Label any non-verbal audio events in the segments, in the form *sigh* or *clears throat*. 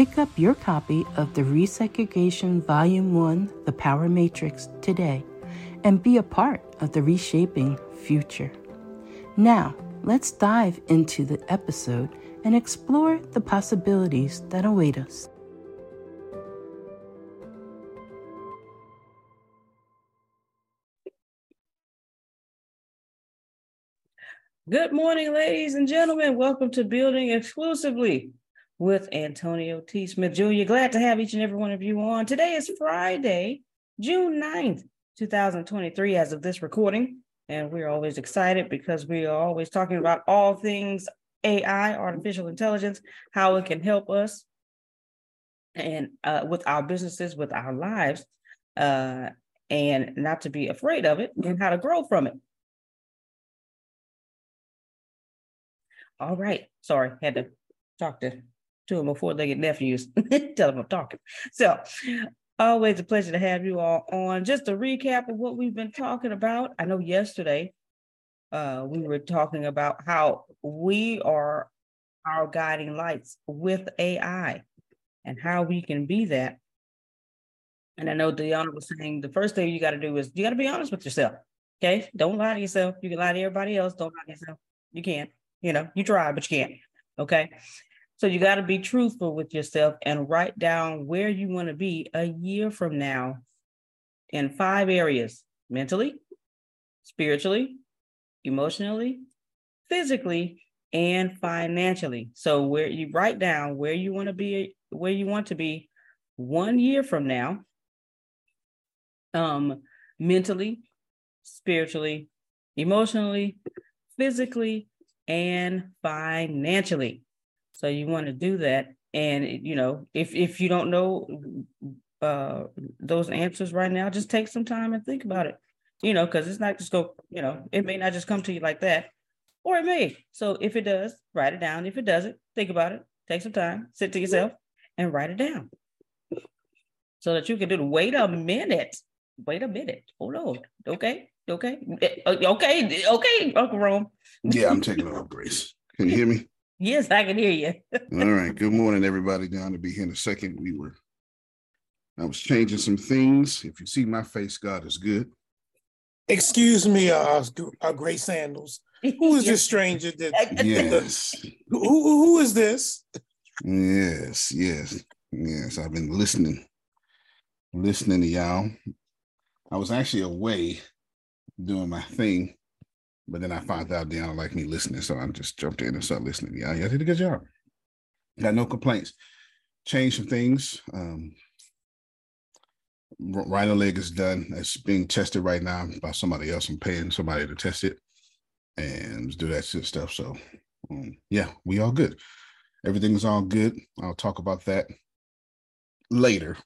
Pick up your copy of the Resegregation Volume 1 The Power Matrix today and be a part of the reshaping future. Now, let's dive into the episode and explore the possibilities that await us. Good morning, ladies and gentlemen. Welcome to Building Exclusively with Antonio T. Smith Jr. Glad to have each and every one of you on. Today is Friday, June 9th, 2023, as of this recording. And we're always excited because we are always talking about all things AI, artificial intelligence, how it can help us and uh, with our businesses, with our lives, uh, and not to be afraid of it and how to grow from it. All right. Sorry, had to talk to to they get nephews. *laughs* Tell them I'm talking. So, always a pleasure to have you all on. Just a recap of what we've been talking about. I know yesterday uh, we were talking about how we are our guiding lights with AI and how we can be that. And I know Deanna was saying the first thing you got to do is you got to be honest with yourself. Okay. Don't lie to yourself. You can lie to everybody else. Don't lie to yourself. You can't. You know, you try, but you can't. Okay. So you got to be truthful with yourself and write down where you want to be a year from now in five areas mentally, spiritually, emotionally, physically, and financially. So where you write down where you want to be, where you want to be one year from now, um, mentally, spiritually, emotionally, physically, and financially. So you want to do that. And you know, if if you don't know uh those answers right now, just take some time and think about it. You know, because it's not just go, you know, it may not just come to you like that, or it may. So if it does, write it down. If it doesn't, think about it. Take some time, sit to yourself, and write it down. So that you can do the wait a minute. Wait a minute. Hold on. Okay. Okay. Okay. Okay, Uncle Rome. Yeah, I'm taking a little Grace. Can you hear me? Yes, I can hear you. *laughs* All right. Good morning, everybody. Down to be here in a second. We were, I was changing some things. If you see my face, God is good. Excuse me, uh, uh Grace Sandals. Who is this stranger that *laughs* yes. who, who is this? Yes, yes, yes. I've been listening, listening to y'all. I was actually away doing my thing, but then I found out they don't like me listening, so I just jumped in and started listening. Yeah, y'all did a good job. Got no complaints. Changed some things. Um, rhino leg is done. It's being tested right now by somebody else. I'm paying somebody to test it and do that shit stuff. So um, yeah, we all good. Everything's all good. I'll talk about that later.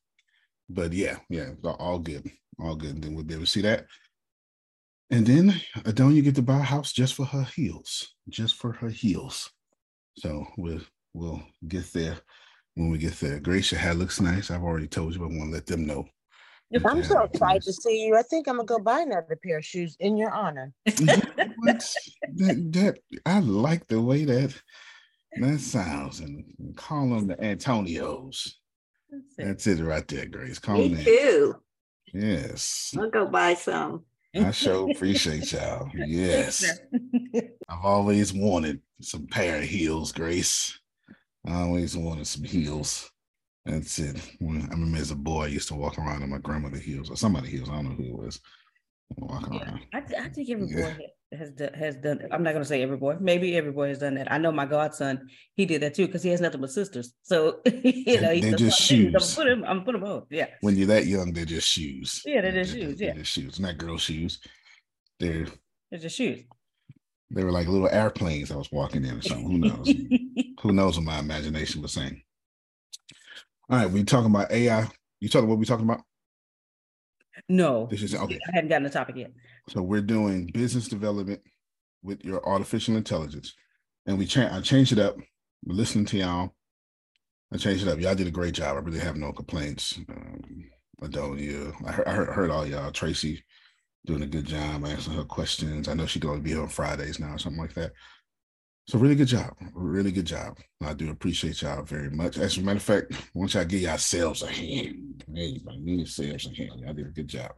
But yeah, yeah, all good. All good. And then we'll be able to see that. And then uh, Adonia get to buy a house just for her heels. Just for her heels. So we'll we'll get there when we get there. Grace, your hair looks nice. I've already told you, but I want to let them know I'm so excited to see you. I think I'm gonna go buy another pair of shoes in your honor. that, that I like the way that that sounds, and call them the Antonios. That's it. right there, Grace. Call Me them too. Yes. I'll go buy some. I sure appreciate y'all. Yes. *laughs* I've always wanted some pair of heels, Grace. I always wanted some heels. That's it. When, I remember as a boy, I used to walk around in my grandmother's heels or somebody heels. I don't know who it was. Walking yeah, around. I, I think every yeah. boy has done, has done. I'm not gonna say every boy. Maybe every boy has done that. I know my godson. He did that too because he has nothing but sisters. So *laughs* you know, they're just shoes. I'm put him. I'm put on. Yeah. When you're that young, they're just shoes. Yeah, they're just shoes. They're yeah, just shoes. Not girl shoes. They're they're just shoes. They were like little airplanes I was walking in or something. Who knows? *laughs* Who knows what my imagination was saying? All right, we talking about AI. You talking what we talking about? No. This is okay. I hadn't gotten the topic yet. So we're doing business development with your artificial intelligence. And we change I changed it up. We're listening to y'all. I changed it up. Y'all did a great job. I really have no complaints. Um, Adonia, I heard, I heard, heard all y'all. Tracy doing a good job answering her questions. I know she can only be here on Fridays now or something like that. So really good job, really good job. I do appreciate y'all very much. As a matter of fact, once I give y'all sales a hand, need sales a hand. Y'all did a good job.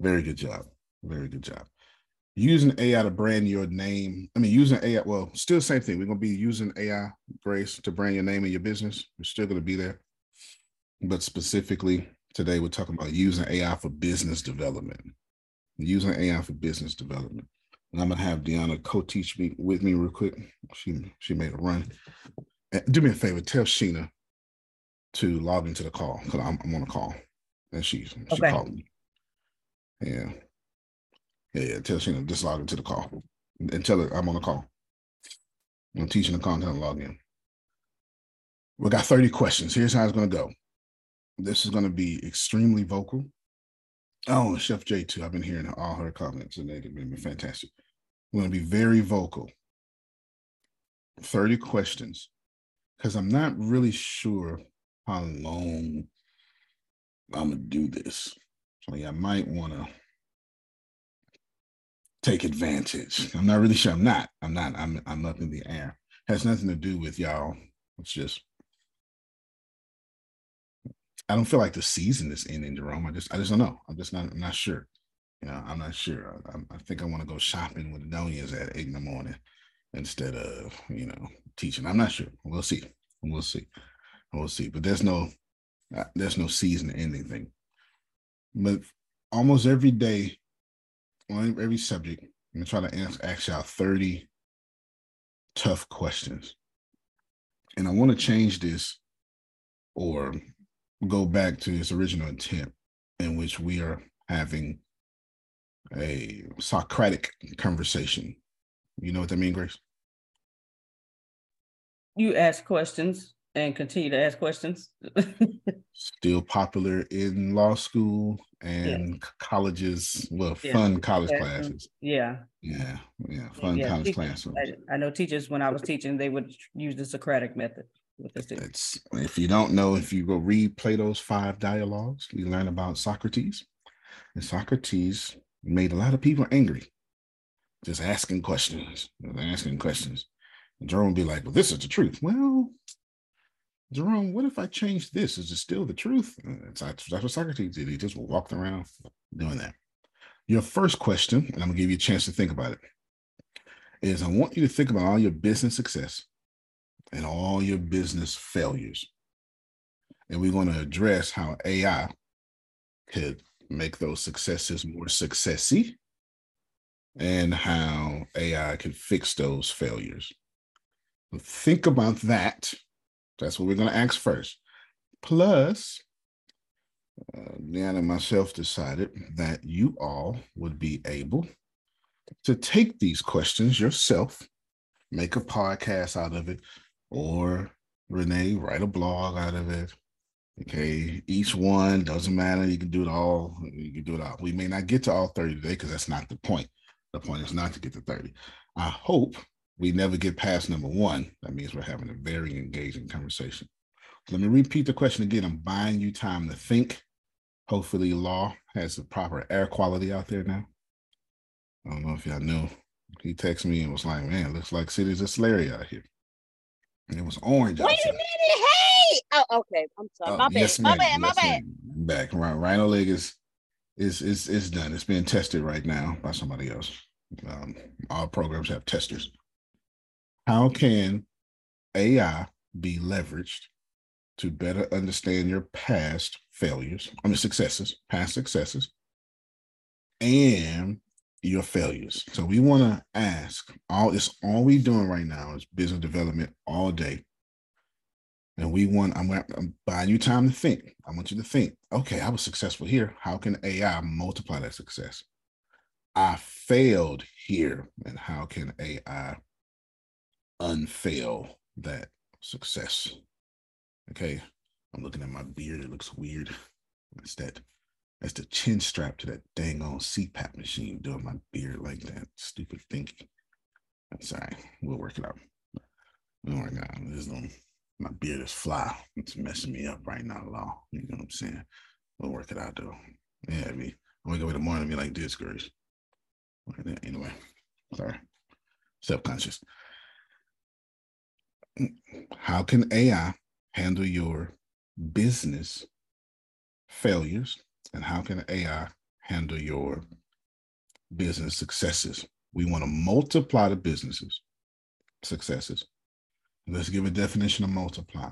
Very good job. Very good job. Using AI to brand your name. I mean, using AI, well, still the same thing. We're gonna be using AI, Grace, to brand your name and your business. We're still gonna be there. But specifically, today we're talking about using AI for business development. Using AI for business development. And I'm gonna have Deanna co-teach me with me real quick. She she made a run. And do me a favor, tell Sheena to log into the call because I'm, I'm on a call, and she she okay. called me. Yeah, yeah, yeah. Tell Sheena just log into the call and tell her I'm on the call. I'm teaching the content log in. We got 30 questions. Here's how it's gonna go. This is gonna be extremely vocal. Oh, Chef J too. I've been hearing all her comments, and they've been fantastic. I'm going to be very vocal. 30 questions because I'm not really sure how long I'm going to do this. So yeah, I might want to take advantage. I'm not really sure. I'm not. I'm not. I'm I'm up in the air. Has nothing to do with y'all. It's just I don't feel like the season is ending, Jerome. I just I just don't know. I'm just not I'm not sure. You know, I'm not sure. I, I think I want to go shopping with Adonias at eight in the morning instead of you know teaching. I'm not sure. We'll see. We'll see. We'll see. But there's no uh, there's no season ending thing. But almost every day on every subject, I'm gonna try to ask, ask y'all 30 tough questions. And I want to change this or go back to its original intent in which we are having a Socratic conversation. You know what that means, Grace? You ask questions and continue to ask questions. *laughs* Still popular in law school and yeah. colleges, well, yeah. fun college yeah. classes. Yeah. Yeah. Yeah. Fun college teachers, classes. I, I, know teachers, when I was teaching, they would use the Socratic method. It's, if you don't know, if you go read Plato's five dialogues, you learn about Socrates. And Socrates made a lot of people angry. Just asking questions, asking questions. And Jerome would be like, well, this is the truth. Well, Jerome, what if I change this? Is it still the truth? Uh, that's, that's what Socrates did. He just walked around doing that. Your first question, and I'm gonna give you a chance to think about it, is I want you to think about all your business success and all your business failures. And we're going to address how AI could make those successes more successy and how AI can fix those failures. Think about that. That's what we're going to ask first. Plus, uh, Dan and myself decided that you all would be able to take these questions yourself, make a podcast out of it, or Renee, write a blog out of it. Okay, each one doesn't matter. You can do it all. You can do it all. We may not get to all 30 today because that's not the point. The point is not to get to 30. I hope we never get past number one. That means we're having a very engaging conversation. Let me repeat the question again. I'm buying you time to think. Hopefully, law has the proper air quality out there now. I don't know if y'all knew. He texted me and was like, man, looks like cities of Slary out here. And it was orange. Wait a minute. Hey. Oh, okay. I'm sorry. Oh, my, bad. Yes, my bad. My yes, bad. Back. Rhino leg is is is is done. It's being tested right now by somebody else. Um, all programs have testers. How can AI be leveraged to better understand your past failures, I mean successes, past successes, and your failures. So we want to ask all this all we doing right now is business development all day. And we want, I'm, I'm buying you time to think. I want you to think, okay, I was successful here. How can AI multiply that success? I failed here. And how can AI unfail that success? Okay. I'm looking at my beard. It looks weird. It's that that's the chin strap to that dang on CPAP machine doing my beard like that. Stupid thinking. All right. We'll work it out. Oh my God. This is um, my beard is fly. It's messing me up right now, law. You know what I'm saying? We'll work it out though. Yeah, I mean, I wake up in the morning and be like this, girls. Anyway, sorry. Self-conscious. How can AI handle your business failures and how can AI handle your business successes? We want to multiply the businesses successes. Let's give a definition of multiply.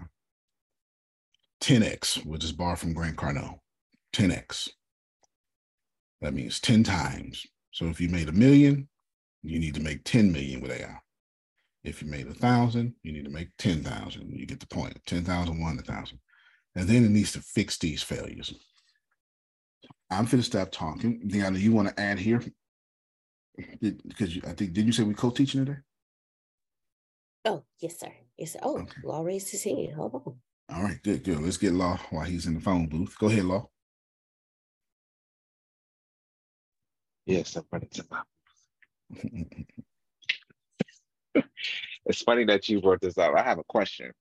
10x, which is borrowed from Grant Cardone. 10x. That means 10 times. So if you made a million, you need to make 10 million with AI. If you made a thousand, you need to make 10,000. You get the point. 10,000, 1,000. And then it needs to fix these failures. I'm going to stop talking. Deanna, you want to add here? Because I think, did you say we co-teaching today? Oh, yes, sir. Yes, sir. Oh, okay. Law raised his hand. Hold on. All right, good, good. Let's get Law while he's in the phone booth. Go ahead, Law. Yes, I'm running to my *laughs* It's funny that you brought this up. I have a question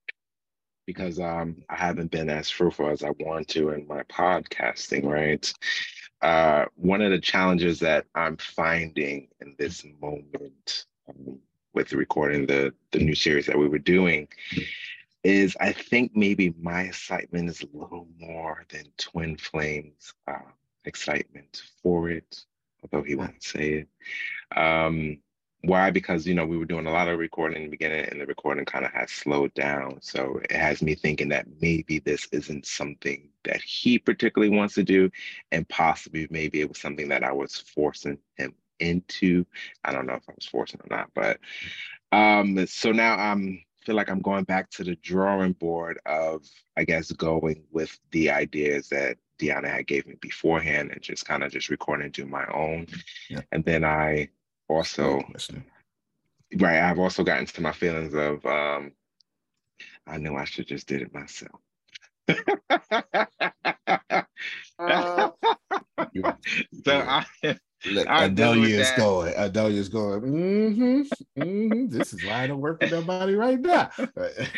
because um, I haven't been as fruitful as I want to in my podcasting, right? Uh, one of the challenges that I'm finding in this moment um, with recording the, the new series that we were doing is I think maybe my excitement is a little more than Twin Flames uh, excitement for it, although he won't say it. Um, why? Because you know we were doing a lot of recording in the beginning, and the recording kind of has slowed down. So it has me thinking that maybe this isn't something that he particularly wants to do, and possibly maybe it was something that I was forcing him into. I don't know if I was forcing or not, but um, so now I'm feel like I'm going back to the drawing board of, I guess, going with the ideas that Deanna had gave me beforehand and just kind of just recording do my own. Yeah. And then I also right i've also gotten to my feelings of um i know i should just did it myself *laughs* uh, so I, Look, Adelia is going. Adelia is going. Mm-hmm, mm-hmm. This is why I don't work with nobody right now.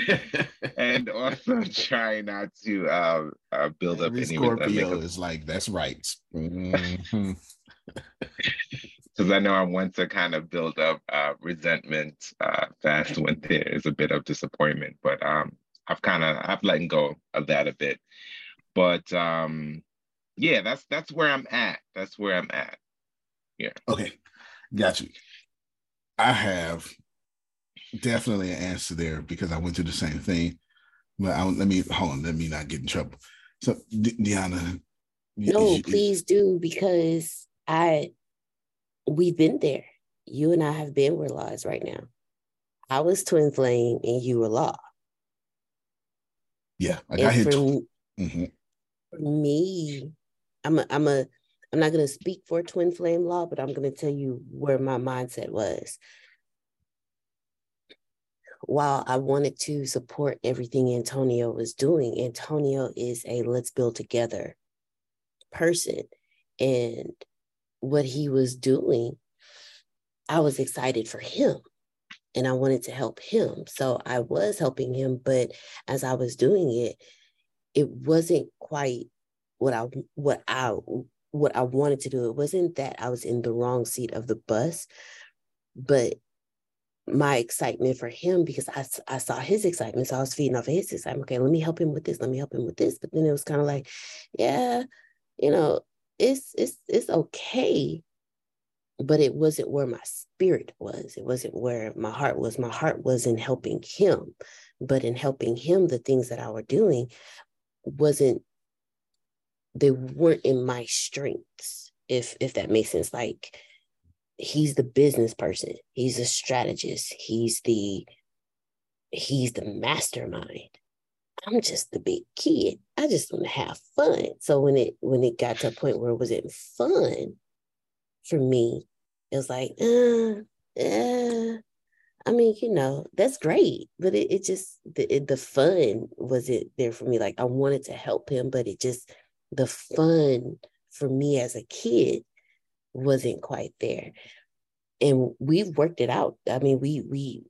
*laughs* and also try not to uh, uh, build Every up any Scorpio is like that's right. Mm-hmm because I know I want to kind of build up uh, resentment uh, fast when there is a bit of disappointment. But um, I've kind of I've let go of that a bit. But um, yeah, that's that's where I'm at. That's where I'm at. Yeah. Okay, got you. I have definitely an answer there because I went through the same thing. But I, let me hold on. Let me not get in trouble. So, De- Deanna. No, please do because I we've been there. You and I have been where law is right now. I was twin flame and you were law. Yeah, I got hit. For, mm-hmm. for me, I'm a, I'm a I'm not going to speak for twin flame law, but I'm going to tell you where my mindset was. While I wanted to support everything Antonio was doing, Antonio is a let's build together person. And what he was doing, I was excited for him and I wanted to help him. So I was helping him, but as I was doing it, it wasn't quite what I what I what I wanted to do. It wasn't that I was in the wrong seat of the bus, but my excitement for him because I, I saw his excitement. So I was feeding off of his excitement. Okay, let me help him with this. Let me help him with this. But then it was kind of like, yeah, you know, it's it's it's okay. But it wasn't where my spirit was. It wasn't where my heart was. My heart was in helping him. But in helping him, the things that I were doing wasn't they weren't in my strengths if if that makes sense. Like he's the business person. He's a strategist. He's the he's the mastermind. I'm just the big kid. I just want to have fun. So when it when it got to a point where it wasn't fun for me it was like uh, uh I mean, you know, that's great, but it, it just the it, the fun wasn't there for me. Like I wanted to help him, but it just the fun for me as a kid wasn't quite there. And we've worked it out. I mean, we we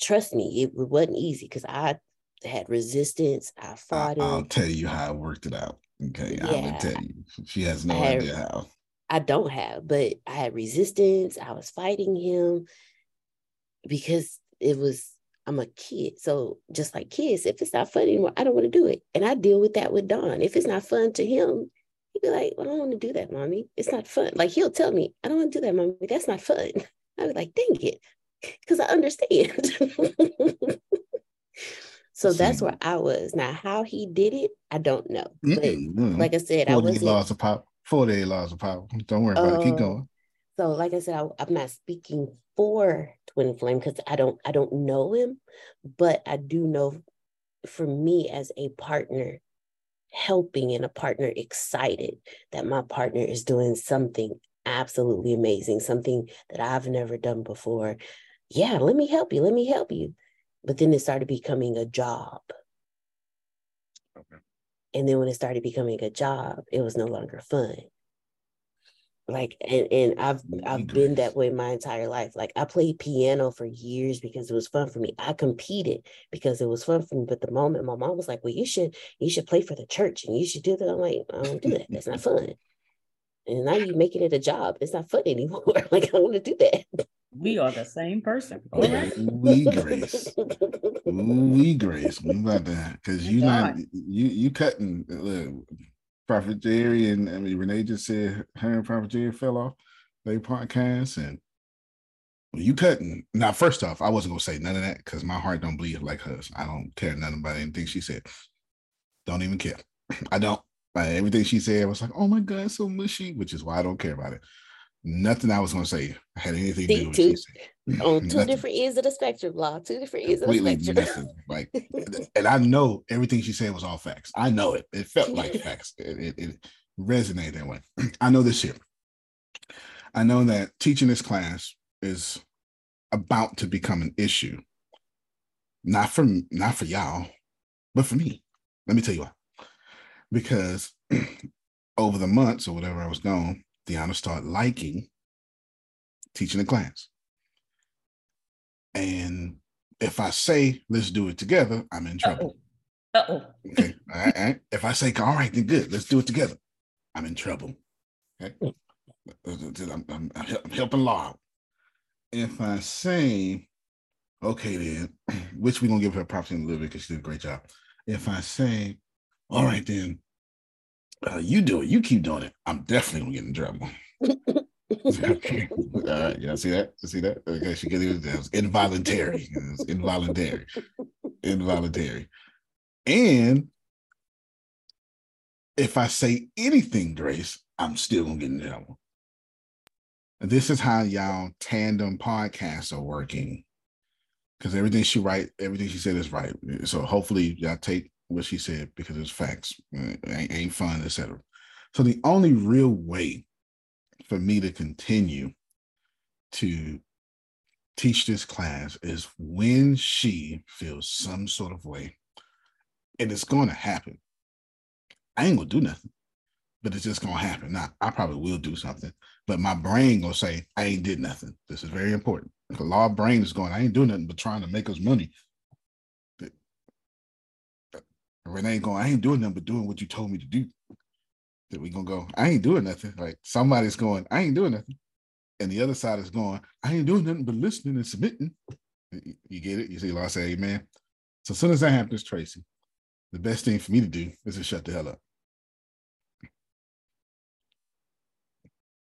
trust me, it, it wasn't easy because I had resistance. I fought him. I, will tell you how I worked it out. Okay. Yeah, I will tell you. She has no had, idea how. I don't have, but I had resistance. I was fighting him because it was I'm a kid. So just like kids, if it's not fun anymore, I don't want to do it. And I deal with that with Don. If it's not fun to him, he'd be like, well, I don't want to do that, mommy. It's not fun. Like he'll tell me, I don't want to do that, mommy. That's not fun. *laughs* I'd be like, dang it. *laughs* Because I understand. *laughs* so that's where I was. Now, how he did it, I don't know. But mm-hmm. like I said, I was laws of power. 48 laws of power. Don't worry about uh, it. Keep uh, going. So, like I said, I, I'm not speaking for Twin Flame because I don't I don't know him, but I do know for me as a partner, helping and a partner excited that my partner is doing something absolutely amazing, something that I've never done before. Yeah, let me help you. Let me help you. But then it started becoming a job. Okay. And then when it started becoming a job, it was no longer fun like and, and i've i've been that way my entire life. Like i played piano for years because it was fun for me. I competed because it was fun for me but the moment my mom was like well you should you should play for the church and you should do that i'm like i don't do that. That's not *laughs* fun. And now you're making it a job. It's not fun anymore. *laughs* Like i don't want to do that. We are the same person. Oh, we grace. *laughs* we grace. We about that because you not you you cutting look, Prophet Jerry and I mean Renee just said her and Prophet Jerry fell off they podcast and you cutting now first off I wasn't gonna say none of that because my heart don't bleed like hers. I don't care nothing about anything she said. Don't even care. *clears throat* I don't. Like everything she said I was like oh my god so mushy which is why I don't care about it. Nothing I was going to say had anything to do with two, on *laughs* two different ends of the spectrum, law, two different ends of the spectrum. Nothing. Like, *laughs* and I know everything she said was all facts. I know it. It felt like *laughs* facts. It, it, it resonated that way. *clears throat* I know this here. I know that teaching this class is about to become an issue. Not for not for y'all, but for me. Let me tell you why. Because *clears throat* over the months or whatever I was gone, Deanna started liking teaching the class. And if I say, let's do it together, I'm in trouble. Uh-oh. Okay. All right, all right. If I say, all right, then good, let's do it together, I'm in trouble. Okay. I'm, I'm, I'm helping law. If I say, okay, then, *clears throat* which we're going to give her props in a little bit because she did a great job. If I say, all right, then, uh, you do it. You keep doing it. I'm definitely gonna get in trouble. *laughs* okay. All right. Yeah, see that? You see that? Okay, she get it. Was involuntary. It was involuntary. involuntary. And if I say anything, Grace, I'm still gonna get in trouble. This is how y'all tandem podcasts are working. Because everything she write, everything she said is right. So hopefully y'all take what she said because it's facts. It ain't fun, etc. So the only real way for me to continue to teach this class is when she feels some sort of way, and it's going to happen. I ain't gonna do nothing, but it's just gonna happen. Now I probably will do something, but my brain gonna say I ain't did nothing. This is very important. The law of brain is going. I ain't doing nothing but trying to make us money. Renee going, I ain't doing nothing but doing what you told me to do. That we gonna go, I ain't doing nothing. Like somebody's going, I ain't doing nothing. And the other side is going, I ain't doing nothing but listening and submitting. You get it? You see, law say amen. So as soon as that happens, Tracy, the best thing for me to do is to shut the hell up.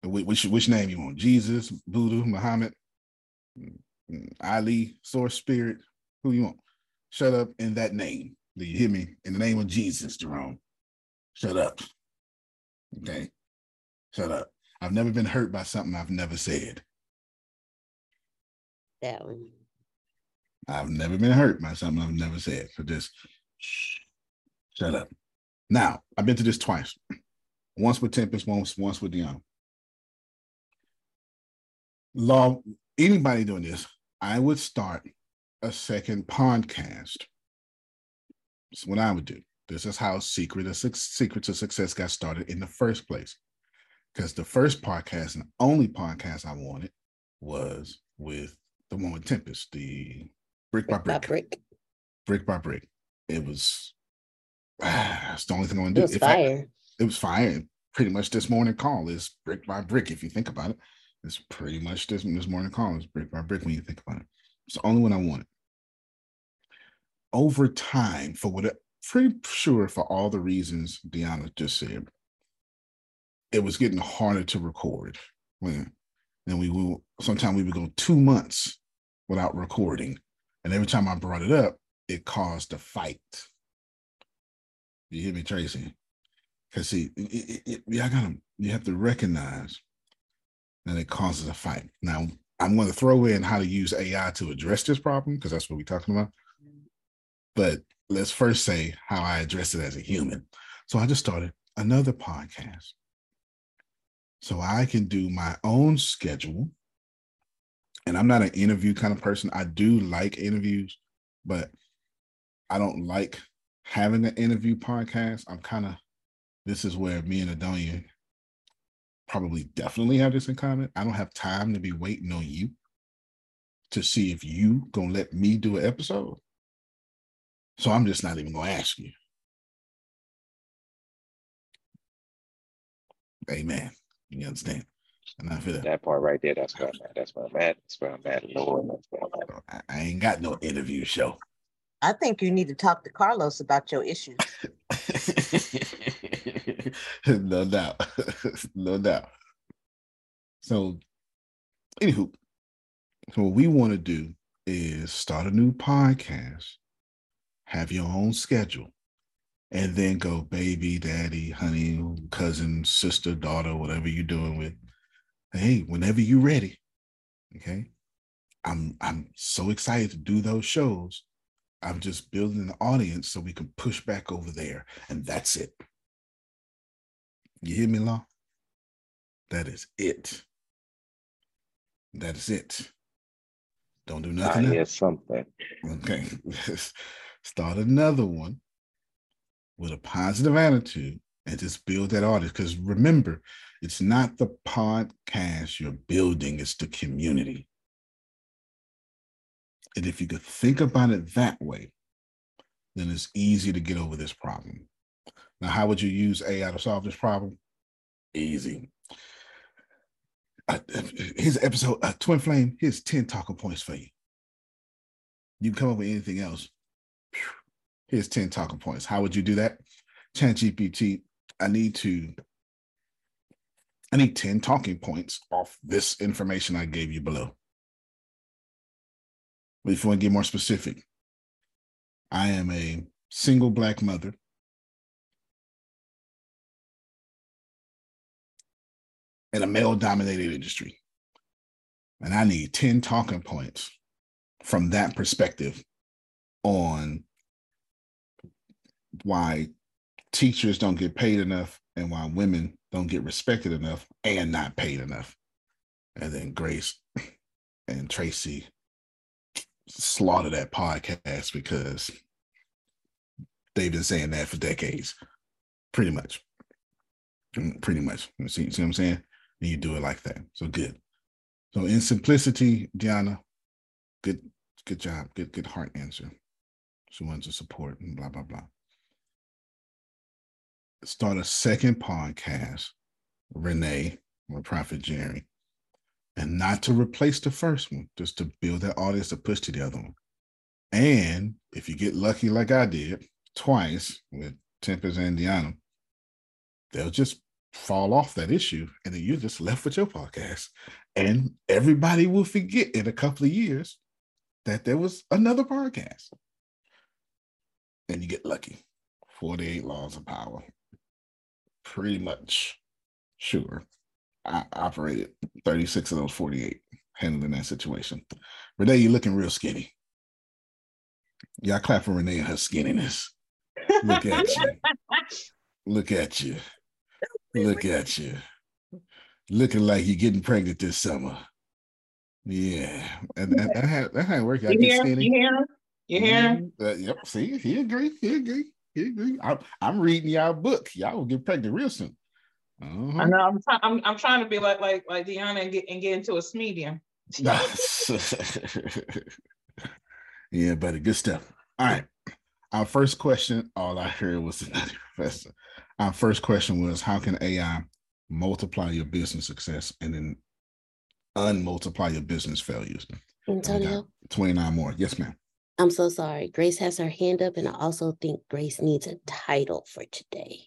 Which, which name you want? Jesus, Buddha, Muhammad, Ali, Source Spirit, who you want? Shut up in that name. Do you hear me? In the name of Jesus, Jerome. Shut up. Okay. Shut up. I've never been hurt by something I've never said. That one. I've never been hurt by something I've never said. So just shh, shut up. Now, I've been to this twice. Once with Tempest, once, once with Dion. Law, anybody doing this, I would start a second podcast. That's what I would do. This is how Secret of Secret to Success got started in the first place. Because the first podcast and only podcast I wanted was with the one with Tempest, the brick, by, brick. by brick. Brick by brick. It was ah, *sighs* it's the only thing I want to do. It was fire. I, it was fire. Pretty much this morning call is brick by brick, if you think about it. It's pretty much this this morning call is brick by brick when you think about it. It's the only one I wanted. Over time, for what pretty sure for all the reasons Deanna just said, it was getting harder to record. When and we will sometimes we would go two months without recording. And every time I brought it up, it caused a fight. You hear me, Tracy? Because see, it, it, it, I gotta you have to recognize that it causes a fight. Now, I'm going to throw in how to use AI to address this problem because that's what we're talking about. But let's first say how I address it as a human. So I just started another podcast. So I can do my own schedule. And I'm not an interview kind of person. I do like interviews, but I don't like having an interview podcast. I'm kind of, this is where me and Adonia probably definitely have this in common. I don't have time to be waiting on you to see if you gonna let me do an episode. So I'm just not even gonna ask you. Amen. You understand? And I feel that part right there. That's where I'm at. That's where I'm at. That's where I'm at. Lord, that's where I'm at. I ain't got no interview show. I think you need to talk to Carlos about your issues. *laughs* no doubt. *laughs* no doubt. So, anywho, so what we want to do is start a new podcast, have your own schedule, and then go baby, daddy, honey, cousin, sister, daughter, whatever you're doing with. Hey, whenever you're ready. Okay. I'm I'm so excited to do those shows I'm just building an audience so we can push back over there. And that's it. You hear me, Law? That is it. That is it. Don't do nothing. I hear something. Okay. *laughs* Start another one with a positive attitude and just build that audience. Because remember, it's not the podcast you're building, it's the community. And if you could think about it that way, then it's easy to get over this problem. Now, how would you use AI to solve this problem? Easy. Uh, here's episode, uh, Twin Flame, here's 10 talking points for you. You can come up with anything else. Here's 10 talking points. How would you do that? ChatGPT, I need to I need 10 talking points off this information I gave you below. But if you want to get more specific, I am a single black mother. In a male dominated industry. And I need 10 talking points from that perspective on why teachers don't get paid enough and why women don't get respected enough and not paid enough. And then Grace and Tracy slaughter that podcast because they've been saying that for decades, pretty much. Pretty much. See, see what I'm saying? And you do it like that. So good. So in simplicity, Deanna, good, good job, good, good heart answer. She wants to support and blah blah blah start a second podcast, Renee or Prophet Jerry, and not to replace the first one, just to build that audience to push to the other one. And if you get lucky like I did twice with Tempest and Diana, they'll just fall off that issue and then you're just left with your podcast. And everybody will forget in a couple of years that there was another podcast. And you get lucky. 48 laws of power pretty much sure I operated 36 of those 48 handling that situation. Renee, you're looking real skinny. Y'all clap for Renee and her skinniness. Look at you. Look at you. Look at you. Looking like you're getting pregnant this summer. Yeah. And, and that, had, that had worked. You hear, you hear You hear mm-hmm. uh, yep. See, he agree. He agree. I'm, I'm reading y'all book. Y'all will get pregnant real soon. Uh-huh. I know. I'm, try- I'm, I'm trying to be like like like Deanna and get and get into a medium. *laughs* yeah, buddy. Good stuff. All right. Our first question, all I heard was another *laughs* professor. Our first question was how can AI multiply your business success and then unmultiply your business failures? Antonio. 29 more. Yes, ma'am. I'm so sorry. Grace has her hand up, and I also think Grace needs a title for today.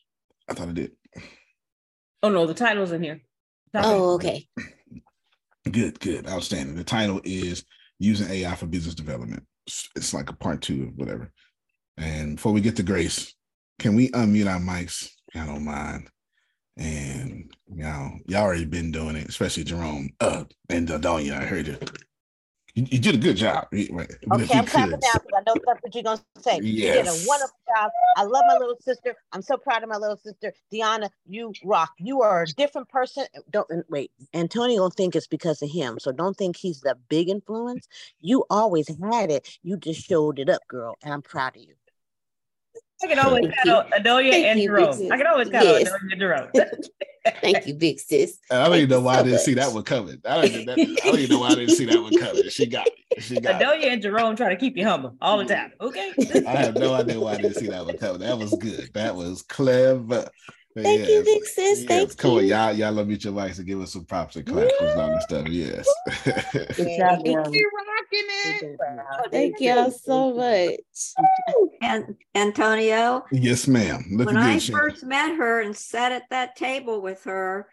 I thought I did. Oh no, the title's in here. Oh, okay. *laughs* Good, good, outstanding. The title is using AI for business development. It's like a part two of whatever. And before we get to Grace, can we unmute our mics? I don't mind. And y'all, y'all already been doing it, especially Jerome. Uh, and Adonia, I heard you. You, you, did a good job. Okay, I'm clapping down because I know that's what you're gonna say. Yes. You did a wonderful job. I love my little sister. I'm so proud of my little sister. Deanna, you rock. You are a different person. Don't wait. Antonio don't think it's because of him. So don't think he's the big influence. You always had it. You just showed it up, girl. And I'm proud of you. I can always count Adonia and Jerome. I can always count yes. Adelia and Jerome. *laughs* Thank you, big sis. I don't even know why I didn't see that one coming. I don't, even, I don't even know why I didn't see that one coming. She got me. She got Adelia and Jerome try to keep you humble all the time. Okay. I have no idea why I didn't see that one coming. That was good. That was clever. Thank yes. you, big sis. Yes. Thank Come you. on, y'all, y'all love each your mics and give us some props and claps and all that stuff. Yes. yeah, *laughs* Thank you, rocking it. Thank oh, y'all so much. And Antonio. Yes, ma'am. when I first met her and sat at that table with her,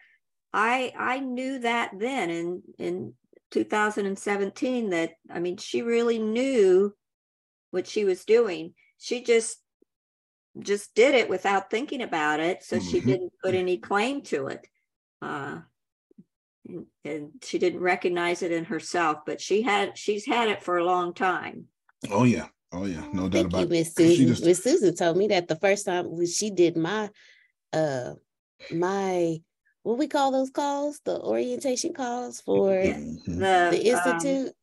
I I knew that then in in 2017 that I mean she really knew what she was doing. She just just did it without thinking about it. So mm-hmm. she didn't put any claim to it. Uh, and, and, she didn't recognize it in herself, but she had she's had it for a long time. Oh yeah. Oh yeah. No doubt Thank about you, Miss Susan. Just... Miss Susan told me that the first time she did my uh my what we call those calls, the orientation calls for mm-hmm. the, the um, institute. Um,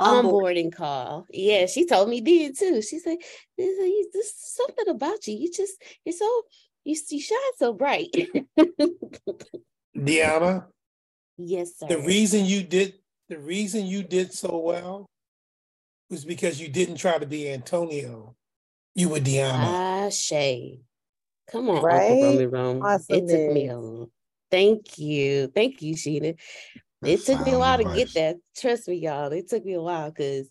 onboarding call. Yeah, she told me did too. She said, "There's something about you. You just you're so you, you shine so bright." *laughs* Deanna. Yes, sir. The reason you did the reason you did so well was because you didn't try to be Antonio. You were Deanna. Ah, Shay. Come on, right? Uncle Rome. Awesome. It took me a long. Thank you. Thank you, Sheena. It took me a while advice. to get that. Trust me, y'all. It took me a while because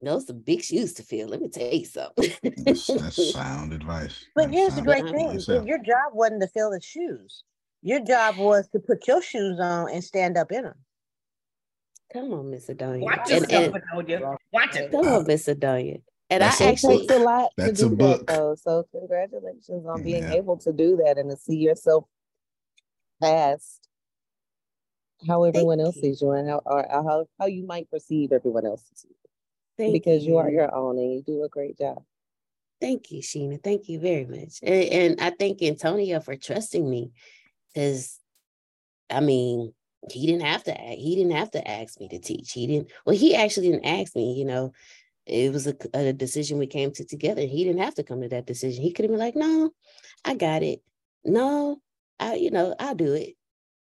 those some big shoes to fill. Let me tell you something. that's, that's *laughs* sound advice. But that's here's the great thing: if your job wasn't to fill the shoes, Your job was to put your shoes on and stand up in them. Come on, Miss Adonia. Watch yourself, Adonia. Watch it. Come on, Miss Adonia. And That's I a actually takes a lot That's to a do book. that though. So congratulations on being Yeah. able to do that and to see yourself past how everyone else you. sees you and how or how, how you might perceive everyone else you. thank because you are your own and you do a great job. Thank you, Sheena. Thank you very much. And, and I thank Antonio for trusting me because I mean, he didn't have to he didn't have to ask me to teach. He didn't well, he actually didn't ask me, you know. It was a, a decision we came to together. He didn't have to come to that decision. He could have been like, no, I got it. No, I, you know, I'll do it.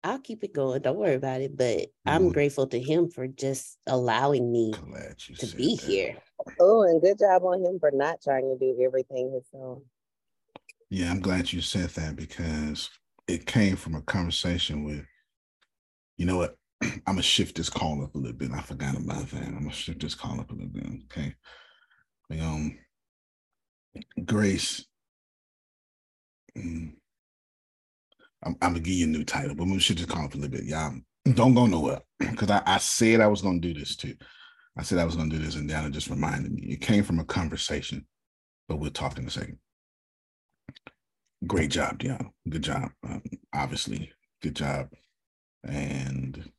I'll keep it going. Don't worry about it. But I'm grateful to him for just allowing me to be that. here. Oh, and good job on him for not trying to do everything his own. Yeah, I'm glad you said that because it came from a conversation with, you know what? *clears throat* I'm gonna shift this call up a little bit. I forgot about that. I'm gonna shift this call up a little bit. Okay. Um, Grace. mm, I'm, I'm gonna give you a new title, but we should just call up a little bit. Y'all don't go nowhere because I, I said I was gonna do this too. I said I was gonna do this, and Dana just reminded me. It came from a conversation, but we'll talk in a second. Great job, Deanna. Good job. Um, obviously, good job. And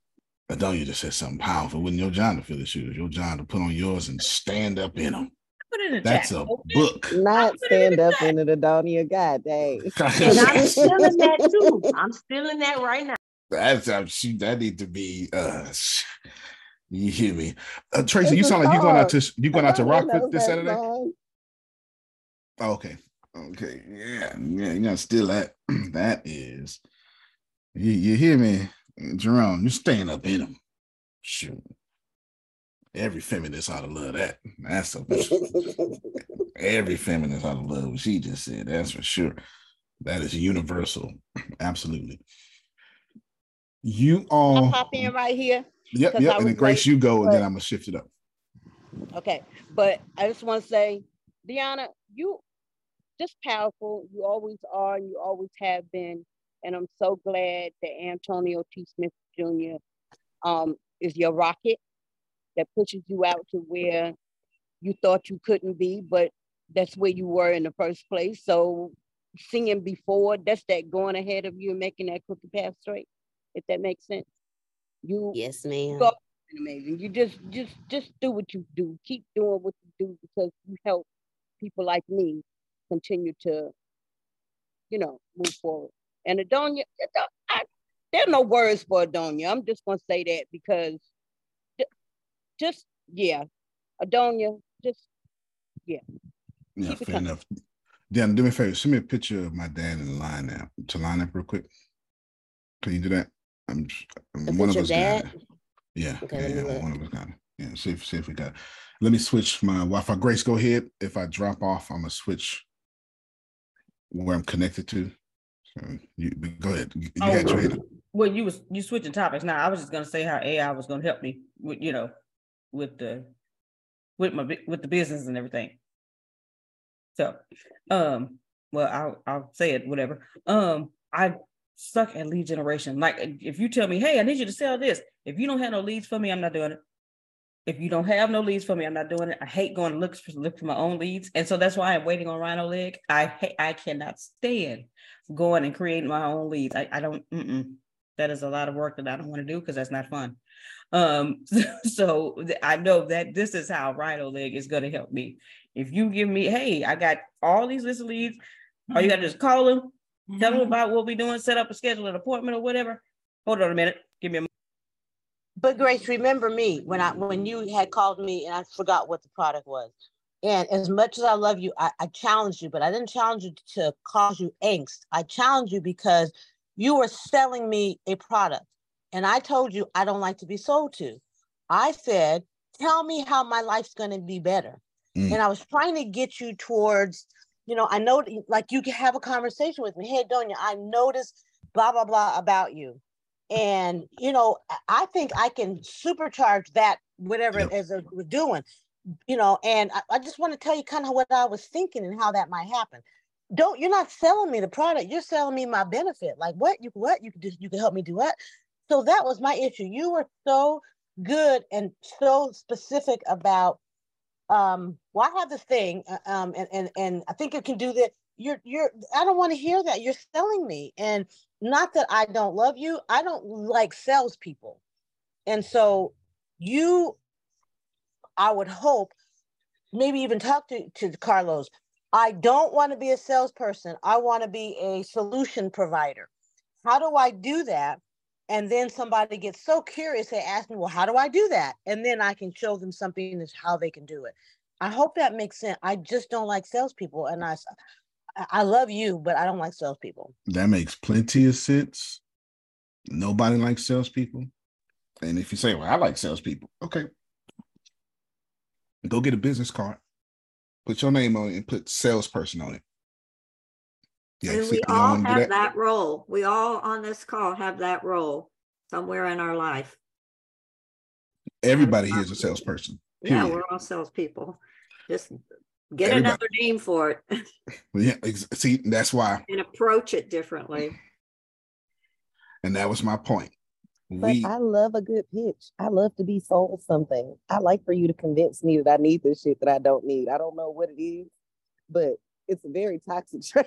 Adonia just said something powerful. Wasn't your job to fill the shoes. Your job to put on yours and stand up in them. Put in the That's chat. a book. Not put it in stand the up chat. in it, Adonia. God dang. *laughs* And I'm still in that too. I'm still in that right now. That's uh, shoot, that need to be uh *laughs* you hear me. Uh, Tracy, It's you sound like you going out to you going out to Adonia Rockford this that Saturday? song. Oh, okay. Okay. Yeah. Yeah. You gotta steal that. *clears throat* that is you, you hear me, Jerome, you staying up in them. Shoot. Every feminist ought to love that. That's a *laughs* every feminist ought to love what she just said. That's for sure. That is universal. Absolutely. You all pop in right here. Yep, yep. And then Grace, you go, and then I'm gonna shift it up. Okay, but I just want to say, Deanna, you just powerful. You always are, and you always have been. And I'm so glad that Antonio T. Smith Jr. Um, is your rocket that pushes you out to where you thought you couldn't be, but that's where you were in the first place. So singing before, that's that going ahead of you and making that crooked path straight. If that makes sense. You Yes, ma'am. go amazing. You just just just do what you do. Keep doing what you do because you help people like me continue to, you know, move forward. And Adonia, Ado- I, there are no words for Adonia. I'm just gonna say that because just yeah, Adonia, just Yeah, Keep fair enough. Dan, do me a favor. Send me a picture of my dad in line now to line up real quick. Can you do that? I'm, A one of picture us of got Dad? it. Yeah, Okay, yeah, yeah, one of us got it. Yeah, see if see if we got. It. Let me switch my Wi-Fi. Grace, go ahead. If I drop off, I'm gonna switch where I'm connected to. So you go ahead. You, you Oh, had your. Well, you was you switching topics now. I was just gonna say how AI was gonna help me with you know with the with my with the business and everything. So, um, well, I'll I'll say it whatever. Um, I suck at lead generation. Like if you tell me, hey, I need you to sell this. If you don't have no leads for me, I'm not doing it. If you don't have no leads for me, I'm not doing it. I hate going to look for look for my own leads, and so that's why I'm waiting on Rhino Leg. I I cannot stand going and creating my own leads. I, I don't. Mm-mm. That is a lot of work that I don't want to do because that's not fun. Um, *laughs* so I know that this is how Rhino Leg is going to help me. If you give me, hey, I got all these list of leads, all you got to do is call them, tell them about what we're doing, set up a schedule, an appointment or whatever. Hold on a minute. Give me a But Grace, remember me when I when you had called me and I forgot what the product was. And as much as I love you, I, I challenged you, but I didn't challenge you to cause you angst. I challenged you because you were selling me a product. And I told you I don't like to be sold to. I said, tell me how my life's going to be better. Mm. And I was trying to get you towards, you know, I know like you can have a conversation with me. Hey, Donya, I noticed blah, blah, blah about you. And, you know, I- think I can supercharge that, whatever Yep. it is that we're doing, you know, and I, I just want to tell you kind of what I was thinking and how that might happen. don't you're not selling me the product you're selling me my benefit like what you what you could just you can help me do what so that was my issue. You were so good and so specific about um well i have this thing uh, um and and, and i think you can do that you're you're i don't want to hear that. You're selling me. And not that i don't love you. I don't like salespeople. And so you i would hope maybe even talk to, to carlos. I don't want to be a salesperson. I want to be a solution provider. How do I do that? And then somebody gets so curious, they ask me, Well, how do I do that? And then I can show them something that's how they can do it. I hope that makes sense. I just don't like salespeople. And I, I love you, but I don't like salespeople. That makes plenty of sense. Nobody likes salespeople. And if you say, Well, I like salespeople, okay. Go get a business card put your name on it and put salesperson on it. Yeah, and we all have that? that? role. We all on this call have that role somewhere in our life. Everybody here is a salesperson. Period. Yeah, we're all salespeople. Just get Everybody. another name for it. *laughs* yeah, see, that's why. And approach it differently. And that was my point. But we, I love a good pitch. I love to be sold something. I like for you to convince me that I need this shit that I don't need. I don't know what it is, but it's a very toxic *laughs* trait.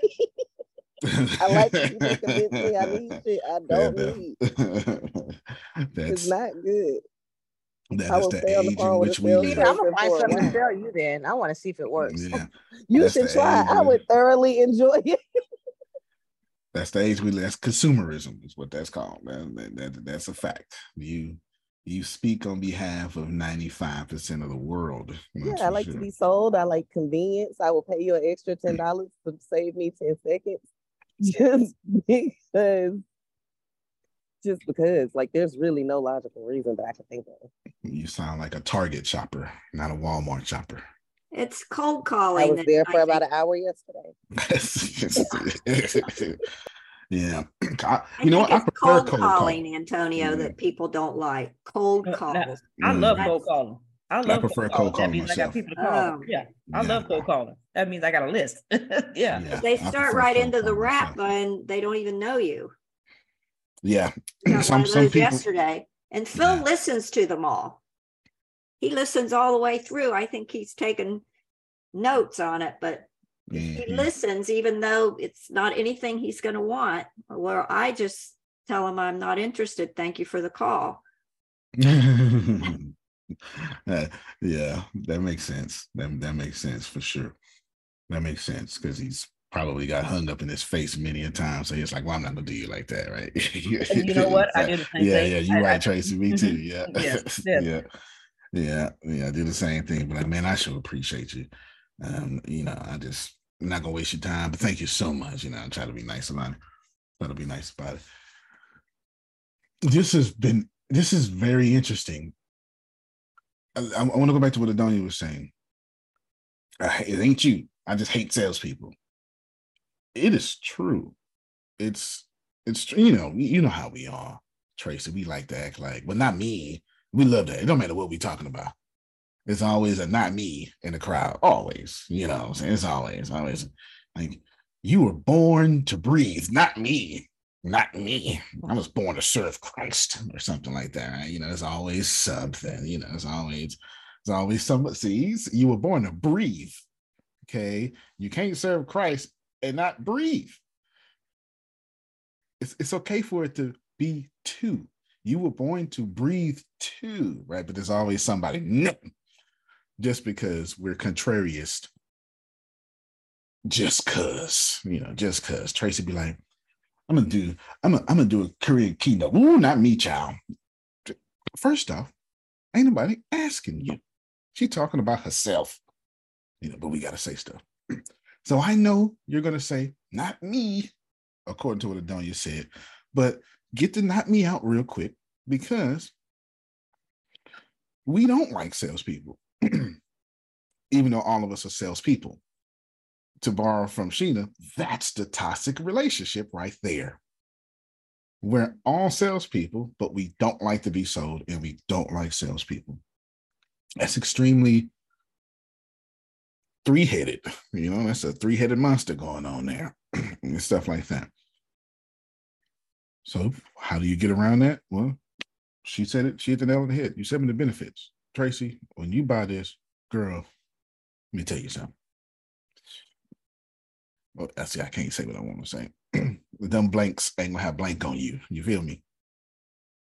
I like you to convince me I need shit I don't yeah, need. *laughs* it's not good. That I is the age in which we live. I'm gonna find something to tell you. Then I want to see if it works. Yeah, *laughs* you should try. I would thoroughly enjoy it. That's the age we live. That's consumerism is what that's called. That, that, that's a fact. You you speak on behalf of 95% of the world. Yeah, I like sure. to be sold. I like convenience. I will pay you an extra $10 mm. to save me 10 seconds. *laughs* Just because just because like there's really no logical reason that I can think of. You sound like a Target shopper, not a Walmart shopper. It's cold calling. I was there for I about think. an hour yesterday. *laughs* *laughs* yeah, *clears throat* I, you know what? I prefer cold, cold calling, call. Antonio, yeah. that people don't like. Cold uh, calls. I love mm. cold calling. I love I prefer cold, cold calling. That means myself. I got people to call. Oh. Yeah, I yeah. love cold calling. That means I got a list. *laughs* yeah. yeah. They start right into the rap and they don't even know you. Yeah. *clears throat* some, some people, yesterday. And Phil listens to them all he listens all the way through. I think he's taken notes on it, but mm-hmm. he listens even though it's not anything he's going to want. Well, I just tell him I'm not interested. Thank you for the call. *laughs* uh, yeah, that makes sense. That that makes sense for sure. That makes sense because he's probably got hung up in his face many a time. So he's like, "Well, I'm not gonna do you like that, right?" you *laughs* know what? I did the same yeah, thing. Yeah, you right, Tracy. Me too. Yeah, yeah, *laughs* yeah. Yeah, yeah, I do the same thing. But like, man, I should appreciate you. Um, you know, I just I'm not gonna waste your time, but thank you so much. You know, I try to be nice about it. Try to be nice about it. This has been this is very interesting. I, I, want to go back to what Adonia was saying. It ain't you. I just hate salespeople. It is true. It's it's you know you know how we are, Tracy. We like to act like, well, not me. We love that. It don't matter what we're talking about. It's always a not me in the crowd. Always, you know, it's always, always like you were born to breathe, not me, not me. I was born to serve Christ or something like that. Right? You know, there's always something. You know, it's always, it's always somebody. See, you were born to breathe. Okay, you can't serve Christ and not breathe. It's it's okay for it to be two you were born to breathe too, right? But there's always somebody, no, just because we're contrariest. Just cause, you know, just cause Tracy be like, I'm gonna do, I'm gonna, I'm gonna do a Korean keynote. Ooh, not me, child. First off, ain't nobody asking you. She talking about herself, you know, but we gotta say stuff. So I know you're gonna say, not me, according to what Adonia said, but get the not me out real quick because we don't like salespeople, *clears throat* even though all of us are salespeople. To borrow from Sheena, that's the toxic relationship right there. We're all salespeople, but we don't like to be sold and we don't like salespeople. That's extremely three headed. You know, that's a three headed monster going on there *clears throat* and stuff like that. So, how do you get around that? Well, she said it. She hit the nail on the head. You said me the benefits, Tracy. When you buy this, girl, let me tell you something. Well, I see. I can't say what I want to say. *clears throat* the dumb blanks ain't gonna have blank on you. You feel me?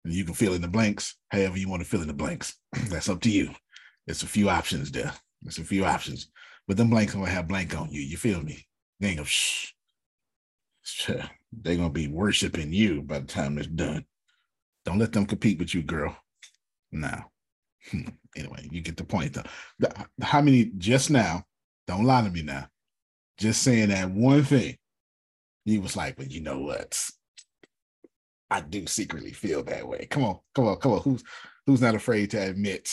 And you can fill in the blanks however you want to fill in the blanks. *clears throat* That's up to you. It's a few options there. It's a few options, but them blanks gonna have blank on you. You feel me? They ain't gonna shh. *sniffs* They're gonna be worshiping you by the time it's done. Don't let them compete with you, girl. Now, *laughs* anyway, you get the point though. How many just now? Don't lie to me now. Just saying that one thing. He was like, but you know what? I do secretly feel that way. Come on, come on, come on. Who's who's not afraid to admit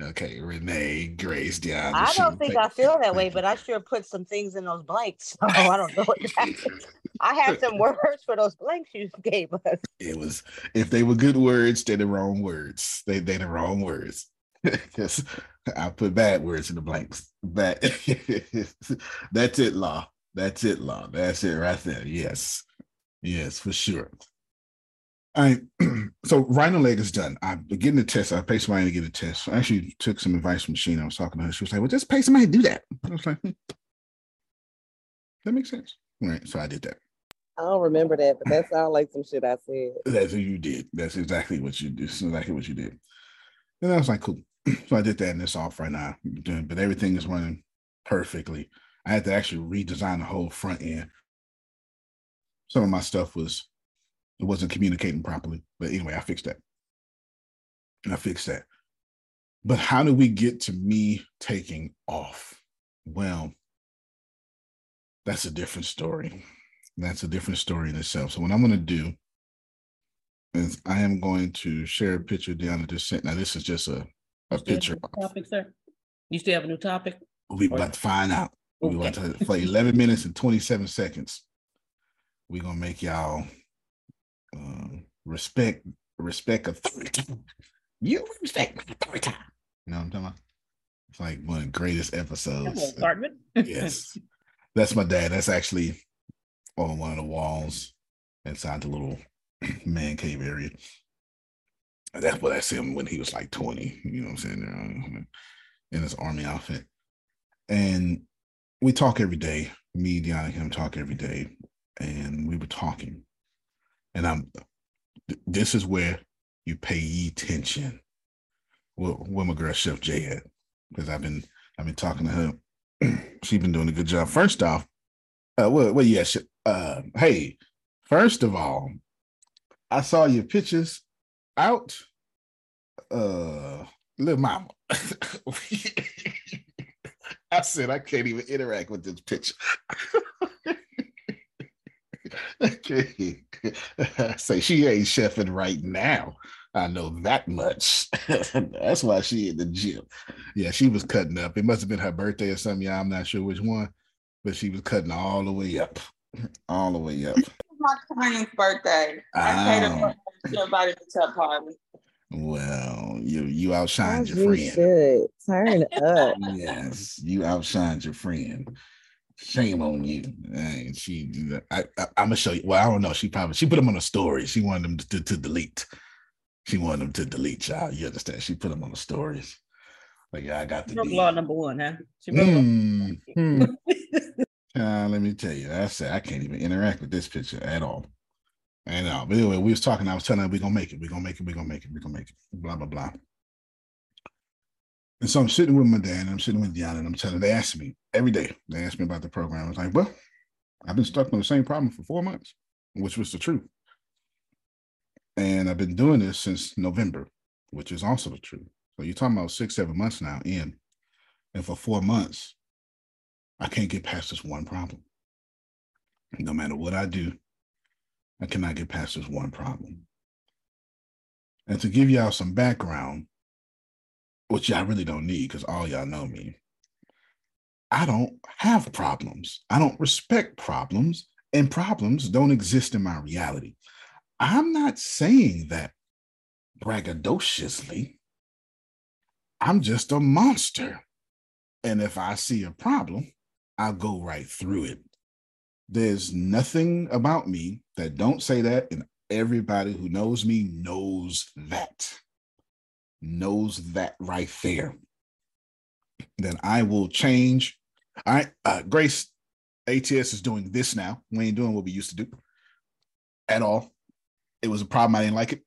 Okay, Renee, Grace, Deanna. I don't think I feel that way, but I sure put some things in those blanks. So *laughs* oh, I don't know what *laughs* I had some words for those blanks you *laughs* gave us. It was if they were good words, they're the wrong words. They they're the wrong words. Because I put bad words in the blanks. But that's it, law. That's it, law. That's it right there. Yes. Yes, for sure. I *clears throat* so rhino leg is done. I'm getting the test. I paid somebody to get a test. I actually took some advice from Sheena. I was talking to her. She was like, "Well, just pay somebody to do that." *laughs* I was like, hmm. "That makes sense." All right, so I did that. I don't remember that, but that sounds like some shit I said. *laughs* That's what you did. That's exactly what you did. That's exactly what you did. And I was like, "Cool." *clears throat* So I did that, and it's off right now. But everything is running perfectly. I had to actually redesign the whole front end. Some of my stuff was it wasn't communicating properly. But anyway, I fixed that. And I fixed that. But how do we get to me taking off? Well, that's a different story. That's a different story in itself. So what I'm going to do is I am going to share a picture Deanna just sent. Now this is just a, a picture. A topic, sir. You still have a new topic? We about to find out. Okay. We want to for 11 minutes and 27 seconds. We're gonna make y'all um, respect respect authority. You respect authority. You know what I'm talking about? It's like one of the greatest episodes. yes. That's my dad. That's actually on one of the walls inside the little *clears throat* man cave area. That's what I see him when he was like 20, you know what I'm saying? In his army outfit. And we talk every day. Me, Deanna, and him talk every day. And we were talking and I'm this is where you pay attention. Well, where my girl Chef J at? Because I've been I've been talking to her. *clears throat* She's been doing a good job. First off, uh, well, well, yeah, uh, hey, first of all, I saw your pictures out. Uh, little mama. *laughs* I said I can't even interact with this picture. *laughs* okay. *laughs* Say she ain't chefing right now. I know that much. *laughs* That's why she in the gym. Yeah, she was cutting up. It must have been her birthday or something. Yeah, I'm not sure which one, but she was cutting all the way up, *laughs* all the way up. my client's birthday. I paid her ah. to invite to a party. Well, you you outshined your you friend. Should. Turn up. yes, you outshined your friend. Shame on you. And she, I, I, am gonna show you. Well, I don't know. She probably she put them on a story. She wanted them to, to delete. She wanted them to delete. Child, you understand? She put them on the stories. Like, yeah, I got the broke law number one, huh? She broke mm, hmm. uh, *laughs* let me tell you, I said I can't even interact with this picture at all. And uh, but anyway, we was talking. I was telling her we're gonna make it. We're gonna make it. We're gonna make it. We're gonna make it. Blah blah blah. And so I'm sitting with my dad and I'm sitting with Deanna and I'm telling, them. they ask me every day, they ask me about the program. I was like, well, I've been stuck on the same problem for four months, which was the truth. And I've been doing this since November, which is also the truth. So you're talking about six, seven months now in. And for four months, I can't get past this one problem. No matter what I do, I cannot get past this one problem. And to give y'all some background, which y'all really don't need because all y'all know me. I don't have problems. I don't respect problems, and problems don't exist in my reality. I'm not saying that braggadociously. I'm just a monster And if I see a problem, I'll go right through it. There's nothing about me that don't say that, and everybody who knows me knows that. Knows that right there. Then I will change. All right, uh, Grace, ATS is doing this now. We ain't doing what we used to do at all. It was a problem. I didn't like it.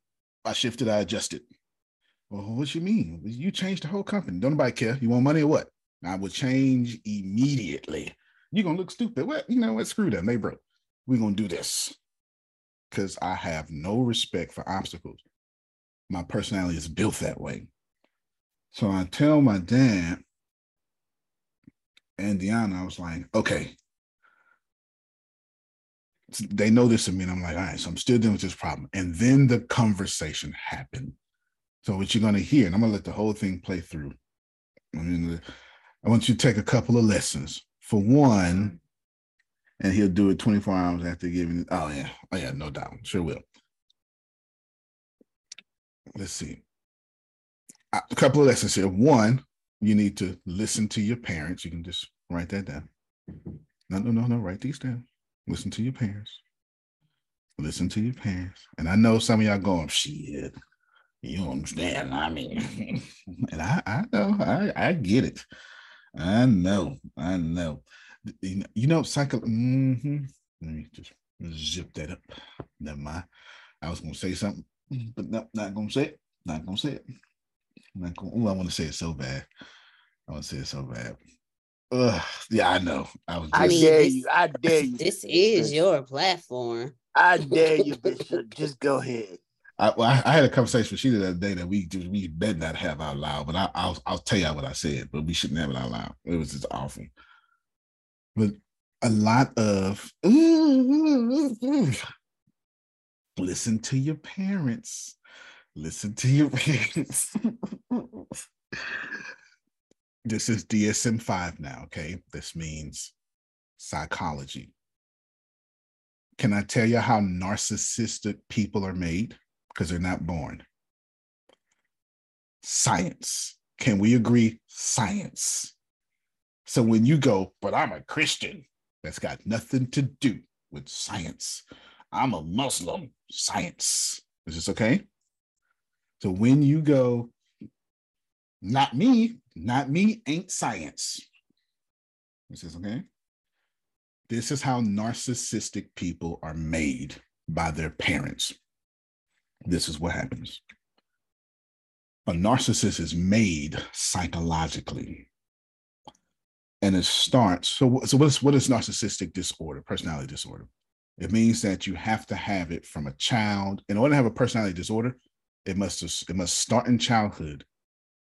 I shifted. I adjusted. Well, what you mean? You changed the whole company. Don't nobody care. You want money or what? I will change immediately. You're gonna look stupid. What you know what? Screw them. They broke. We're gonna do this. Cause I have no respect for obstacles. My personality is built that way. So I tell my dad and Deanna, I was like, okay. They know this of me, and I'm like, all right, so I'm still dealing with this problem. And then the conversation happened. So what you're gonna hear, and I'm gonna let the whole thing play through. I mean, I want you to take a couple of lessons. For one, and he'll do it 24 hours after giving. it. Oh yeah, oh yeah, no doubt, sure will. Let's see. A couple of lessons here. One, you need to listen to your parents. You can just write that down. No, no, no, no. Write these down. Listen to your parents. Listen to your parents. And I know some of y'all going, shit, you understand. I mean, *laughs* and I, I know, I, I get it. I know, I know. You know, cycle. Mm-hmm. Let me just zip that up. Never mind. I was gonna say something, but no, not gonna say it. Not gonna say it. Not gonna. Oh, I want to say it so bad. I want to say it so bad. Ugh, yeah, I know. I was. Just, I mean, dare you. I dare you. This is your platform. I *laughs* dare you, Bishop. Just go ahead. I, well, I, I, had a conversation with Sheila the other day that we just we better not have out loud, but I, will I'll tell y'all what I said, but we shouldn't have it out loud. It was just awful. But a lot of *laughs* listen to your parents. Listen to your parents. this is DSM 5 now, okay? This means psychology. Can I tell you how narcissistic people are made? because they're not born. Science. Can we agree? Science. So when you go, but I'm a Christian, that's got nothing to do with science. I'm a Muslim, science. Is this okay? So when you go, not me, not me ain't science. This is okay. This is how narcissistic people are made by their parents this is what happens. A narcissist is made psychologically. And it starts. So, so what is what is narcissistic disorder, personality disorder? It means that you have to have it from a child. In order to have a personality disorder, it must it must start in childhood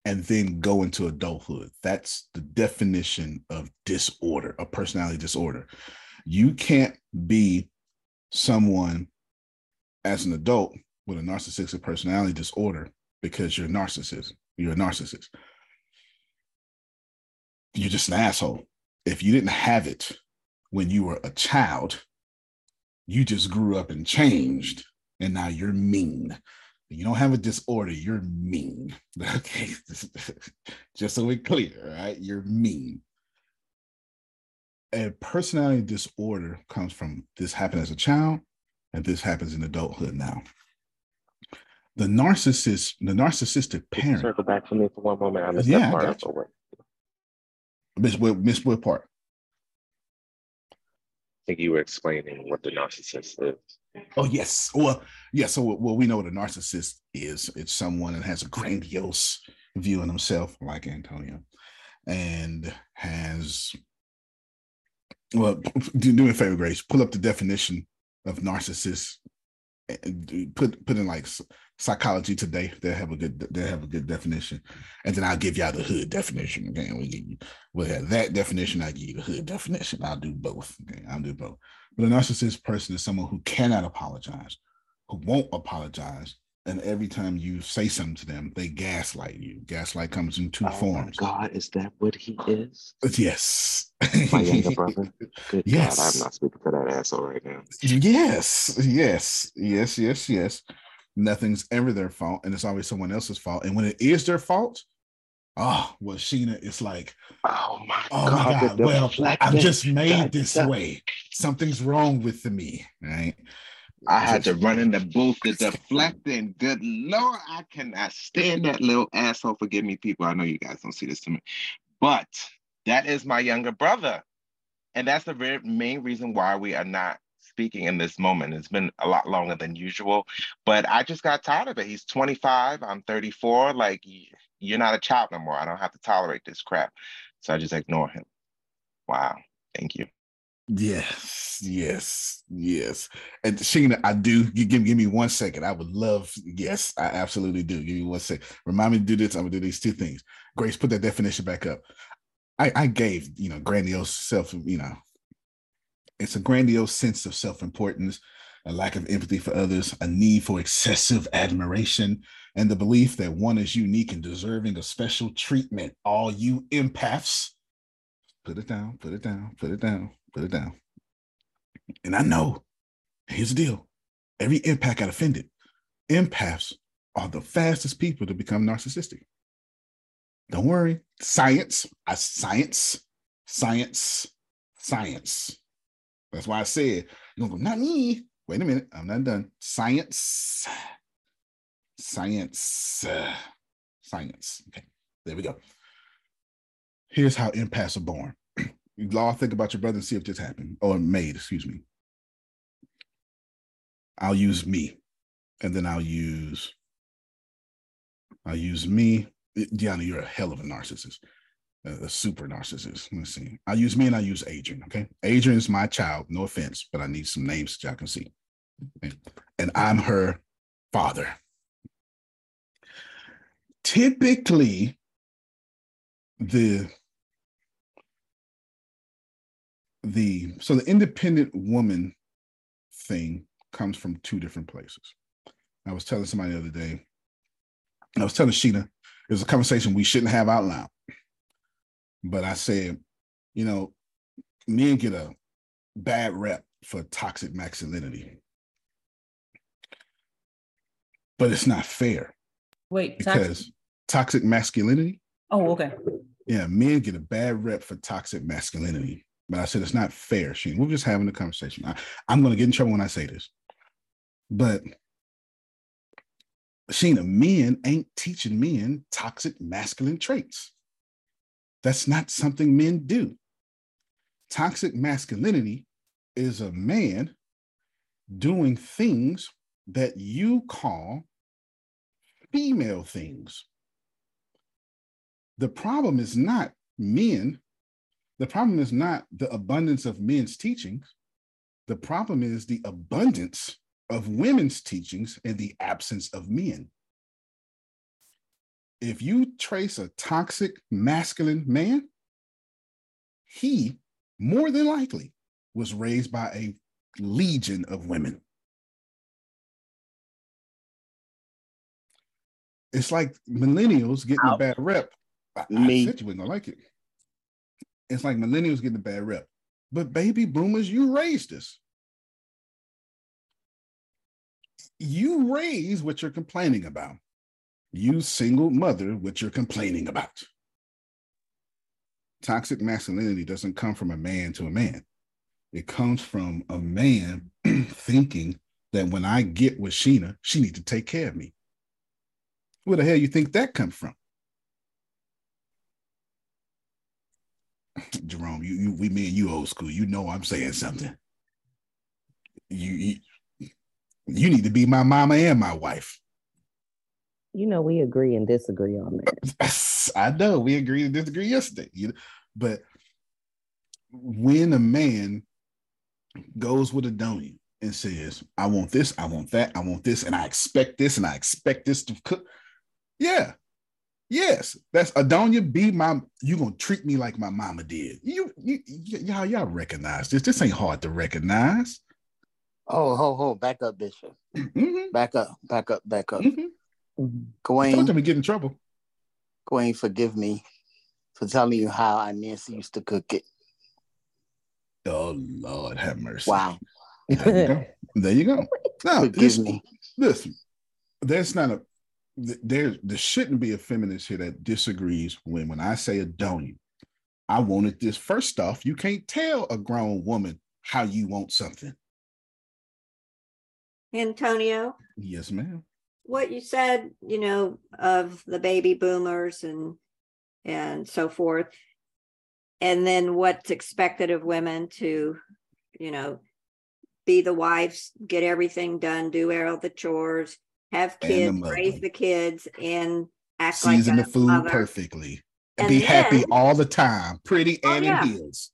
and then go into adulthood. That's the definition of disorder, a personality disorder. You can't be someone as an adult with a narcissistic personality disorder because you're a narcissist. You're a narcissist. You're just an asshole. If you didn't have it when you were a child, you just grew up and changed, and now you're mean. You don't have a disorder, you're mean. *laughs* Okay. *laughs* just so we're clear, right? You're mean. A personality disorder comes from this happened as a child, and this happens in adulthood now the narcissist, the narcissistic parent. Circle back for me for one moment. I missed yeah, that part. I got you. Miss what miss what part? Think you were explaining what the narcissist is. Oh yes. Well, yeah. So well, we know what a narcissist is. It's someone that has a grandiose view of himself, like Antonio, and has well, do, do me a favor, Grace. Pull up the definition of narcissist. Put put in like psychology today. They have a good they have a good definition, and then I'll give y'all the hood definition. Okay, we give you we'll have that definition. I give you the hood definition. I'll do both. Okay, I'll do both. But a narcissist person is someone who cannot apologize, who won't apologize, and every time you say something to them, they gaslight you. Gaslight comes in two oh forms. God, is that what he is? Uh, yes. *laughs* My younger brother. *laughs* Good yes. God, I'm not speaking for that asshole right now. Yes, yes, yes, yes, yes nothing's ever their fault and it's always someone else's fault. And when it is their fault, Oh, well, Sheena, it's like, oh my oh God, my God. Well, I'm just made God, this that- way. Something's wrong with me, right? I had to run in the booth to deflecting. *laughs* Good Lord, I cannot stand that little asshole. Forgive me, people. I know you guys don't see this to me, but that is my younger brother. And that's the very main reason why we are not speaking in this moment. It's been a lot longer than usual, but I just got tired of it. He's 25, I'm 34. Like, you're not a child no more. I don't have to tolerate this crap. So I just ignore him. Wow. Thank you. Yes, yes, yes. And Sheena, I do. You give, give me one second. I would love. Yes, I absolutely do. Give me one second. Remind me to do this. I'm gonna do these two things. Grace, put that definition back up. I, I gave you know grandiose self. You know, it's a grandiose sense of self importance, a lack of empathy for others, a need for excessive admiration, and the belief that one is unique and deserving of special treatment. All you empaths, put it down. Put it down. Put it down. Put it down. And I know, here's the deal every empath got offended. Empaths are the fastest people to become narcissistic. Don't worry. Science, I science, science, science. That's why I said, you're gonna go, not me. Wait a minute, I'm not done. Science, science, uh, science. Okay, there we go. Here's how empaths are born. Law, think about your brother and see if this happened or made, excuse me. I'll use me, and then I'll use I'll use me. Deanna, you're a hell of a narcissist, a, super narcissist. Let's see. I'll use me and I'll use Adrian. Okay. Adrian is my child. No offense, but I need some names y'all can see. And I'm her father. Typically, the the so the independent woman thing comes from two different places. I was telling somebody the other day, I was telling Sheena, it was a conversation we shouldn't have out loud. But I said, you know, men get a bad rep for toxic masculinity. But it's not fair Wait, toxic- because toxic masculinity, oh, okay. yeah, men get a bad rep for toxic masculinity. But I said it's not fair, Sheen. We're just having a conversation. I, I'm going to get in trouble when I say this. But Sheena, men ain't teaching men toxic masculine traits. That's not something men do. Toxic masculinity is a man doing things that you call female things. The problem is not men. The problem is not the abundance of men's teachings. The problem is the abundance of women's teachings and the absence of men. If you trace a toxic masculine man, he more than likely was raised by a legion of women. It's like millennials getting a bad rep. I, I Me. said you gonna like it. It's like millennials getting a bad rep. But baby boomers, you raised us. You raise what you're complaining about. You single mother what you're complaining about. Toxic masculinity doesn't come from a man to a man. It comes from a man *clears throat* thinking that when I get with Sheena, she needs to take care of me. Where the hell you think that come from? Jerome, you, you we me and you old school. You know I'm saying something. You, you you need to be my mama and my wife. You know, we agree and disagree on that. *laughs* I know we agreed and disagree yesterday, you know, but when a man goes with Adonia and says, I want this, I want that, I want this, and I expect this, and I expect this to cook. Yeah. Yes, that's Adonia. Be my. You gonna treat me like my mama did. You, you, y- y'all, y'all recognize this. This ain't hard to recognize. Oh, ho, ho, back up, Bishop. Mhm. Back up, back up, back up. Mhm. I Gawain, told them to get in trouble. Gawain, forgive me for telling you how I Nancy used to cook it. Oh Lord, have mercy. Wow. There you go. There you go. *laughs* No, Forgive listen, me. listen. That's not a. there there shouldn't be a feminist here that disagrees when when I say Adonia, I wanted this. First off, you can't tell a grown woman how you want something. Antonio. Yes, ma'am. What you said, you know, of the baby boomers and and so forth, and then what's expected of women to, you know, be the wives, get everything done, do all the chores, have kids, raise the kids, and act season like the food mother. perfectly, and, And be happy all the time, pretty Oh, and yeah. in heels.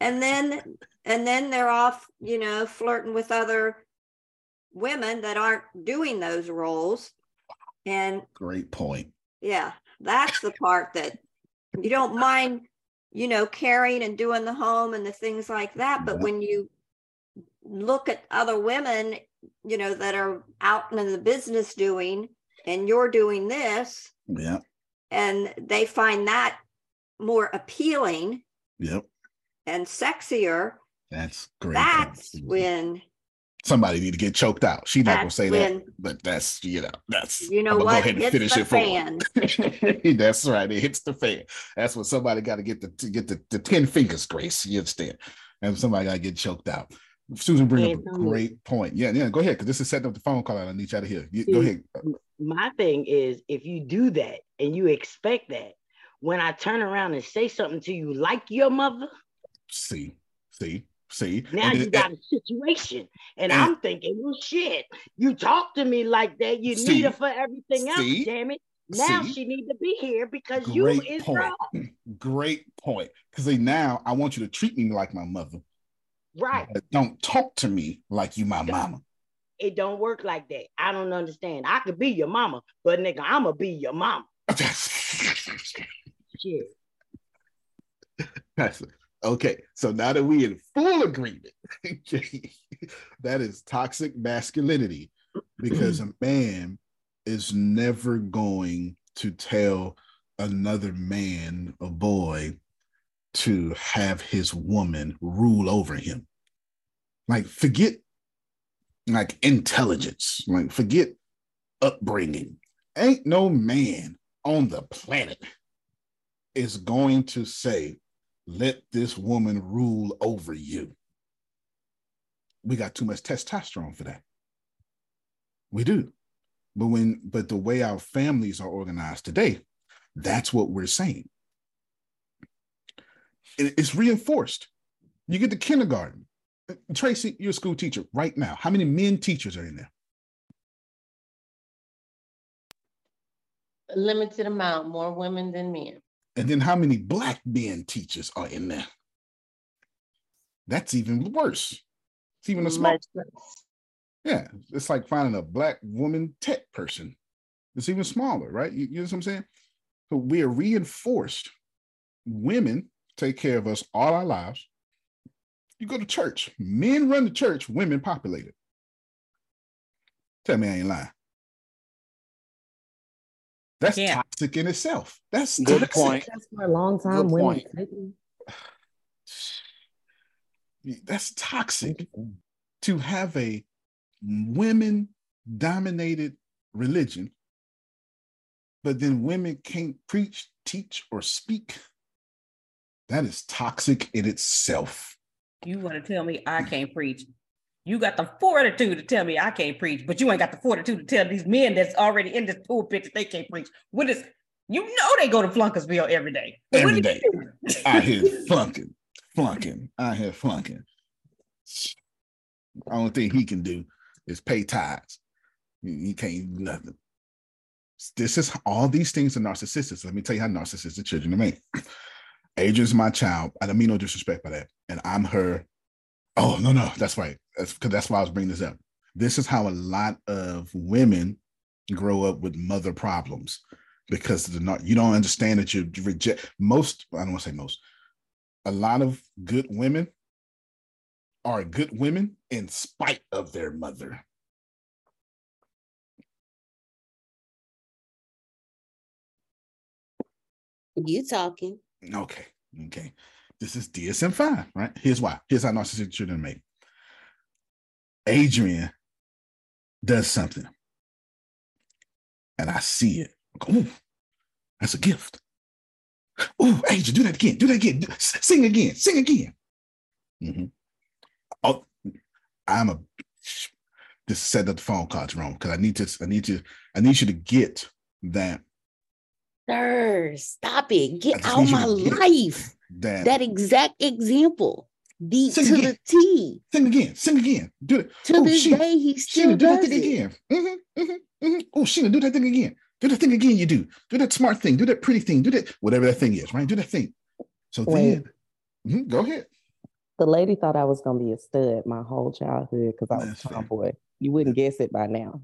and then and then they're off you know flirting with other women that aren't doing those roles and Great point. yeah that's the part that you don't mind you know caring and doing the home and the things like that but Yeah. when you look at other women you know that are out in the business doing and you're doing this Yeah. and they find that more appealing Yep. and sexier That's great. that's when somebody need to get choked out. She's not gonna say when- that, but that's you know that's you know what Go ahead and hits finish the it for fan. her. *laughs* that's right. It hits the fan. That's when somebody got to get the to get the, the ten fingers, Grace. You understand? And somebody got to get choked out. Susan bring up a great point. Yeah, yeah. Go ahead, because this is setting up the phone call. and I need you to hear. You, go ahead. My thing is, if you do that and you expect that, when I turn around and say something to you like your mother, See, see, see. now And you it- got a situation. And and- I'm thinking, well, shit, you talk to me like that. You See? need her for everything else, See? damn it. Now See? she need to be here because you Great is point. wrong. *clears throat* Great point. Because now I want you to treat me like my mother, Right. but don't talk to me like you my mama. It don't work like that. I don't understand. I could be your mama, but nigga, I'ma be your mama. *laughs* Shit. That's okay. So now that we in full agreement, *laughs* that is toxic masculinity because a man is never going to tell another man, a boy, to have his woman rule over him. Like, forget like intelligence, like, forget upbringing. Ain't no man on the planet is going to say, let this woman rule over you. We got too much testosterone for that. We do. But when but the way our families are organized today, that's what we're saying. It- it's reinforced. You get to kindergarten. Tracy, you're a school teacher right now. How many men teachers are in there? A limited amount, more women than men. And then how many black men teachers are in there? That's even worse. It's even a small. Yeah, it's like finding a black woman tech person. It's even smaller, right? You, you know what I'm saying? So we are reinforced. Women take care of us all our lives. You go to church, men run the church, women populate it. Tell me I ain't lying. That's Yeah. toxic in itself. That's Good toxic. point. That's for a long time. Good Women point. That's toxic to have a women dominated religion, but then women can't preach, teach, or speak. That is toxic in itself. You want to tell me I can't preach? You got the fortitude to tell me I can't preach, but you ain't got the fortitude to tell these men that's already in this pulpit that they can't preach. What is you know they go to Flunkersville every day. Every day. I hear *laughs* flunking, flunking. I hear flunking. Only thing he can do is pay tithes. He he can't do nothing. This is all these things are narcissistic. Let me tell you how narcissistic children are made. Adrian's my child. I don't mean no disrespect by that. And I'm her. Oh, no, no, that's right. That's because that's why I was bringing this up. This is how a lot of women grow up with mother problems because they're not, you don't understand that you reject most, I don't want to say most, a lot of good women are good women in spite of their mother. You talking? Okay, okay. This is DSM 5, right? Here's why. Here's how narcissistic children make. Adrian does something. and I see it. I go, Ooh, that's a gift. Oh, Angel, do that again. Do that again. Sing again. Sing again. Mm-hmm. Oh, I'm a just set up the phone cards wrong because I need to. I need to. I need you to get that. Sir, stop it. Get out my life. That, that exact example. The sing to again. the T. Sing again. Sing again. Do it. To oh, this Sheena, day, he still Sheena, do that thing it. again. Mm-hmm, mm-hmm, mm-hmm. Oh, Sheena, do that thing again. Do that thing again. You do. Do that smart thing. Do that pretty thing. Do that whatever that thing is. Right. Do that thing. So Wait. then, Mhm, go ahead. The lady thought I was gonna be a stud my whole childhood because I was a tomboy. You wouldn't guess it by now.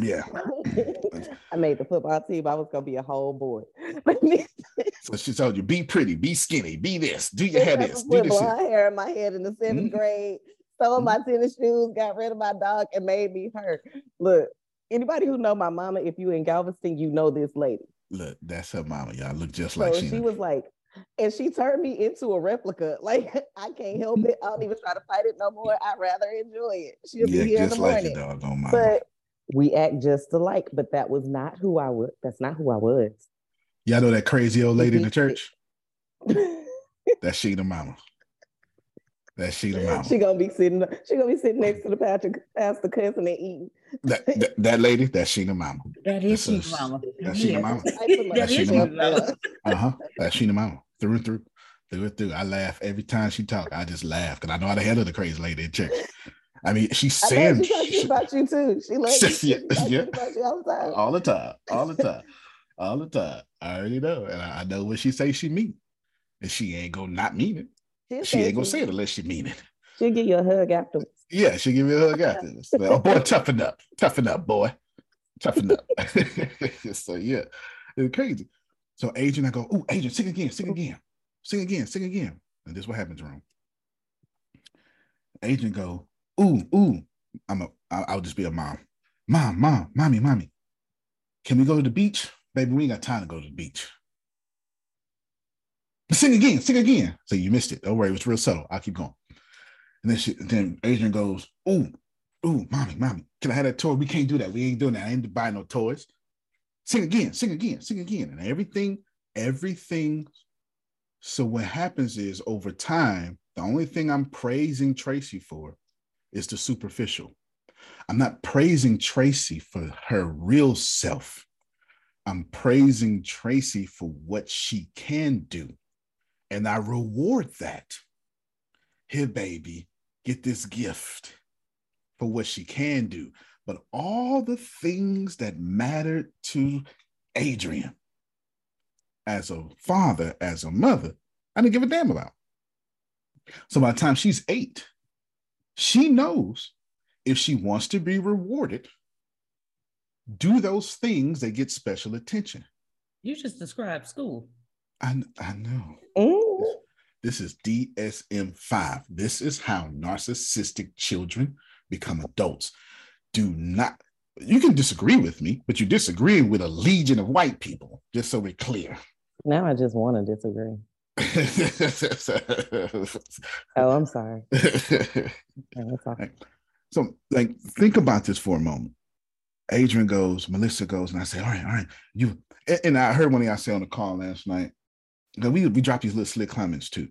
Yeah. *laughs* I made the football team. I was gonna be a whole boy. *laughs* So she told you, be pretty, be skinny, be this, do your hair this, do this. shit. blonde hair in my head in the 7th mm-hmm. grade. Sold my mm-hmm. tennis shoes, got rid of my dog, and made me hurt. Look, anybody who know my mama, if you in Galveston, you know this lady. Look, that's her mama. Y'all look just So like she Sheena. was like, and she turned me into a replica. *laughs* Like I can't help it. I don't even try to fight it no more. I'd rather enjoy it. She'll yeah, be here in the like morning. mama. but we act just alike. But that was not who I was. That's not who I was. Y'all know that crazy old lady in the church? *laughs* That's Sheena mama. That's Sheena mama. She gonna be sitting. She gonna be sitting next to the pastor, pastor cussing and eating. That, that, that lady, that's Sheena mama. That is That's Sheena us. mama. That's Yeah. Sheena mama. That That's is Sheena Sheena mama. mama. Uh-huh. That's Sheena mama. Through and through. Through and through. I laugh every time she talk. I just laugh because I know how to handle the crazy lady in church. I mean, she's saying she talks shit about you too. She loves you. *laughs* She yeah, talks yeah. shit about you all the time. all the time, all the time, *laughs* all the time. I already know, and I, I know what she say she mean, and she ain't gonna not mean it. She'll She ain't gonna say it unless she mean it. She'll give you a hug afterwards. Yeah, she'll give you a hug afterwards. But, oh, boy, *laughs* toughen up, toughen up, boy, toughen up. so yeah, it's crazy. So agent, I go, oh, Adrian, sing again, sing again, sing again, sing again. And this is what happens, Jerome. Agent go, ooh, ooh, I'm a, I'll, just be a mom, mom, mom, mommy, mommy. Can we go to the beach, baby? We ain't got time to go to the beach. Sing again, sing again. So you missed it. Don't worry, it was real subtle. I'll keep going. And then she, then Adrian goes, ooh, ooh, mommy, mommy, can I have that toy? We can't do that. We ain't doing that. I ain't buying no toys. Sing again, sing again, sing again. And everything, everything. So what happens is over time, the only thing I'm praising Tracy for is the superficial. I'm not praising Tracy for her real self. I'm praising Tracy for what she can do. And I reward that. Here, baby, get this gift for what she can do. But all the things that mattered to Adrian as a father, as a mother, I didn't give a damn about. So by the time she's eight, she knows if she wants to be rewarded, do those things that get special attention. You just described school. I, I know. Mm. This is DSM 5. This is how narcissistic children become adults. Do not, you can disagree with me, but you disagree with a legion of white people, just so we're clear. Now I just want to disagree. *laughs* Oh, I'm sorry. *laughs* Okay, so, like, think about this for a moment. Adrian goes, Melissa goes, and I say, All right, all right, you. And, and I heard one of y'all say on the call last night, that we we dropped these little slick comments too,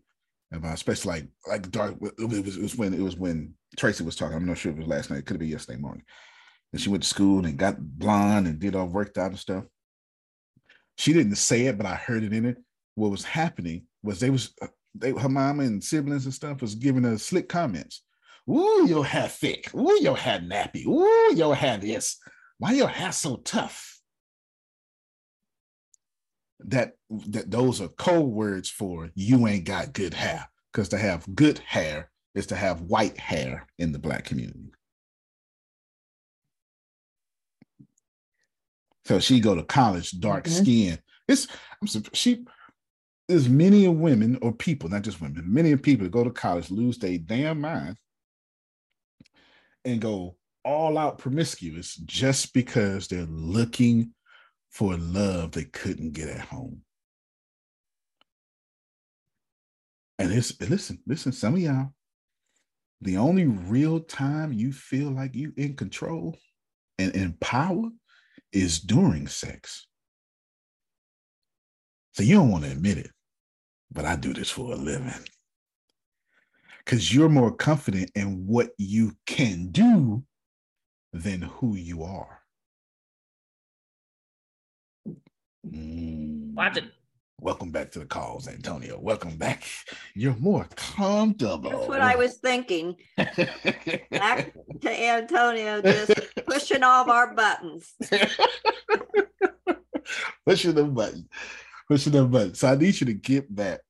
about especially like like dark. It was, it was when it was when Tracy was talking. I'm not sure if it was last night. It could have been yesterday morning. And she went to school and got blonde and did all worked out and stuff. She didn't say it, but I heard it in it. What was happening was they was uh, they her mama and siblings and stuff was giving her slick comments. Ooh, your hair thick. Ooh, your hair nappy. Ooh, your hair this. Why your hair so tough? That that those are code words for you ain't got good hair. Because to have good hair is to have white hair in the black community. So she go to college, dark mm-hmm. skin. It's I'm she there's many of women or people, not just women, many of people that go to college lose their damn mind and go all out promiscuous just because they're looking for love they couldn't get at home. And it's listen, listen, some of y'all, the only real time you feel like you in control and in power is during sex. So you don't want to admit it, but I do this for a living. Because you're more confident in what you can do than who you are. Mm. Watch it. Welcome back to the calls, Antonio. Welcome back. You're more comfortable. That's what I was thinking. back to Antonio, just pushing all of our buttons. *laughs* pushing the button. Pushing the button. So I need you to get back.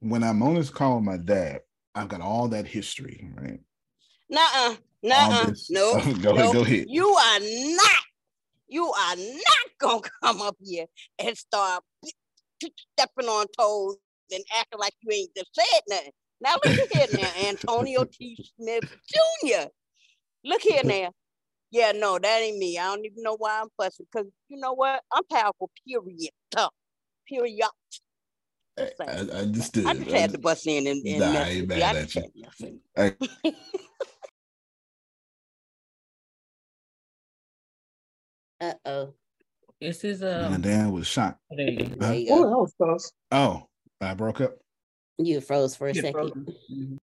When I'm on this call with my dad, I've got all that history, right? Nuh-uh. Nuh-uh. *laughs* No. go nope. ahead, go ahead. You are not, you are not gonna come up here and start stepping on toes and acting like you ain't just said nothing. Now look *laughs* here now, Antonio T. Smith Jr. Look here now. Yeah, no, that ain't me. I don't even know why I'm fussing. Cause you know what? I'm powerful. Period. Tough. Period. I, I understood. I just had to bust in and, and Nah, I mess ain't with you. I *laughs* mad just at had to mess with you. Hey, Uh oh. This is my um. dad was shocked. There you go. There you Oh, go. that was close. Oh, I broke up. You froze for a Get second. frozen. Mhm.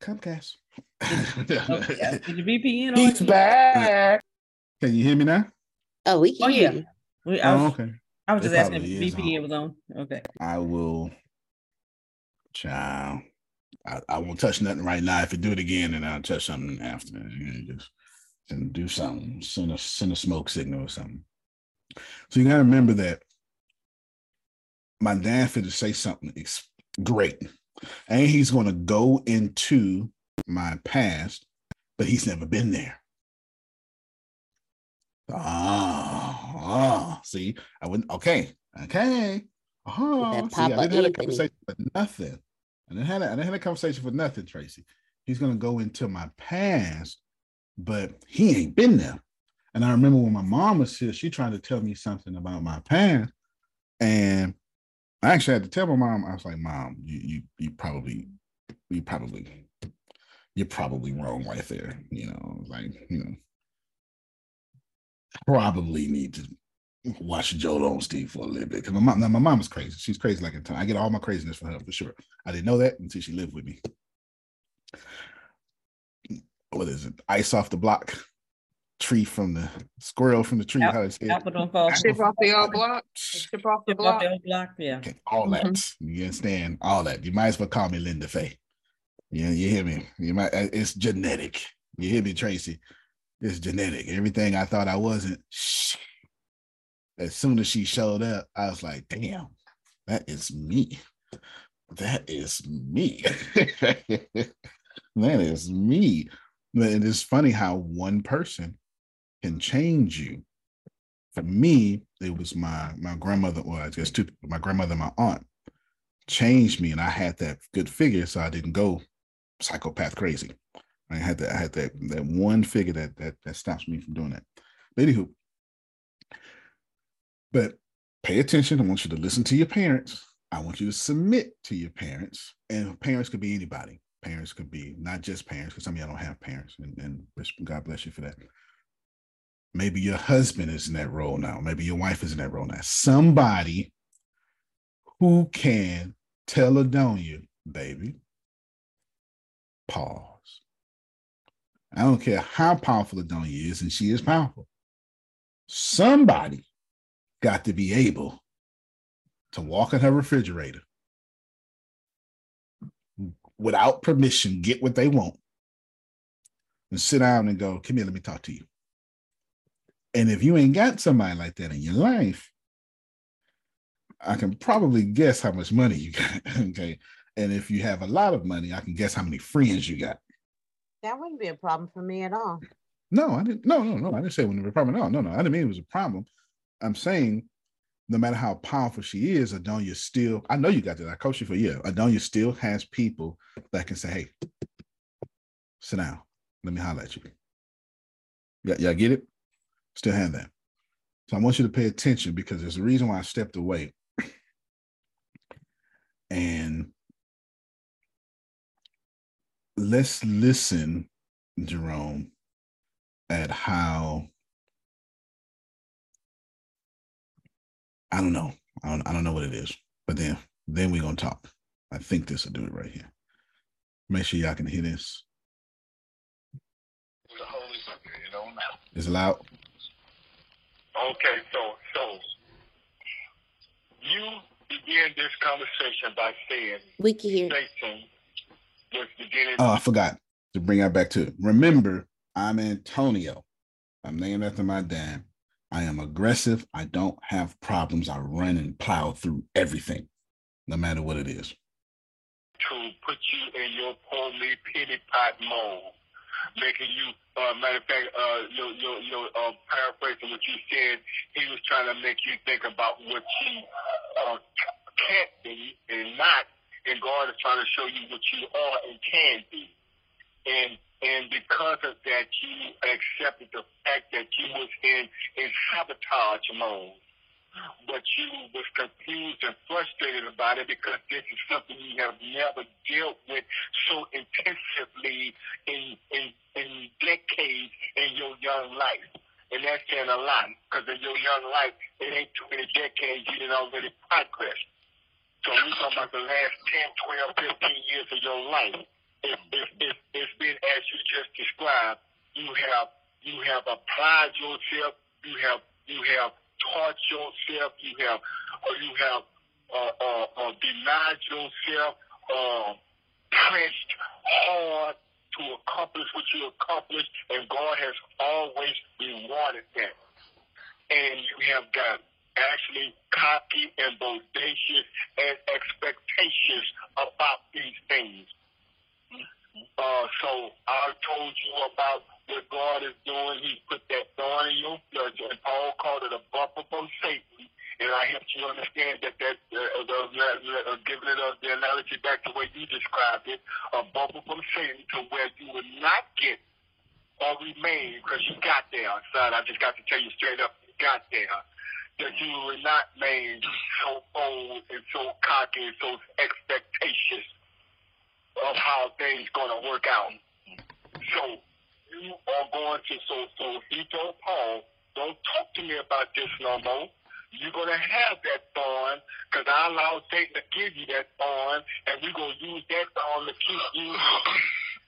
Comcast. Oh, yeah. Is your VPN on? He's back. Can you hear me now? Oh, we Oh can hear yeah. You. We, I Oh, was, okay. I was It just asking if on. was on. Okay. I will. Child. I, I won't touch nothing right now. If I do it again, then I'll touch something after. You know, Just and do something. Send a send a smoke signal or something. So you gotta remember that my dad fit to say something ex- great. And he's gonna go into my past, but he's never been there. Ah, ah, see, I wouldn't okay, okay. Uh-huh. See, I didn't have a conversation for nothing. I didn't have a, I didn't have a conversation for nothing, Tracy. He's gonna go into my past, but he ain't been there. And I remember when my mom was here, she tried to tell me something about my past, and I actually had to tell my mom. I was like, "Mom, you you you probably you probably you're probably wrong right there." You know, like you know, probably need to watch Joel Osteen for a little bit because my mom. Now my mom is crazy. She's crazy like a ton. I get all my craziness from her for sure. I didn't know that until she lived with me. What is it? Ice off the block, tree from the squirrel from the tree. Ap- how they say it? Apple don't fall. Ship off the old block. Ship off the Ship off block. the old block. Yeah. Okay, all that. You understand? All that. You might as well call me Linda Faye. Yeah, you hear me? You might. uh, It's genetic. You hear me, Tracy? It's genetic. Everything I thought I wasn't. Shh. As soon as she showed up, I was like, "Damn, that is me. That is me. *laughs* that is me." And it's funny how one person can change you for me, it was my my grandmother, or I guess two, my grandmother, and my aunt changed me, and I had that good figure, so I didn't go psychopath crazy. I had that I had that that one figure that that that stops me from doing that. But anywho, but pay attention. I want you to listen to your parents. I want you to submit to your parents, and parents could be anybody. Parents could be not just parents, because some of y'all don't have parents, and, and God bless you for that. Maybe your husband is in that role now. Maybe your wife is in that role now. Somebody who can tell Adonia, baby, pause. I don't care how powerful Adonia is, and she is powerful. Somebody got to be able to walk in her refrigerator without permission, get what they want, and sit down and go, Come here, let me talk to you. And if you ain't got somebody like that in your life, I can probably guess how much money you got. *laughs* okay. And if you have a lot of money, I can guess how many friends you got. That wouldn't be a problem for me at all. No, I didn't. No, no, no. I didn't say it wouldn't be a problem. No, no, no. I didn't mean it was a problem. I'm saying no matter how powerful she is, Adonia still, I know you got that. I coached you for a year. Adonia still has people that can say, hey, sit down. Let me at you. Yeah, y'all get it? Still have that. So I want you to pay attention because there's a reason why I stepped away. And let's listen, Jerome, at how I don't know. I don't I don't know what it is. But then then we're gonna talk. I think this will do it right here. Make sure y'all can hear this. Is it loud? Okay, so so you begin this conversation by saying we can hear Satan was beginning. Oh, I forgot to bring that back to it. Remember, I'm Antonio. I'm named after my dad. I am aggressive. I don't have problems. I run and plow through everything, no matter what it is. To put you in your me pity pot mode, making you, uh, matter of fact, uh, your, your, your, uh, paraphrasing what you said, he was trying to make you think about what you uh, can't be and not, and God is trying to show you what you are and can be. And and because of that, you accepted the fact that you was in in sabotage mode. But you was confused and frustrated about it because this is something you have never dealt with so intensively in in in decades in your young life. And that's saying a lot because in your young life, it ain't too many decades you didn't already progress. So we're talking about the last 10, 12, 15 years of your life if, if, if it's been as you just described, you have you have applied yourself, you have you have taught yourself, you have or you have uh, uh, uh, denied yourself, uh, pressed hard to accomplish what you accomplished, and God has always rewarded that. And you have got actually cocky and bodacious and expectations about these things. Uh, so I told you about what God is doing. He put that thorn in your flesh, and Paul called it a bumper from Satan. And I helped you understand that that uh, the, uh, giving it uh, the analogy back the way you described it, a bumper from Satan to where you would not get or remain because you got there, son. I just got to tell you straight up, you got there. That you would not remain so old and so cocky and so expectations of how things gonna work out. So you are going to so so he told Paul, don't talk to me about this no more. You're gonna have that thorn because I allow Satan to give you that thorn, and we're gonna use that thorn to keep you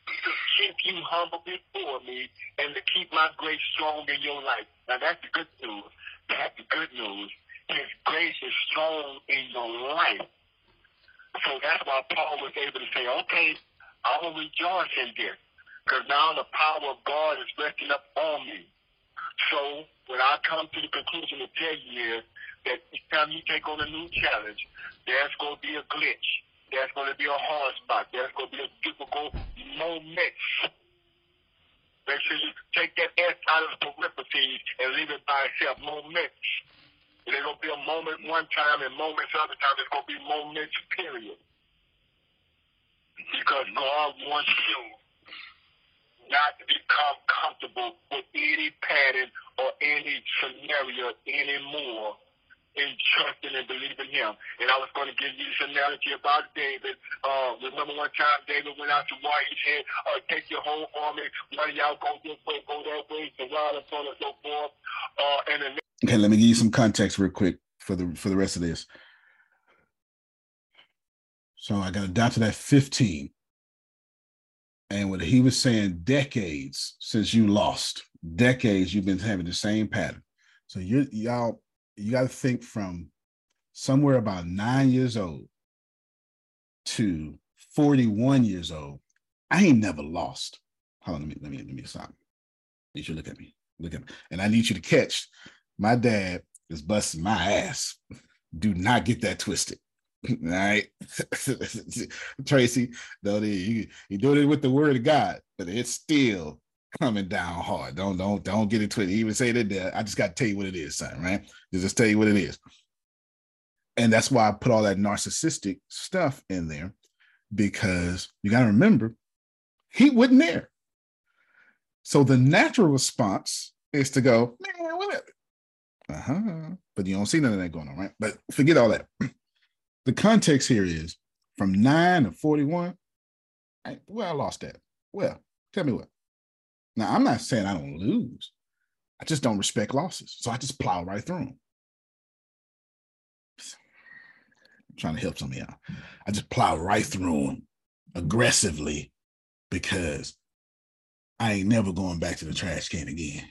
to keep you humble before me and to keep my grace strong in your life. Now that's the good news. That's the good news. His grace is strong in your life. So that's why Paul was able to say, okay, I will rejoice in this because now the power of God is resting up on me. So when I come to the conclusion to tell you is that each time you take on a new challenge, there's going to be a glitch. There's going to be a hard spot. There's going to be a difficult moment. Make sure you take that S out of the parentheses and leave it by itself. Moments. There's going to be a moment one time and moments other time. There's going to be moments, period. Because God wants you not to become comfortable with any pattern or any scenario anymore in trusting and believing him. And I was going to give you this analogy about David. Uh, remember one time David went out to war, he said, uh, take your whole army, one of y'all go this way, go that way, surround us, so on and so forth. Uh, and the Okay, let me give you some context real quick for the for the rest of this. So I got to that 15. And what he was saying, decades since you lost, decades you've been having the same pattern. So you y'all, you got to think from somewhere about nine years old to 41 years old. I ain't never lost. Hold on, let me let me let me stop. You should look at me. Look at me. And I need you to catch my dad is busting my ass. Do not get that twisted. *laughs* All right. *laughs* Tracy, though you you doing it with the word of God, but it's still coming down hard. Don't don't don't get it twisted. Even say that. I just got to tell you what it is, son. Right? Just tell you what it is. And that's why I put all that narcissistic stuff in there, because you got to remember, he wasn't there. So the natural response is to go, man. Uh-huh. But you don't see none of that going on, right? But forget all that. *clears throat* The context here is from 9 to 41. I, well, I lost that. Well, tell me what. Now, I'm not saying I don't lose. I just don't respect losses. So I just plow right through them. I'm trying to help some of y'all. I just plow right through them aggressively because I ain't never going back to the trash can again.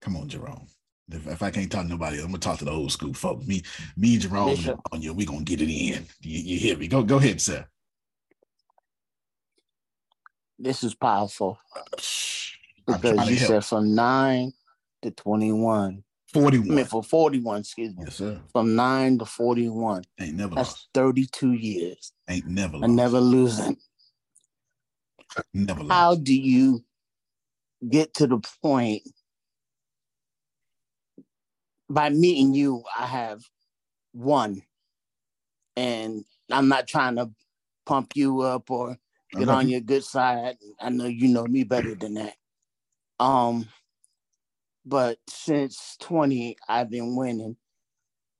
Come on, Jerome. If, if I can't talk to nobody, I'm gonna talk to the old school folks. Me, me, and Jerome, Bishop. on you, we gonna get it in. You, you hear me? Go, go ahead, sir. This is powerful because you said from nine to twenty-one. 41. I mean, for 41, excuse me. Yes, sir. From 9 to 41. Ain't never That's lost. 32 years. Ain't never lost. never losing. Never lost. How do you get to the point by meeting you? I have won. and I'm not trying to pump you up or get on you. your good side. I know you know me better than that. Um, but since 20, I've been winning.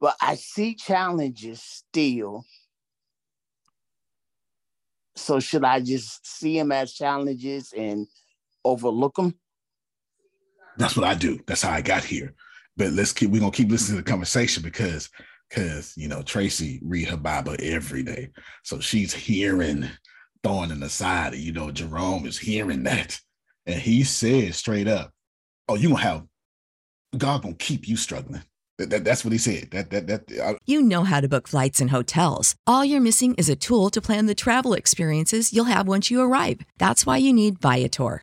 But I see challenges still. So should I just see them as challenges and overlook them? That's what I do. That's how I got here. But let's keep we're gonna keep listening to the conversation because because you know Tracy read her Bible every day. So she's hearing throwing in the side. You know, Jerome is hearing that. And he said straight up, Oh, you gonna have God gonna keep you struggling. That, that- that's what he said. That that that I, You know how to book flights and hotels. All you're missing is a tool to plan the travel experiences you'll have once you arrive. That's why you need Viator.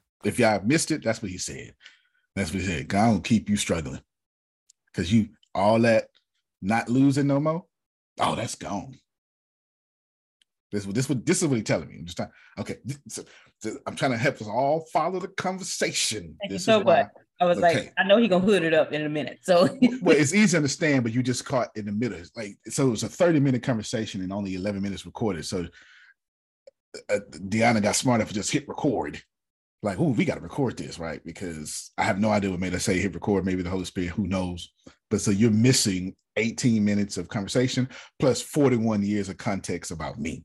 If y'all missed it, that's what he said. That's what he said. God will keep you struggling. Cause you all that not losing no more. Oh, that's gone. This this what this is what he's telling me. I'm just trying. Okay, so- I'm trying to help us all follow the conversation. Thank you so much. I was Okay. like, I know he gonna hood it up in a minute. So *laughs* well, it's easy to *laughs* understand, but you just caught in the middle. Like so, it was a 30 minute conversation and only 11 minutes recorded. So uh, Deanna got smart enough to just hit record. Like, oh, we got to record this, right? Because I have no idea what made us say hit record. Maybe the Holy Spirit, who knows? But so you're missing 18 minutes of conversation plus 41 years of context about me.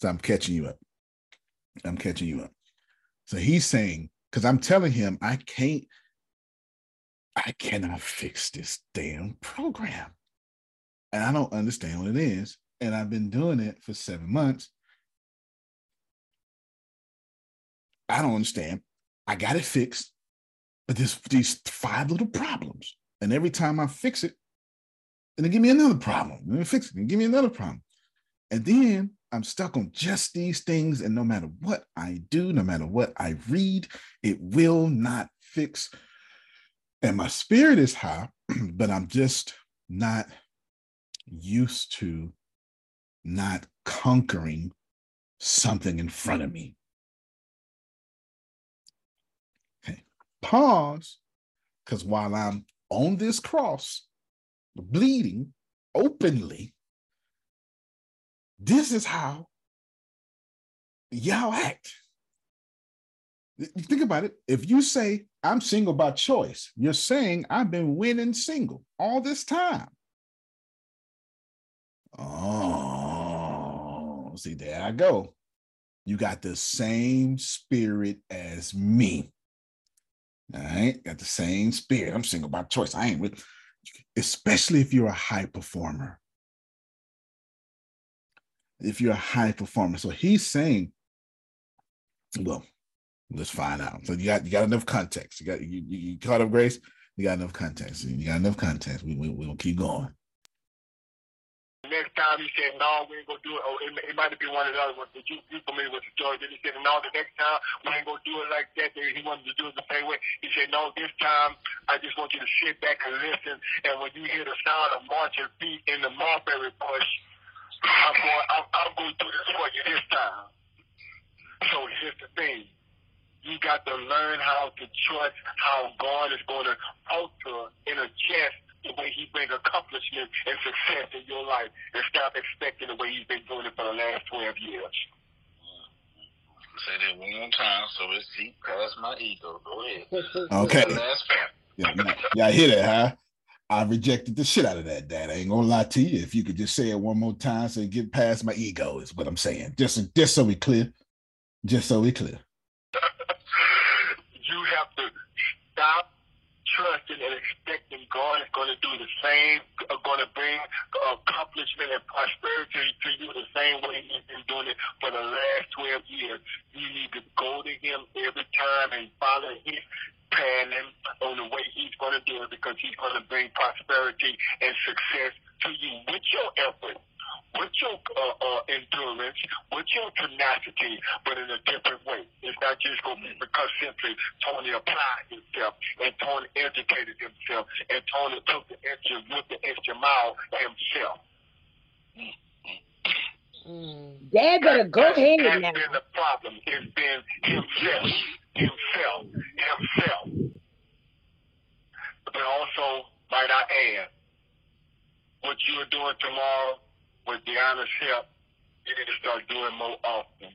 So I'm catching you up. I'm catching you up. So he's saying, because I'm telling him I can't I cannot fix this damn program. And I don't understand what it is. And I've been doing it for seven months. I don't understand. I got it fixed, but there's these five little problems. And every time I fix it, then they give me another problem. Then they fix it and give me another problem. And then I'm stuck on just these things. And no matter what I do, no matter what I read, it will not fix and my spirit is high, *clears throat* but I'm just not used to not conquering something in front of me. Okay, pause, because while I'm on this cross, bleeding openly, this is how y'all act. Think about it. If you say, I'm single by choice, you're saying I've been winning single all this time. Oh, see, there I go. You got the same spirit as me. All right, got the same spirit. I'm single by choice. I ain't with, especially if you're a high performer. If you're a high performer. So he's saying, well, let's find out. So you got you got enough context. You got you, you caught up, Grace. You got enough context. You got enough context. We we we'll keep going. Next time he said, no, we ain't gonna do it. Oh, it, it might have been one of the other ones, but you, you familiar with the story. Then he said, no, the next time we ain't gonna do it like that. Then he wanted to do it the same way. He said, no, this time I just want you to sit back and listen. And when you hear the sound of marching feet in the mulberry bush, I'm going, I'm, I'm going to do this for you this time. So here's the thing. You got to learn how to trust how God is going to alter in a chest the way he bring accomplishment and success in your life and stop expecting the way he's been doing it for the last 12 years. Say that one more time so it's deep past my ego. Go ahead. *laughs* Okay. Yeah, yeah, I hear that, huh? I rejected the shit out of that, Dad. I ain't gonna lie to you. If you could just say it one more time so it get past my ego, is what I'm saying. Just, just so we clear. Just so we clear. *laughs* you have to stop trusting and expecting God is going to do the same, uh, going to bring accomplishment and prosperity to you the same way He's been doing it for the last 12 years. You need to go to Him every time and follow His pattern on the way He's going to do it because He's going to bring prosperity and success to you with your effort with your uh, uh, endurance, with your tenacity, but in a different way. It's not just going to be because simply Tony applied himself and Tony educated himself and Tony took the extra with the extra mile himself. Mm. Dad better go that's, ahead that's now. been the problem. It's been himself, himself, himself. But also, might I add, what you are doing tomorrow with Deanna's help, you need to start doing more often.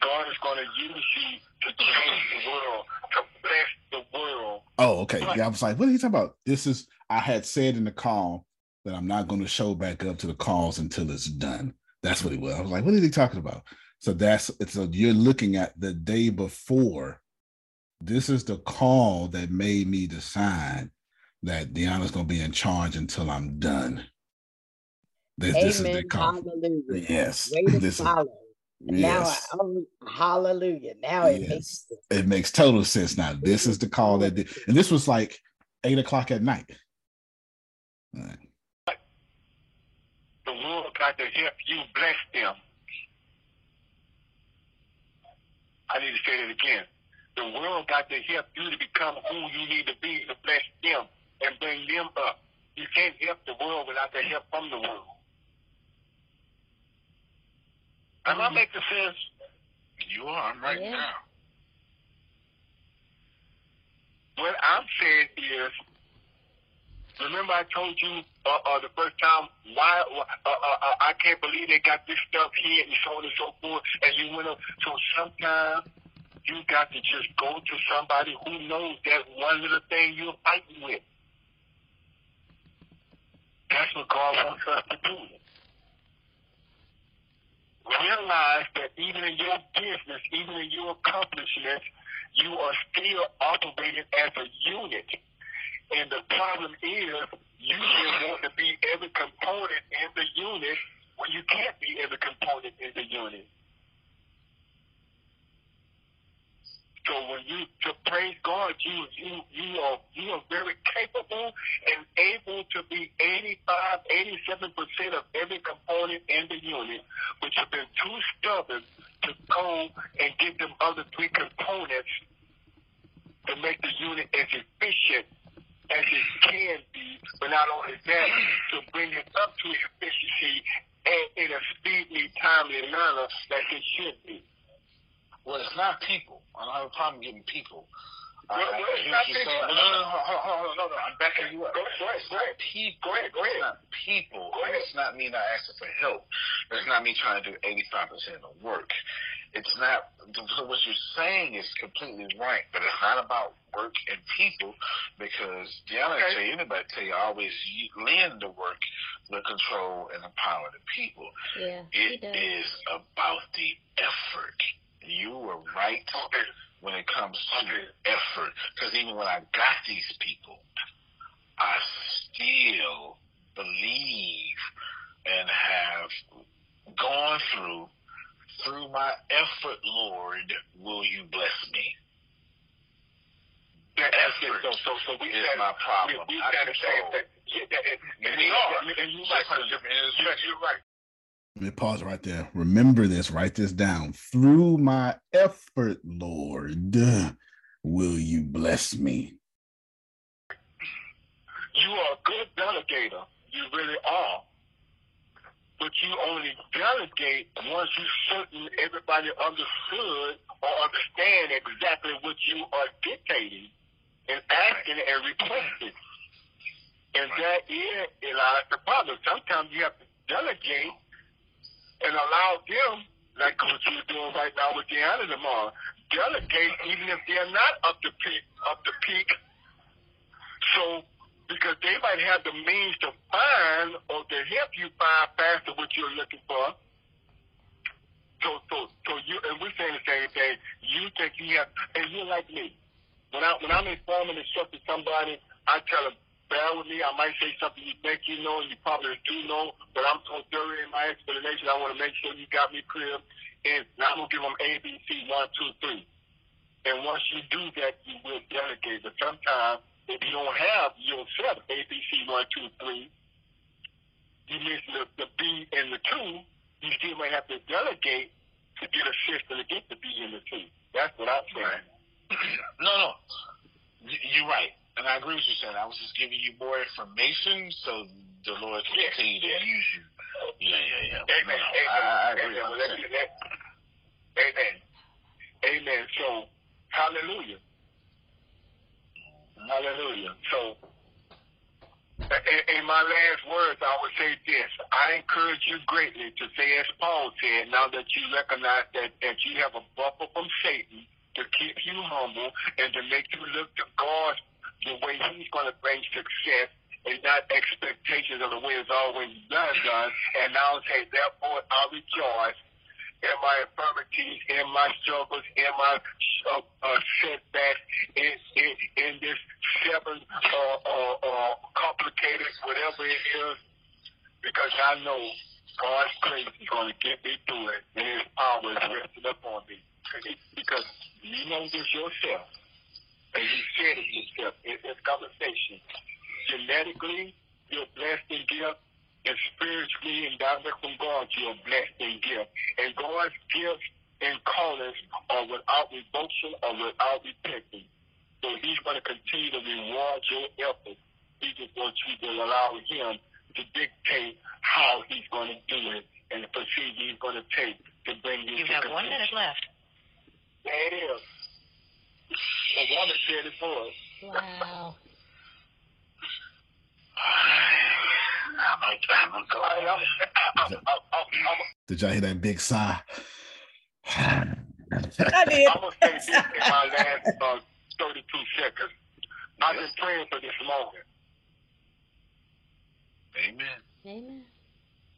God is going to use you to change the world, to bless the world. Oh, okay. Yeah, I was like, what are you talking about? This is I had said in the call that I'm not going to show back up to the calls until it's done. That's what he was. I was like, what are talking about? So that's so you're looking at the day before. This is the call that made me decide that Deanna's going to be in charge until I'm done. This, this is the Amen. call. Hallelujah. Yes. Way to This follow. Now, yes. I, oh, hallelujah. Now it makes Yes. It makes total sense now. This is the call that did, and this was like eight o'clock at night. The world got to help you bless them. I need to say that again. The world got to help you to become who you need to be to bless them and bring them up. You can't help the world without the help from the world. Am I making sense? You are. I'm right now. What I'm saying is, remember I told you uh, uh, the first time why uh, uh, uh, I can't believe they got this stuff here and so on and so forth, and you went up. So sometimes you got to just go to somebody who knows that one little thing you're fighting with. That's what God wants us to do. Realize that even in your business, even in your accomplishments, you are still operating as a unit. And the problem is you just want to be every component in the unit when you can't be every component in the unit. So when you to praise God, you you you are you are very capable and able to be 85, 87 percent of every component in the unit, but you've been too stubborn to go and get them other three components to make the unit as efficient as it can be, but not only that, to bring it up to efficiency and in a speedy, timely manner that it should be. Well, it's not people. I don't have a problem getting people. Well, well, it's not people. No, no, no, hold, hold, hold, no, no, I'm backing you up. Go ahead, go ahead, it's not people. Go ahead, go ahead. It's not people. It's not me not asking for help. It's not me trying to do 85% of the work. It's not, so what you're saying is completely right, but it's not about work and people because Deanna okay. tell you, anybody tell you, always lend the work, the control, and the power to people. Yeah, it is about the effort. You were right when it comes to effort because even when I got these people, I still believe and have gone through through my effort, Lord, will you bless me? That effort so, so, so we is my problem. We, we got to that. Yeah, that and, we are. And. You're right. Let me pause right there. Remember this, write this down. Through my effort, Lord, will you bless me? You are a good delegator. You really are but you only delegate once you're certain everybody understood or understand exactly what you are dictating and asking and requesting. And that is a lot of the problem. Sometimes you have to delegate and allow them, like what you're doing right now with Deanna tomorrow, delegate even if they're not up to peak up to peak. So because they might have the means to find or to help you find faster what you're looking for. So, so, so you and we're saying the same thing. You think you have, and you're like me. When I when I'm informing and instructing somebody, I tell them, me. I might say something you think you know and you probably do know, but I'm so thorough in my explanation. I want to make sure you got me clear. And I'm gonna give them A, B, C, one, two, three. And once you do that, you will delegate. But sometimes if you don't have yourself A, B, C, one, two, three, you miss the, the B and the two, you still might have to delegate to get a system to get the B and the two. That's what I'm saying. *clears throat* no, no. You're right. And I agree with you saying. I was just giving you more information so the Lord can continue to use you. Yeah, yeah, yeah. Amen. No, Amen. I, I agree. Amen. Amen. Amen. So, hallelujah. Hallelujah. So, in, in, my last words, I would say this. I encourage you greatly to say, as Paul said, now that you recognize that, that you have a buffer from Satan to keep you humble and to make you look to God the way he's going to bring success and not expectations of the way it's always done, done. And now say, therefore, I rejoice in my infirmities, in my struggles, in my uh, uh, setbacks, in, in, in this seven uh, uh, uh, complicated, whatever it is, because I know God's grace is going to get me through it, and His power is resting upon me. Because you know this yourself, and you said it yourself in this conversation. Genetically, you're blessed in gift and spiritually and direct from God, you are blessed and gift. And God's gifts and callings are without revulsion or without repentance. So he's going to continue to reward your efforts. He just wants you to allow him to dictate how he's going to do it and the procedure he's going to take to bring you, you to have one minute left. There it is. The woman said it for us. Wow. Did y'all hear that big sigh? I *laughs* did. I'm gonna say this in my last uh, 32 seconds. I've been praying for this moment. Amen. Amen.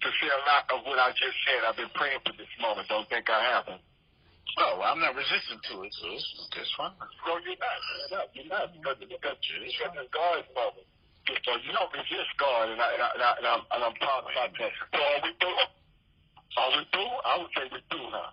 To say a lot of what I just said, I've been praying for this moment. Don't think I haven't. Oh, I'm not resistant to it, so it's, it's fine. No, you're not. You're not. You're not because, because, because it's God's moment. So you don't resist God, and, I, and, I, and, I, and, I'm, and I'm proud about that. So are we through? Are we through? I would say we're through, huh?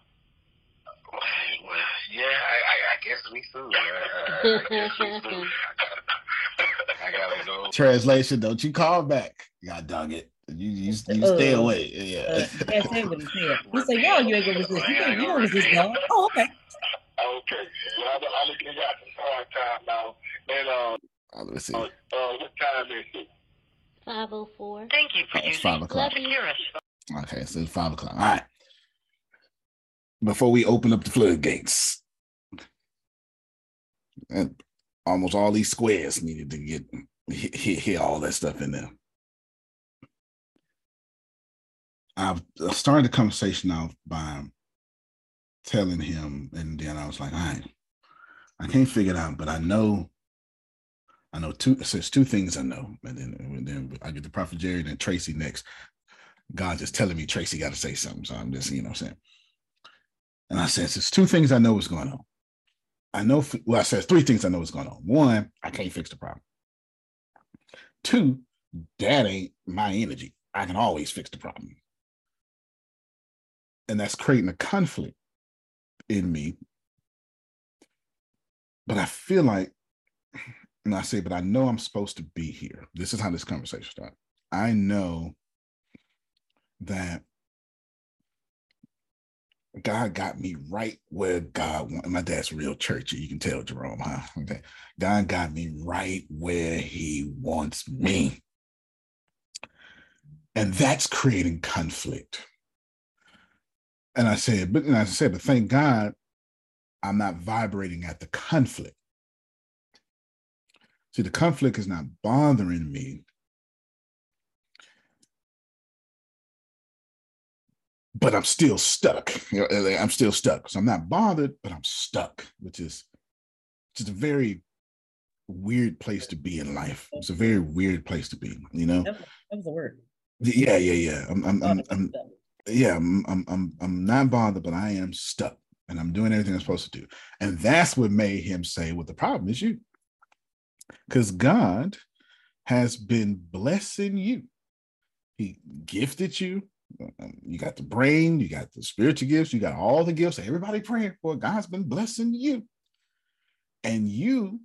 Well, yeah, I, I, I guess we through. I, I guess we through. *laughs* I gotta go. Translation: Don't you call back? God dog it. You you, you stay uh, away. Yeah. Uh, that's what he said. He said, "Yo, you ain't gonna resist. You, you don't resist God." Oh, okay. Okay. Well, I'm, I'm gonna give y'all some hard time now, and um. Uh, let's see. Uh, uh, what time is it? 504. Thank you for Oh, it's using five o'clock. Okay, so it's five o'clock. All right. Before we open up the floodgates, almost all these squares needed to get hit, hit, hit all that stuff in there. I've started the conversation off by telling him, and then I was like, all right, I can't figure it out, but I know, I know two. So it's two things I know, and then and then I get the Prophet Jerry, and then Tracy next. God just telling me Tracy got to say something, so I'm just you know what I'm saying. And I said, there's two things I know is going on. I know, well, I said three things I know is going on. One, I can't fix the problem. Two, that ain't my energy. I can always fix the problem. And that's creating a conflict in me. But I feel like, and I say, but I know I'm supposed to be here. This is how this conversation started. I know that God got me right where God wanted. My dad's real churchy. You can tell, Jerome, huh? Okay. God got me right where he wants me. And that's creating conflict. And I said, but and I said, but thank God I'm not vibrating at the conflict. See, the conflict is not bothering me. But I'm still stuck. You know, I'm still stuck. So I'm not bothered, but I'm stuck, which is just a very weird place to be in life. It's a very weird place to be, you know? That was, that was the word. Yeah, yeah, yeah. I'm, I'm, I'm, I'm yeah, I'm, I'm, I'm, I'm not bothered, but I am stuck, and I'm doing everything I'm supposed to do, and that's what made him say, "Well, the problem is you," because God has been blessing you. He gifted you. Um, You got the brain, you got the spiritual gifts, you got all the gifts. Everybody praying for. God's been blessing you, and you,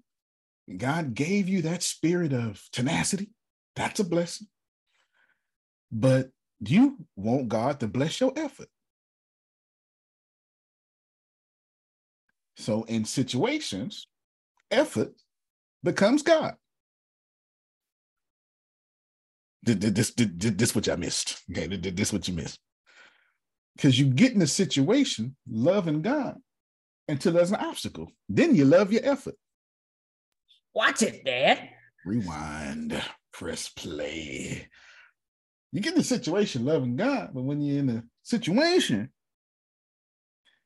God gave you that spirit of tenacity. That's a blessing. But you want God to bless your effort. So in situations, effort becomes God. This, this, this what I missed. Okay, Th- this what you missed. Because you get in a situation loving God until there's an obstacle. Then you love your effort. Watch it, Dad. Rewind, press play. You get in a situation loving God, but when you're in a situation,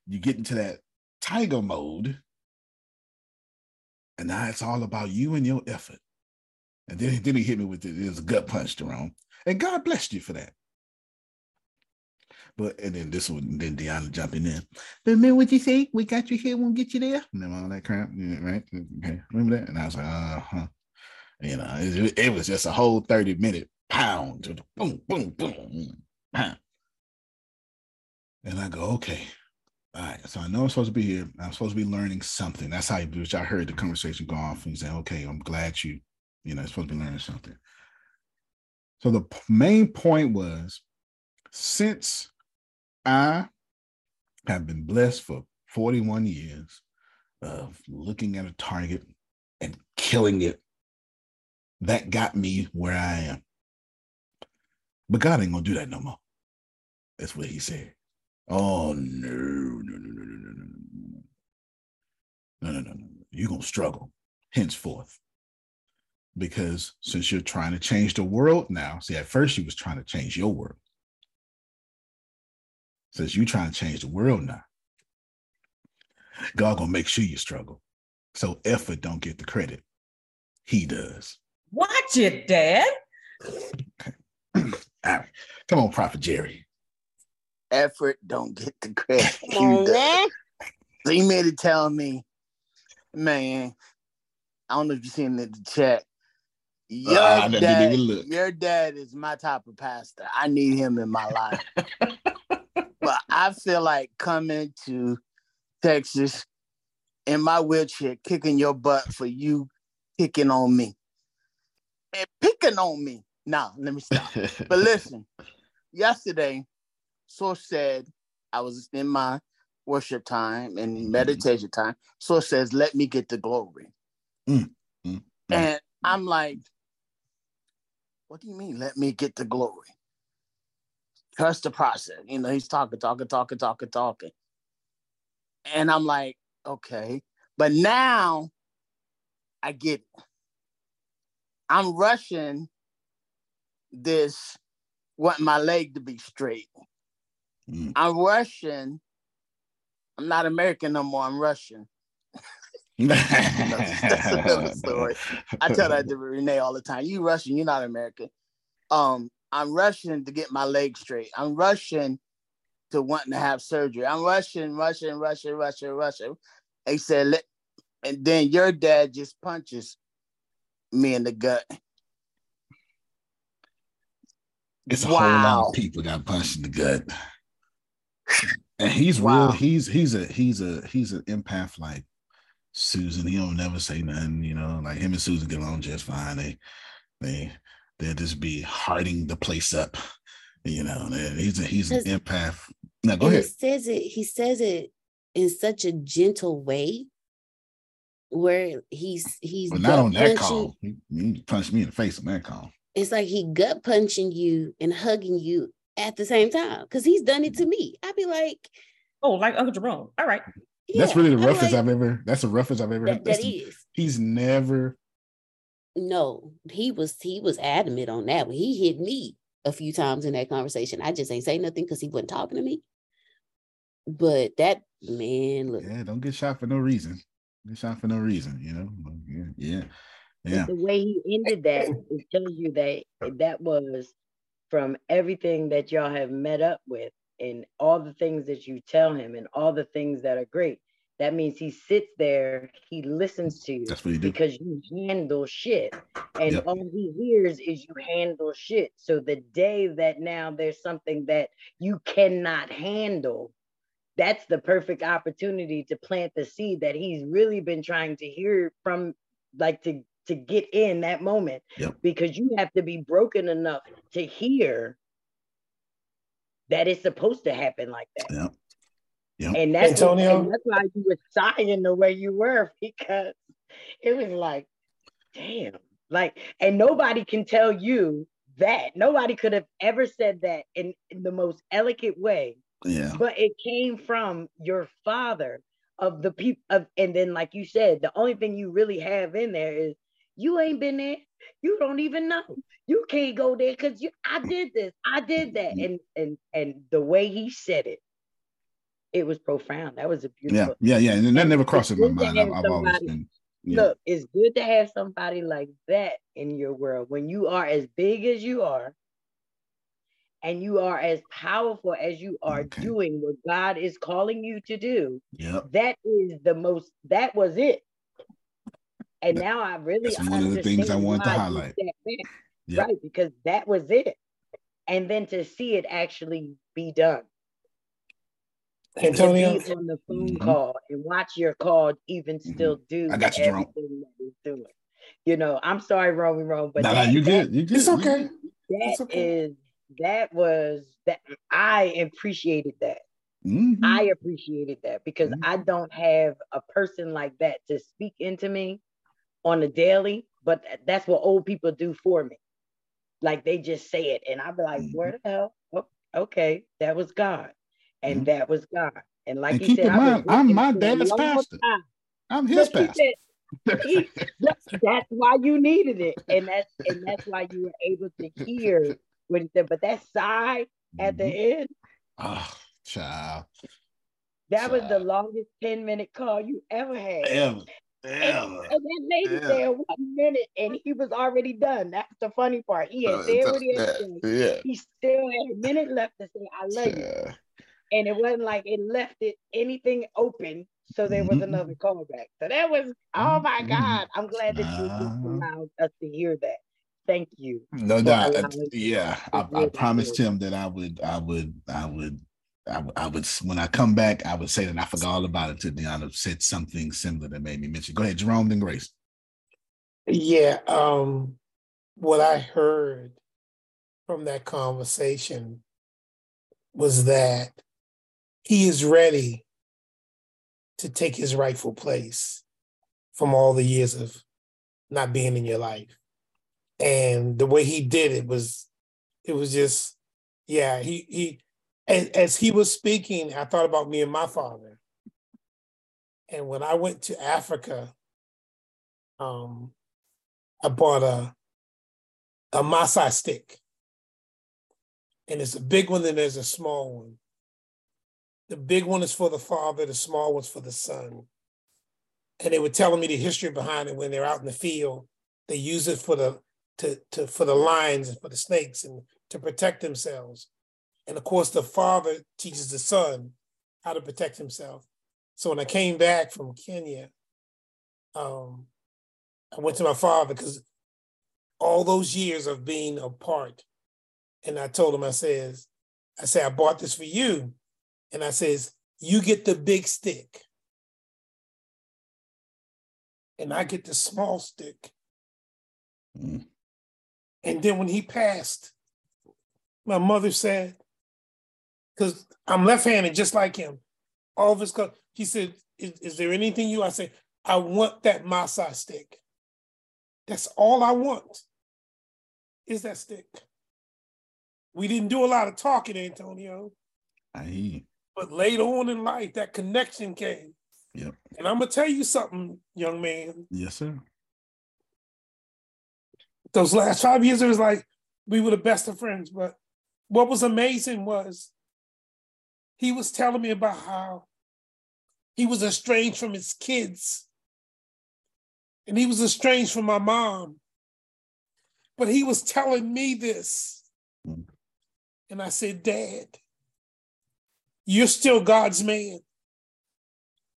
you get into that tiger mode. And now it's all about you and your effort. And then, then he hit me with a gut punch, Jerome. And God blessed you for that. But and then this one, then Deanna jumping in. But remember what you say? We got you here, won't get you there. Remember all that crap, Yeah, right? Okay, remember that? And I was like, uh huh. You know, it, it was just a whole 30 minute pound, boom, boom, boom, pound. And I go, okay. All right. So I know I'm supposed to be here. I'm supposed to be learning something. That's how which I heard the conversation go off and say, okay, I'm glad you, you know, supposed to be learning something. So the p- main point was since I have been blessed for 41 years of looking at a target and killing it, that got me where I am. But God ain't gonna do that no more. That's what he said. Oh no, no, no, no, no, no, no, no. No, no, no, no. No, no, no. You're gonna struggle henceforth. Because since you're trying to change the world now, see, at first you was trying to change your world. Since you're trying to change the world now, God gonna make sure you struggle. So effort don't get the credit. He does. Watch it, Dad. All right. Come on, Prophet Jerry. Effort don't get the credit. Come on, man. So he made it tell me, man, I don't know if you seen it in the chat. Your Uh, I didn't dad, even look. your dad is my type of pastor. I need him in my life. *laughs* but I feel like coming to Texas in my wheelchair, kicking your butt for you picking on me. And picking on me. Now, let me stop. *laughs* but listen, yesterday, Source said I was in my worship time and meditation time. Source says, let me get the glory. Mm, mm, mm. And I'm like, What do you mean? Let me get the glory. Trust the process. You know, he's talking, talking, talking, talking, talking. And I'm like, okay. But now I get it. I'm rushing this, want my leg to be straight. Mm. I'm Russian. I'm not American no more. I'm Russian. *laughs* *laughs* that's, another story. I tell that to Renee all the time. You Russian, you're not American. Um, I'm rushing to get my leg straight. I'm rushing to wanting to have surgery. I'm rushing, rushing, rushing, rushing, rushing. They said, Let, and then your dad just punches me in the gut. It's a wow. whole lot of people got punched in the gut. And he's wow. real. He's he's a he's a he's an empath like Susan. He don't never say nothing. You know, like him and Susan get along just fine. They they they'll just be hearting the place up. You know, he's a he's an empath. Now go ahead. He says it. He says it in such a gentle way where he's he's but not on that call. He, he punched me in the face on that call. It's like he gut punching you and hugging you at the same time because he's done it to me. I'd be like, oh, like Uncle Jerome. All right. Yeah, that's really the roughest like, I've ever. That's the roughest I've ever. That, that the, is. He's never. No, he was he was adamant on that. When he hit me a few times in that conversation, I just ain't say nothing because he wasn't talking to me. But that man, look. Yeah, don't get shot for no reason. Get shot for no reason. You know. Yeah, yeah. Yeah. The way he ended that, it tells you that that was from everything that y'all have met up with and all the things that you tell him and all the things that are great. That means he sits there, he listens to you That's what he do. because you handle shit. And yep. all he hears is you handle shit. So the day that now there's something that you cannot handle, that's the perfect opportunity to plant the seed that he's really been trying to hear from, like to to get in that moment yep. because you have to be broken enough to hear that it's supposed to happen like that. Yep. Yep. And that's Antonio. and that's why you were sighing the way you were *laughs* because it was like, damn, like, and nobody can tell you that. Nobody could have ever said that in, in the most elegant way. Yeah. But it came from your father of the people of, and then like you said, the only thing you really have in there is you ain't been there. You don't even know. You can't go there because you I did this, I did that. Mm-hmm. And and and the way he said it, it was profound. That was a beautiful. Yeah, yeah, yeah. And that never crosses my mind. I've, I've always been. Yeah. Look, it's good to have somebody like that in your world when you are as big as you are and you are as powerful as you are okay. doing what God is calling you to do. Yep. That is the most, that was it. And now I really That's one of the things I wanted to highlight. Yep. Right, because that was it. And then to see it actually be done. Antonio be on the phone mm-hmm. call and watch your call even mm-hmm. still do I got you, everything that it's doing. You know, I'm sorry, Romy Rome, but no, that, no, you good. You good. It's okay. That it's okay. is that was that I appreciated that. Mm-hmm. I appreciated that because mm-hmm. I don't have a person like that to speak into me on a daily, but that's what old people do for me. Like they just say it, and I'll be like, mm-hmm. "Where the hell? Oh, okay, that was God, and mm-hmm. that was God." And like and you said, mind, I'm my dad's pastor. Time. I'm his but pastor. Said, he, that's, why you needed it, and that's and that's why you were able to hear what he said. But that sigh at the mm-hmm. end, oh, child, that child. was the longest ten minute call you ever had. Ever. And, and that lady yeah. said one minute and he was already done. That's the funny part. He had uh, said what he had said. Yeah. He still had a minute left to say, I love yeah. you. And it wasn't like it left it anything open. So there was mm-hmm. another callback. So that was, oh my mm-hmm. God. I'm glad that you allowed us to hear that. Thank you. No doubt. Yeah. I, I promised him that I would, I would, I would I, I, would when I come back, I would say that I forgot all about it until Deanna said something similar that made me mention. Go ahead, Jerome, then Grace. Yeah, um, what I heard from that conversation was that he is ready to take his rightful place from all the years of not being in your life. and the way he did it was, it was just, yeah. He he, as, as he was speaking, I thought about me and my father. And when I went to Africa, um, I bought a a Maasai stick. And it's a big one, and there's a small one. The big one is for the father, the small one's for the son. And they were telling me the history behind it when they're out in the field. They use it for the to, to for the lions and for the snakes and to protect themselves. And of course, the father teaches the son how to protect himself. So when I came back from Kenya, um, I went to my father because all those years of being apart, and I told him, I says, I said, I bought this for you. And I says, you get the big stick. And I get the small stick. Mm. And then when he passed, my mother said, because I'm left-handed just like him. All of his, he said, is, is there anything you, I said, I want that Maasai stick. That's all I want is that stick. We didn't do a lot of talking, Antonio. I But later on in life, that connection came. Yep. And I'm gonna tell you something, young man. Yes, sir. Those last five years, it was like we were the best of friends. But what was amazing was he was telling me about how he was estranged from his kids. And he was estranged from my mom. But he was telling me this. And I said, Dad, you're still God's man.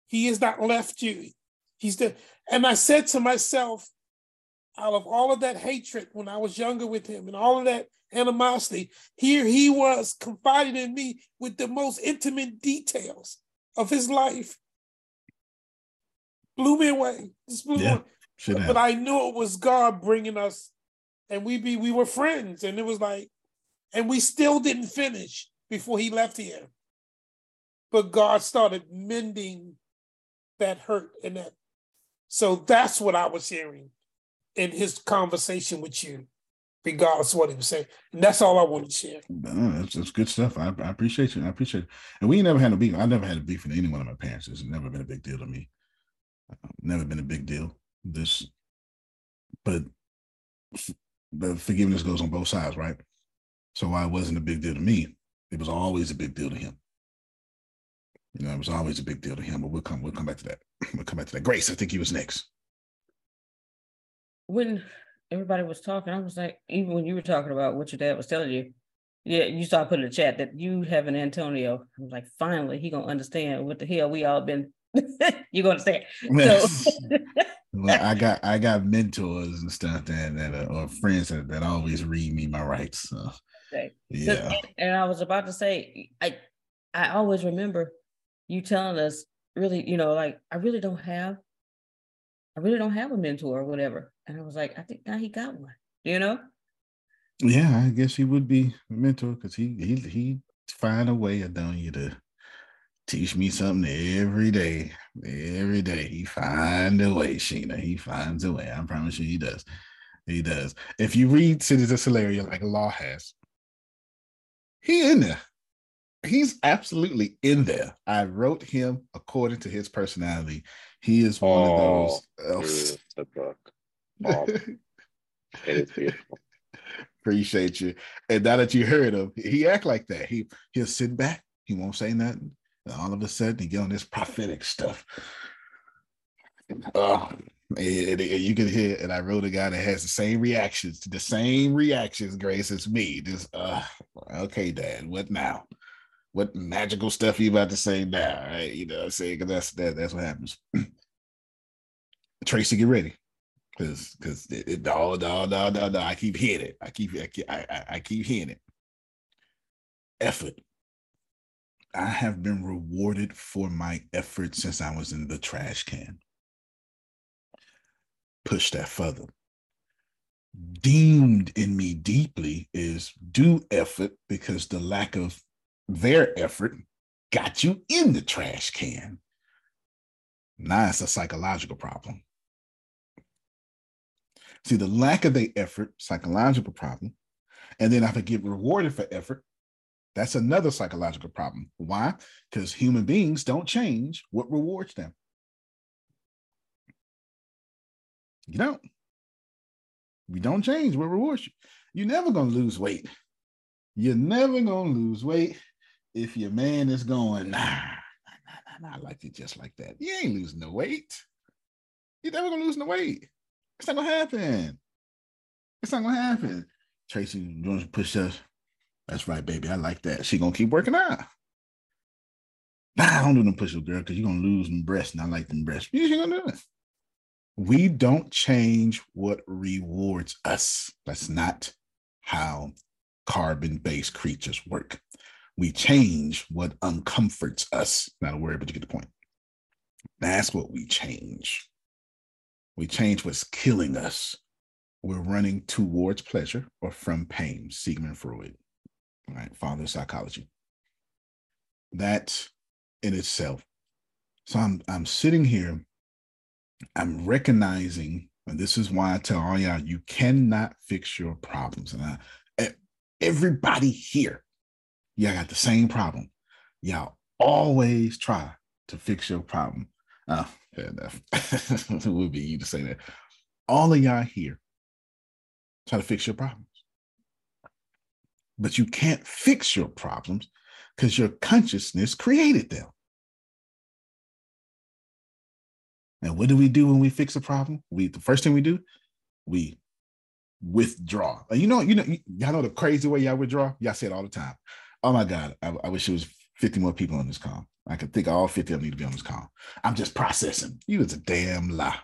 He has not left you. He's there. And I said to myself, out of all of that hatred when I was younger with him and all of that animosity, here he was confiding in me with the most intimate details of his life. Blew me away. Just blew Yeah, me away. But I knew it was God bringing us, and we be we were friends, and it was like, and we still didn't finish before he left here. But God started mending that hurt and that. So that's what I was hearing in his conversation with you, regardless of what he was saying. And that's all I wanted to share. No, that's, that's good stuff. I, I appreciate you. I appreciate it. And we never had a beef. I never had a beef with any one of my parents. It's never been a big deal to me. Uh, never been a big deal. This, but the forgiveness goes on both sides, right? So why it wasn't a big deal to me, it was always a big deal to him. You know, it was always a big deal to him. But we'll come. We'll come back to that. *clears throat* We'll come back to that. Grace, I think he was next. When everybody was talking, I was like, even when you were talking about what your dad was telling you, yeah, you saw I put in the chat that you have an Antonio. I was like, finally, he gonna understand what the hell we all been. *laughs* you gonna understand? So *laughs* Well, I got I got mentors and stuff that that are, or friends that, that always read me my rights. So Okay. yeah, And, and I was about to say, I I always remember you telling us really, you know, like I really don't have, I really don't have a mentor or whatever. And I was like, I think now he got one, you know? yeah. I guess he would be a mentor because he he he find a way of doing you to teach me something every day. Every day he find a way, Sheena. He finds a way. I promise you, he does. He does. If you read Cities of Solaria like Law has, he in there. He's absolutely in there. I wrote him according to his personality. He is one of those. Oh, it is the book. *laughs* Oh, it is beautiful. Appreciate you. And now that you heard him, he act like that. He he'll sit back. He won't say nothing. And all of a sudden, he get on this prophetic stuff. Oh, and- you can hear. And I wrote a guy that has the same reactions to the same reactions, Grace, as me. Just uh, okay, Dad. What now? What magical stuff you about to say now? Right? You know, what I'm saying 'Cause that's that, that's what happens. *clears throat* Tracy, get ready because because it, it no no no no no I keep hearing it. I keep I keep I, I, I keep hearing it. Effort. I have been rewarded for my effort since I was in the trash can. Push that further. Deemed in me deeply is do effort because the lack of their effort got you in the trash can. Now it's a psychological problem. See, the lack of the effort, psychological problem. And then if I get rewarded for effort, that's another psychological problem. Why? Because human beings don't change what rewards them. You don't. We don't change what rewards you. You're never going to lose weight. You're never going to lose weight if your man is going, nah, nah, nah, nah, I like it just like that. You ain't losing no weight. You're never to lose no weight. It's not to happen. It's not to happen. Tracy doing some push ups. That's right, baby. I like that. She to keep working out. Nah, I don't do no push ups, girl, because you're to lose them breasts, and I like them breasts. You ain't to do it. We don't change what rewards us. That's not how carbon based creatures work. We change what uncomforts us. Not a word, but you get the point. That's what we change. We change what's killing us. We're running towards pleasure or from pain, Sigmund Freud, right? Father of psychology. That in itself. So I'm I'm sitting here I'm recognizing, and this is why I tell all y'all, you cannot fix your problems. And I, everybody here, y'all got the same problem. Y'all always try to fix your problem. Oh, fair enough. *laughs* it would be you to say that. All of y'all here try to fix your problems. But you can't fix your problems because your consciousness created them. And what do we do when we fix a problem? We the first thing we do, we withdraw. You know, you know, y'all know the crazy way y'all withdraw. Y'all say it all the time. Oh my God, I, I wish it was 50 more people on this call. I could think all 50 of them need to be on this call. I'm just processing. You is a damn lie.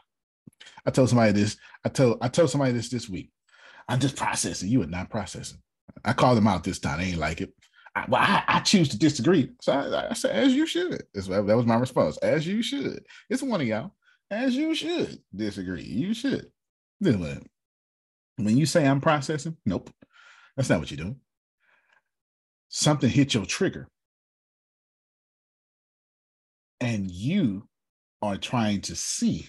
I told somebody this. I told I told somebody this this week. I'm just processing. You are not processing. I called them out this time. They ain't like it. I, well, I, I choose to disagree. So I, I said, as you should. That was my response. As you should. It's one of y'all as you should disagree. You should. Then? When you say I'm processing, nope, that's not what you're doing. Something hit your trigger, and you are trying to see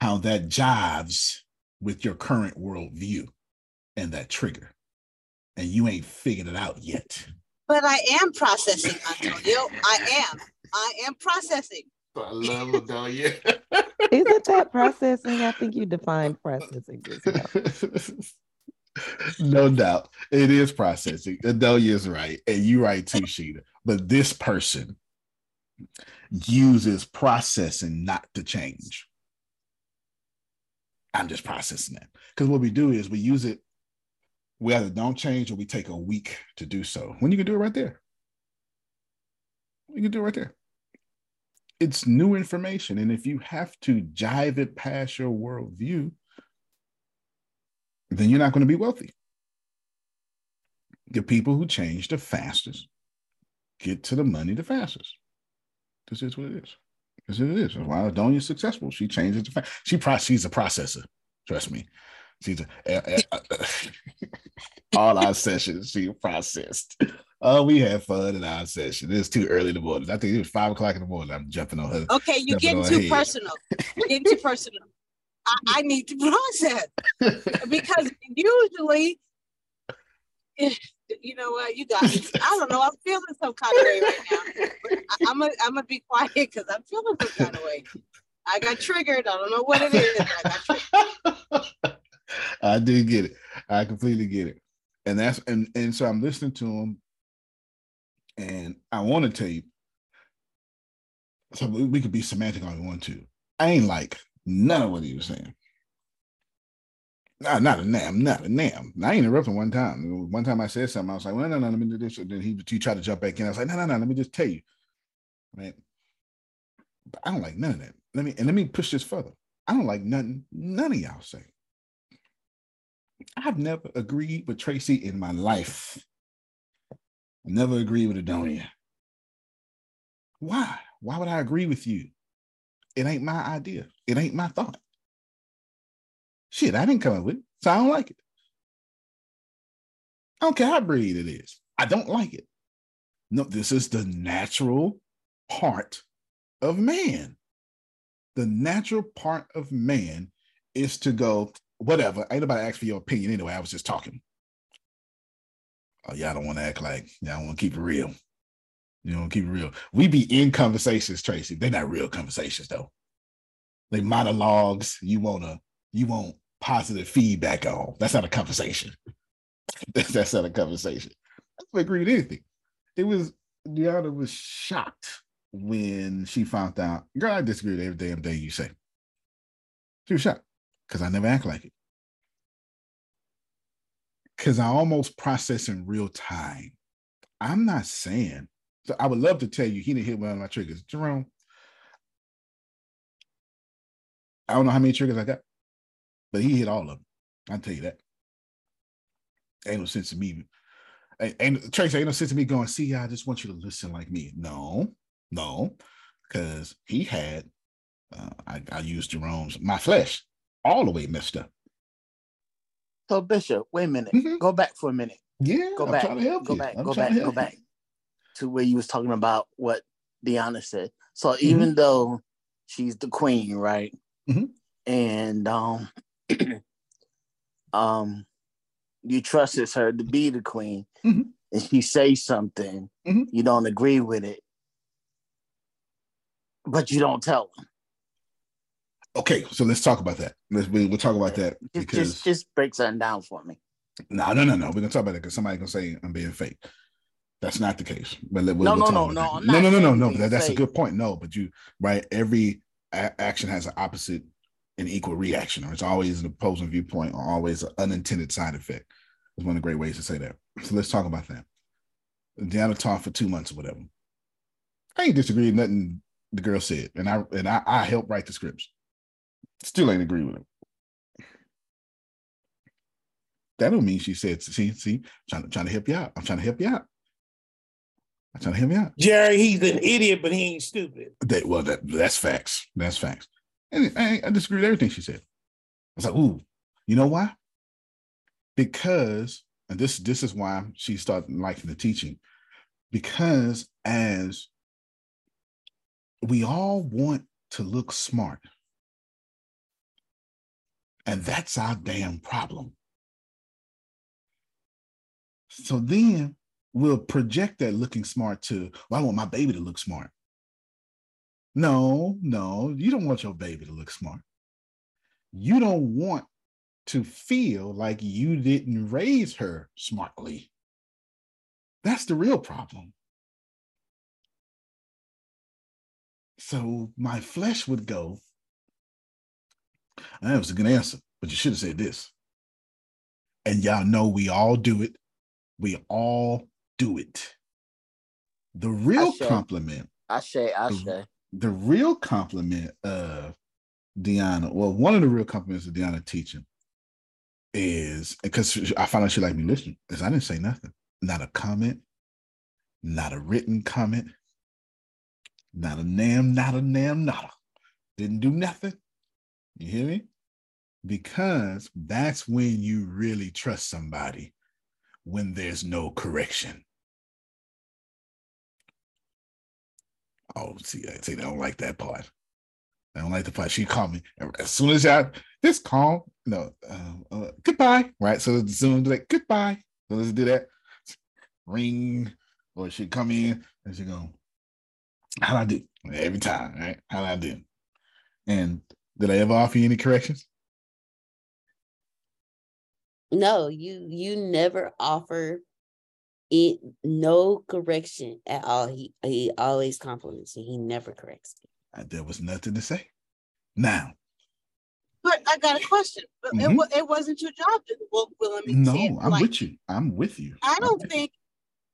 how that jives with your current worldview and that trigger, and you ain't figured it out yet. But I am processing, Antonio. I am. I am processing. I love Adelia. Isn't that processing? I think you defined processing. *laughs* no doubt. It is processing. Adelia is right. And you're right too, Sheeta. But this person uses processing not to change. I'm just processing that. Because what we do is we use it, we either don't change or we take a week to do so. When you can do it right there. You can do it right there it's new information. And if you have to jive it past your worldview, then you're not going to be wealthy. The people who change the fastest get to the money the fastest. This is what it is. This is what it is. Why Adonia's successful. She changes the fast. She pro- she's a processor. Trust me. She's a, *laughs* all our sessions she processed. Oh, we had fun in our session. It's too early in the morning. I think it was five o'clock in the morning. I'm jumping on her. Okay, you're getting too personal. You're getting too personal. I, I, need to process *laughs* because usually, eh, you know what, you guys, I don't know. I'm feeling some kind of way right now. I, am gonna I'm gonna be quiet because I'm feeling some kind of way. I got triggered. I don't know what it is. I, *laughs* I did get it. I completely get it. And that's and and so I'm listening to him and I want to tell you, so we could be semantic all we want to. I ain't like none of what he was saying. Not, not a nam, not a nam. I interrupted one time. One time I said something, I was like, well, no, no, let me do this. And then he, he tried to jump back in. I was like, no, no, no, let me just tell you. Right. But I don't like none of that. Let me and let me push this further. I don't like nothing, none of y'all say. I've never agreed with Tracy in my life. I never agreed with Adonia. Why? Why would I agree with you? It ain't my idea. It ain't my thought. Shit, I didn't come up with it, so I don't like it. I don't care how breed it is. I don't like it. No, this is the natural part of man. The natural part of man is to go, whatever. Ain't nobody asked for your opinion anyway. I was just talking. Oh, y'all don't want to act like y'all want to keep it real. You know, keep it real. We be in conversations, Tracy. They're not real conversations though. They monologues. You wanna, you want positive feedback on. That's not a conversation. *laughs* that's not a conversation. I don't agree with anything. It was Deanna was shocked when she found out. Girl, I disagree with every damn day you say. She was shocked because I never act like it. Because I almost process in real time. I'm not saying so I would love to tell you he didn't hit one of my triggers. Jerome, I don't know how many triggers I got, but he hit all of them. I'll tell you that. Ain't no sense to me. Ain't, ain't Tracy, ain't no sense to me going, see, I just want you to listen like me. No, no, because he had, uh, I, I used Jerome's, my flesh all the way messed up. So Bishop, wait a minute. Mm-hmm. Go back for a minute. Yeah, go I'm back. Go back. Go back. Go back to where you was talking about what Deanna said. So Mm-hmm. even though she's the queen, right? Mhm. And um *clears throat* um you trusted her to be the queen Mhm. and she say something, Mhm. you don't agree with it, but you don't tell them. Okay, so let's talk about that. Let's we, we'll talk about that Just, because just just break something down for me. no, no, no, no. We're gonna talk about it because somebody gonna say I'm being fake. That's not the case. But we'll, No, we'll no, no, no, no, no, no, no, no. That, that's a good point. No, but you right. Every a- action has an opposite and equal reaction, or it's always an opposing viewpoint, or always an unintended side effect. Is one of the great ways to say that. So let's talk about that. Deanna taught for two months or whatever. I ain't disagree with nothing the girl said, and I and I, I helped write the scripts. Still ain't agree with it. That don't mean she said, see, see, trying to trying to help you out. I'm trying to help you out. I'm trying to help you out. Jerry, he's an idiot, but he ain't stupid. That, well, that that's facts. That's facts. And I, I disagree with everything she said. I was like, ooh, you know why? Because, and this this is why she started liking the teaching. Because as we all want to look smart, and that's our damn problem. So then we'll project that looking smart to, well, I want my baby to look smart. No, no, you don't want your baby to look smart. You don't want to feel like you didn't raise her smartly. That's the real problem. So my flesh would go, that was a good answer, but you should have said this. And y'all know we all do it. We all do it. The real Ashe. compliment I say, I say. the real compliment of Deanna, well, one of the real compliments of Deanna teaching is because I found out she liked me listening, is I didn't say nothing. Not a comment, not a written comment, not a nam, not a nam, a. Didn't do nothing. You hear me? Because that's when you really trust somebody when there's no correction. Oh, see, I see, I don't like that part. I don't like the part. She called me as soon as I this call, no, uh, uh, goodbye. Right. So soon as like goodbye. So let's do that. Ring, or she come in and she go, How'd I do? Every time, right? How'd I do? And did I ever offer you any corrections? No, you you never offer it no correction at all. He he always compliments me. He never corrects me. There was nothing to say. Now, But I got a question. But it, mm-hmm. wa- it wasn't your job to well, well let me no, say I'm like with you. I'm with you. I don't with think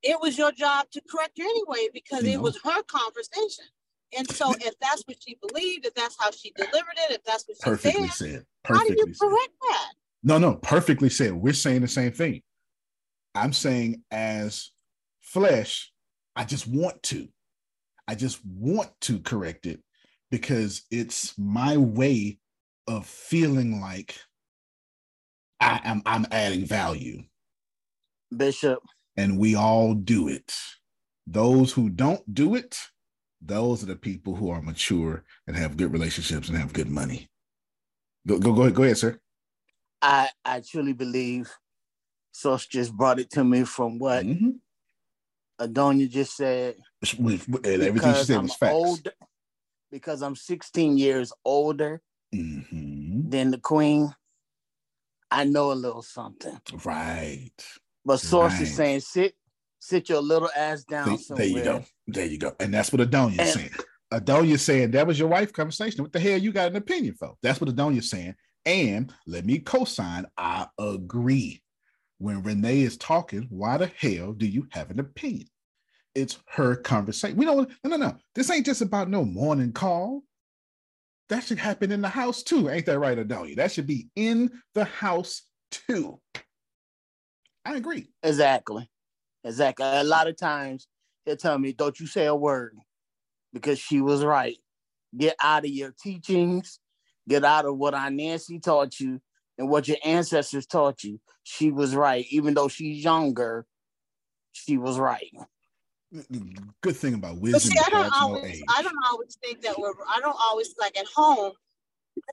it was your job to correct her anyway because You it know. was her conversation. And so if that's what she believed, if that's how she delivered it, if that's what she Perfectly said, said. how do you Perfectly said. correct that? No, no, perfectly said. We're saying the same thing. I'm saying as flesh, I just want to. I just want to correct it because it's my way of feeling like I am I'm adding value. Bishop. And we all do it. Those who don't do it, those are the people who are mature and have good relationships and have good money. Go go go ahead, go ahead, sir. I I truly believe Source just brought it to me from what mm-hmm. Adonia just said. everything she said I'm was facts. Older, because I'm 16 years older mm-hmm. than the queen. I know a little something. Right. But Source right. is saying sit sit your little ass down somewhere. There you go. There you go. And that's what Adonia is saying. Adonia saying that was your wife conversation. What the hell you got an opinion for? That's what Adonia's saying. And let me co-sign, I agree. When Renee is talking, why the hell do you have an opinion? It's her conversation. We don't no no no. This ain't just about no morning call. That should happen in the house too. Ain't that right, Adonia? That should be in the house too. I agree. Exactly. Exactly. A lot of times he'll tell me, Don't you say a word because she was right. Get out of your teachings, get out of what our Nancy taught you and what your ancestors taught you. She was right. Even though she's younger, she was right. Good thing about wisdom. But see, I don't always, no I don't always think that we're. I don't always like at home.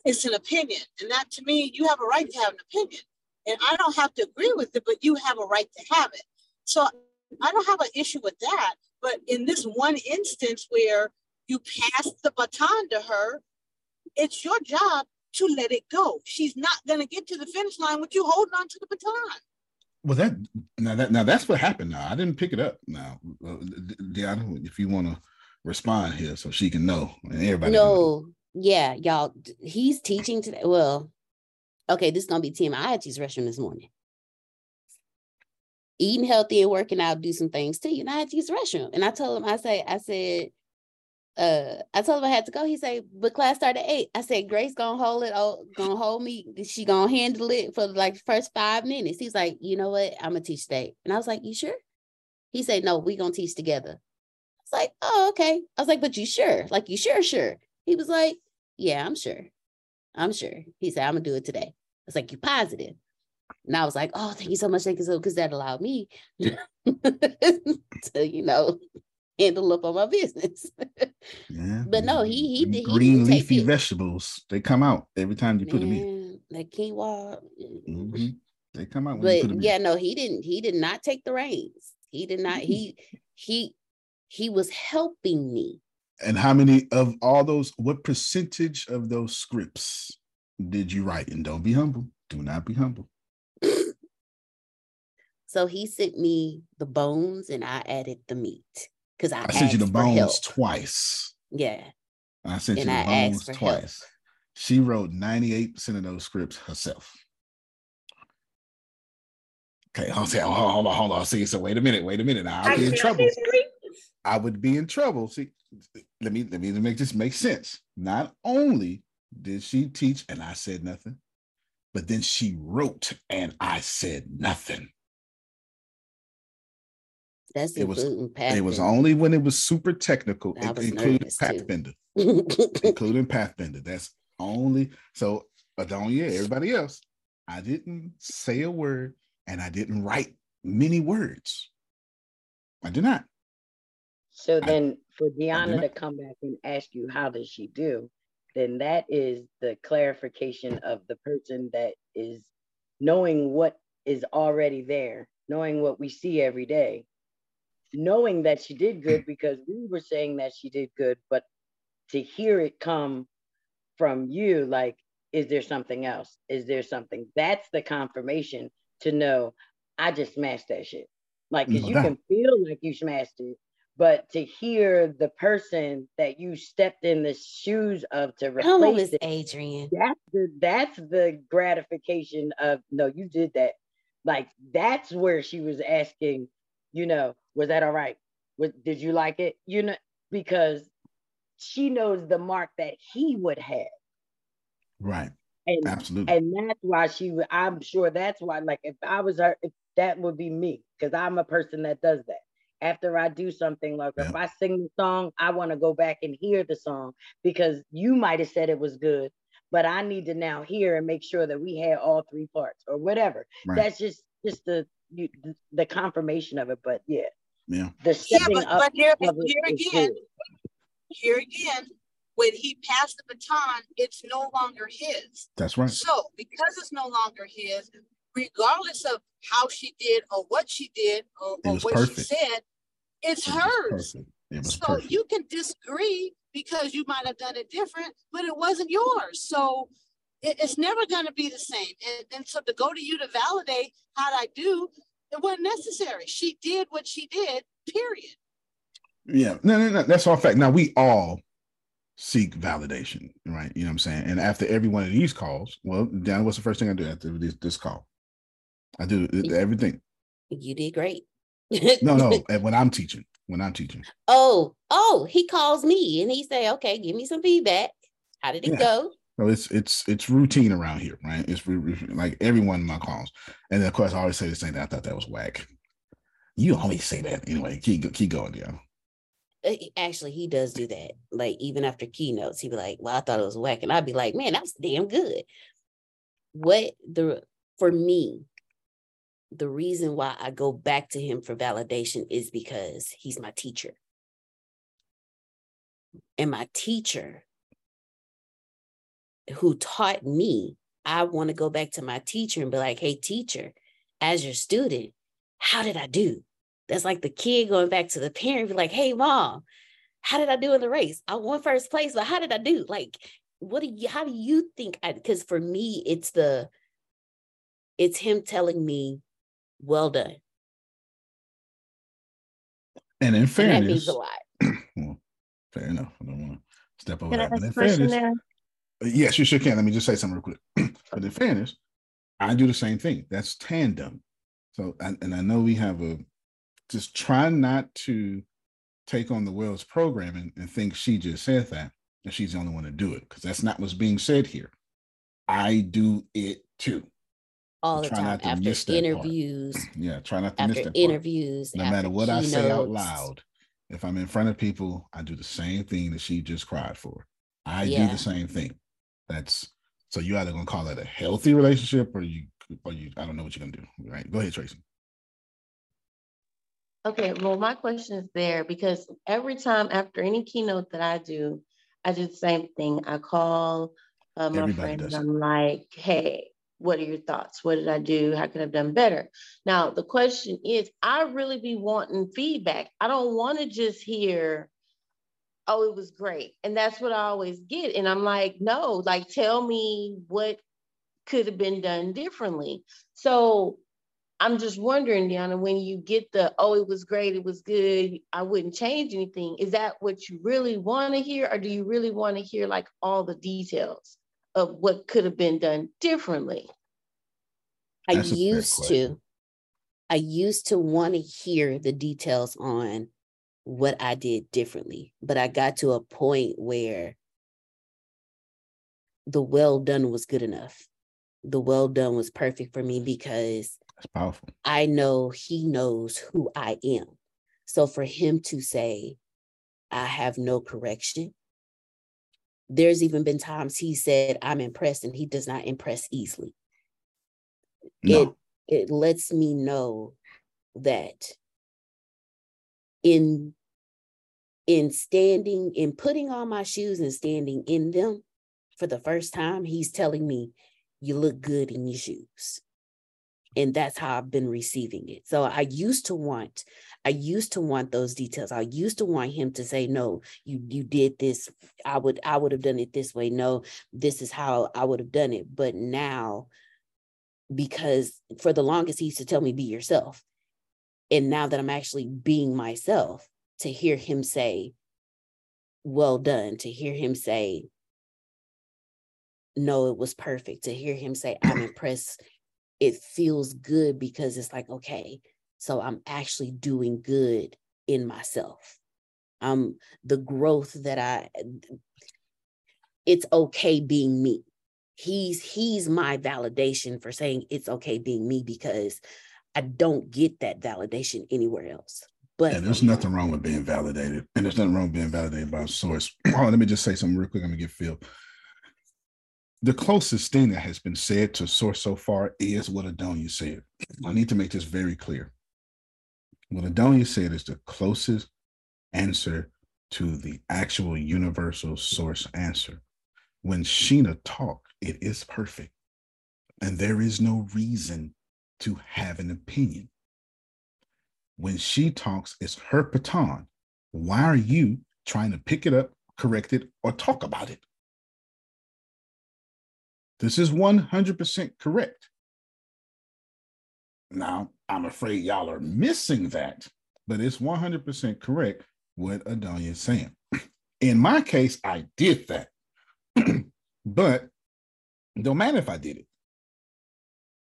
It's an opinion, and that to me, you have a right to have an opinion, and I don't have to agree with it, but you have a right to have it. So I don't have an issue with that. But in this one instance where you pass the baton to her, it's your job to let it go. She's not going to get to the finish line with you holding on to the baton. Well, that now that now that's what happened. Now I didn't pick it up. Now, Deanna, if you want to respond here, so she can know and everybody. No, yeah, y'all. He's teaching today. Well, okay, this is gonna be Tim. I had to use restroom this morning eating healthy and working out do some things too. And I had to use the restroom. And I told him, I say, I said, uh, I told him I had to go. He said, but class started at eight. I said, Grace gonna hold it, oh, gonna hold me. She gonna handle it for like the first five minutes. He's like, you know what? I'm gonna teach today. And I was like, you sure? He said, no, we gonna teach together. I was like, oh, okay. I was like, but you sure? Like, you sure, sure? He was like, yeah, I'm sure. I'm sure. He said, I'm gonna do it today. I was like, you positive? And I was like, oh, thank you so much. Thank you so because that allowed me *laughs* to, you know, handle up on my business. yeah. *laughs* But no, he he did green leafy it. vegetables. They come out every time you Man, put them in. Like quinoa. Mm-hmm. They come out. but yeah, in. no, he didn't. He did not take the reins. He did not. He *laughs* he he was helping me. And how many of all those? What percentage of those scripts did you write? And don't be humble. Do not be humble. *laughs* So he sent me the bones and I added the meat because I, I sent you the bones help. twice. Yeah. I sent and you the I bones twice. Help. She wrote 98% of those scripts herself. Okay, hold on, hold on, hold on. See, so wait a minute, wait a minute. Now I'll be in trouble. I would be in trouble. See, let me let me make this make sense. Not only did she teach and I said nothing, but then she wrote and I said nothing. That's it was it was only when it was super technical, including Pathfinder, *laughs* including Pathfinder. That's only so Adonia, everybody else. I didn't say a word and I didn't write many words. I did not. So then I, for Deanna to come back and ask you how does she do, then that is the clarification of the person that is knowing what is already there, knowing what we see every day, knowing that she did good hmm. because we were saying that she did good, but to hear it come from you, like, is there something else? Is there something? That's the confirmation to know I just smashed that shit. Like, because you can feel like you smashed it, but to hear the person that you stepped in the shoes of to replace it, Adrian. That's the that's the gratification of no, you did that. Like that's where she was asking, you know, was that all right? Was, did you like it? You know, because she knows the mark that he would have. Right. And, Absolutely. And that's why she I'm sure that's why, like, if I was her, that would be me, because I'm a person that does that. After I do something like yeah. if I sing the song, I want to go back and hear the song because you might have said it was good, but I need to now hear and make sure that we had all three parts or whatever. Right. That's just just the you, the confirmation of it. But yeah, yeah. The stepping yeah, but, but here, here again, here again, when he passed the baton, it's no longer his. That's right. So because it's no longer his, regardless of how she did or what she did or, or what perfect. she said, it's it hers. It so perfect. you can disagree because you might have done it different, but it wasn't yours. So it, it's never going to be the same. And, and so to go to you to validate how I do, it wasn't necessary. She did what she did, period. Yeah, no, no, no. That's all fact. Now we all seek validation, right? You know what I'm saying? And after every one of these calls, well, Dan, what's the first thing I do after this, this call? I do everything. You did great. no, no. *laughs* When I'm teaching, when I'm teaching. Oh, oh, he calls me and he say, "Okay, give me some feedback. How did it yeah. go?" So it's it's it's routine around here, right? It's like everyone in my calls, and then of course I always say the same thing. I thought that was whack. You always say that anyway. Keep keep going, yeah. Uh, actually, he does do that. Like even after keynotes, he'd be like, "Well, I thought it was whack," and I'd be like, "Man, that was damn good." What the for me, the reason why I go back to him for validation is because he's my teacher. And my teacher who taught me, I want to go back to my teacher and be like, hey, teacher, as your student, how did I do? That's like the kid going back to the parent, be like, hey, mom, how did I do in the race? I won first place, but how did I do? Like, what do you, how do you think? I because for me, it's the, it's him telling me, well done. And in fairness, and that means a lot. *clears throat* well, fair enough. I don't want to step over Can that. But in fairness, there? Yes, you sure can. Let me just say something real quick. *clears throat* but in fairness, I do the same thing. That's tandem. So, and, and I know we have a just try not to take on the world's programming and think she just said that and she's the only one to do it because that's not what's being said here. I do it too. All the time after interviews. Part. *clears throat* Yeah, try not to after miss that. Interviews. No matter what keynotes. I say out loud, if I'm in front of people, I do the same thing that she just cried for. I yeah. do the same thing. That's so you either gonna call it a healthy relationship or you or you I don't know what you're gonna do. Right. Go ahead, Tracy. Okay, well, my question is there because every time after any keynote that I do, I do the same thing. I call uh, my Everybody friends. I'm like, hey, what are your thoughts? What did I do? How could I have done better? Now, the question is, I really be wanting feedback. I don't want to just hear, oh, it was great. And that's what I always get. And I'm like, no, like tell me what could have been done differently. So I'm just wondering, Deanna, when you get the, oh, it was great, it was good, I wouldn't change anything, is that what you really want to hear? Or do you really want to hear like all the details of what could have been done differently? I used to. I used to want to hear the details on what I did differently. But I got to a point where the well done was good enough. The well done was perfect for me because that's powerful. I know he knows who I am. So for him to say, I have no correction, there's even been times he said, I'm impressed, and he does not impress easily. No. It it lets me know that in in standing in putting on my shoes and standing in them for the first time he's telling me you look good in your shoes. And that's how i've been receiving it. So i used to want i used to want those details. I used to want him to say no you you did this. I would i would have done it this way. No this is how i would have done it. But now because for the longest he used to tell me be yourself and now that i'm actually being myself to hear him say, well done, to hear him say, no, it was perfect, to hear him say, I'm *clears throat* impressed. It feels good because it's like, okay, so I'm actually doing good in myself. Um, the growth that I, it's okay being me. He's he's my validation for saying it's okay being me because I don't get that validation anywhere else. But and there's nothing wrong with being validated, and there's nothing wrong with being validated by a source. *clears throat* oh, let me just say something real quick. I'm gonna get Phil. The closest thing that has been said to source so far is what Adonia said. I need to make this very clear. What Adonia said is the closest answer to the actual universal source answer. When Sheena talk, it is perfect. And there is no reason to have an opinion. When she talks, it's her baton. Why are you trying to pick it up, correct it, or talk about it? This is 100% correct. Now, I'm afraid y'all are missing that, but it's 100% correct what Adonia is saying. *clears throat* In my case, I did that, *clears throat* but don't matter if I did it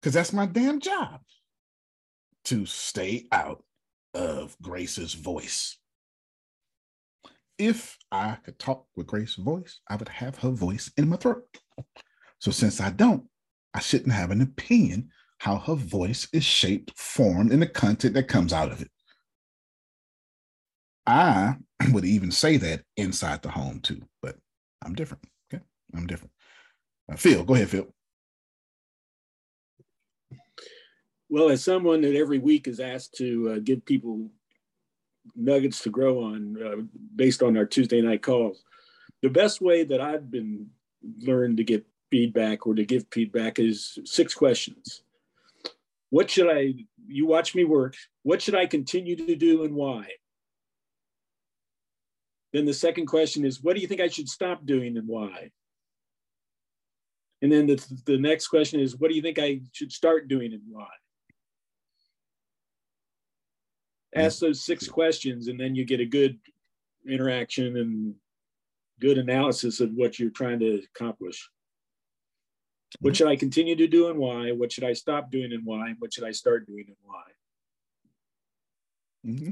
because that's my damn job to stay out of Grace's voice. If I could talk with Grace's voice, I would have her voice in my throat. So since I don't, I shouldn't have an opinion how her voice is shaped, formed, and the content that comes out of it. I *clears throat* would even say that inside the home too, but I'm different. Okay, I'm different. Uh, Phil, go ahead, Phil. Well, as someone that every week is asked to uh, give people nuggets to grow on uh, based on our Tuesday night calls, the best way that I've been learned to get feedback or to give feedback is six questions. What should I, you watch me work, what should I continue to do and why? Then the second question is, what do you think I should stop doing and why? And then the, the next question is, what do you think I should start doing and why? Ask those six questions, and then you get a good interaction and good analysis of what you're trying to accomplish. What should I continue to do and why? What should I stop doing and why? What should I start doing and why? Mm-hmm.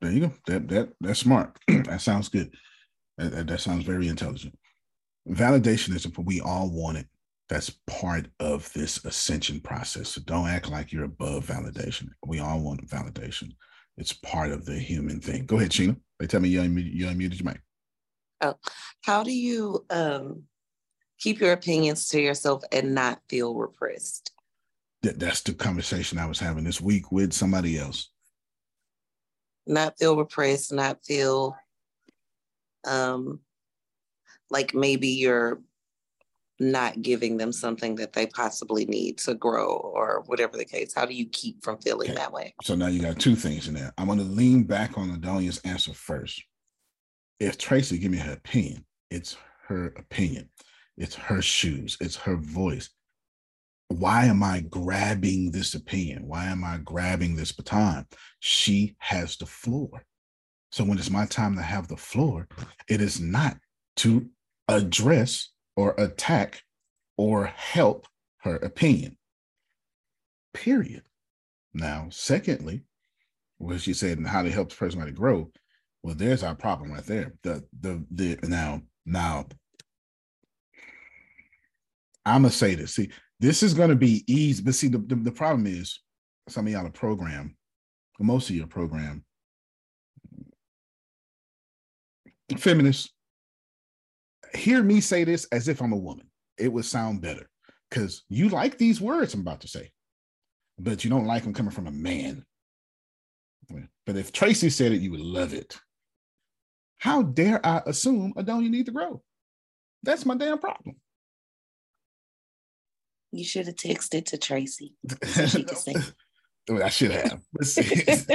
There you go. That that that's smart. *clears throat* that sounds good. That, that, that, sounds very intelligent. Validation is what we all want it. That's part of this ascension process. So don't act like you're above validation. We all want validation. It's part of the human thing. Go ahead, Sheena. They tell me you unmuted, you unmuted your mic. Oh, how do you um, keep your opinions to yourself and not feel repressed? That, that's the conversation I was having this week with somebody else not feel repressed, not feel um, like maybe you're not giving them something that they possibly need to grow or whatever the case. How do you keep from feeling okay. that way? So now you got two things in there. I'm going to lean back on Adonia's answer first. If Tracy give me her opinion, it's her opinion. It's her shoes. It's her voice why am I grabbing this opinion? Why am I grabbing this baton? She has the floor. So when it's my time to have the floor, it is not to address or attack or help her opinion. Period. Now, secondly, what she said and how to help the person to grow. Well, there's our problem right there. The the the now now I'm gonna say this. See, this is to be easy. But see, the, the, the problem is some of y'all are program, most of your program, feminists, hear me say this as if I'm a woman. It would sound better because you like these words I'm about to say, but you don't like them coming from a man. But if Tracy said it, you would love it. How dare I assume Adonia need to grow? That's my damn problem. You should have texted to Tracy. *laughs* So I should have. *laughs*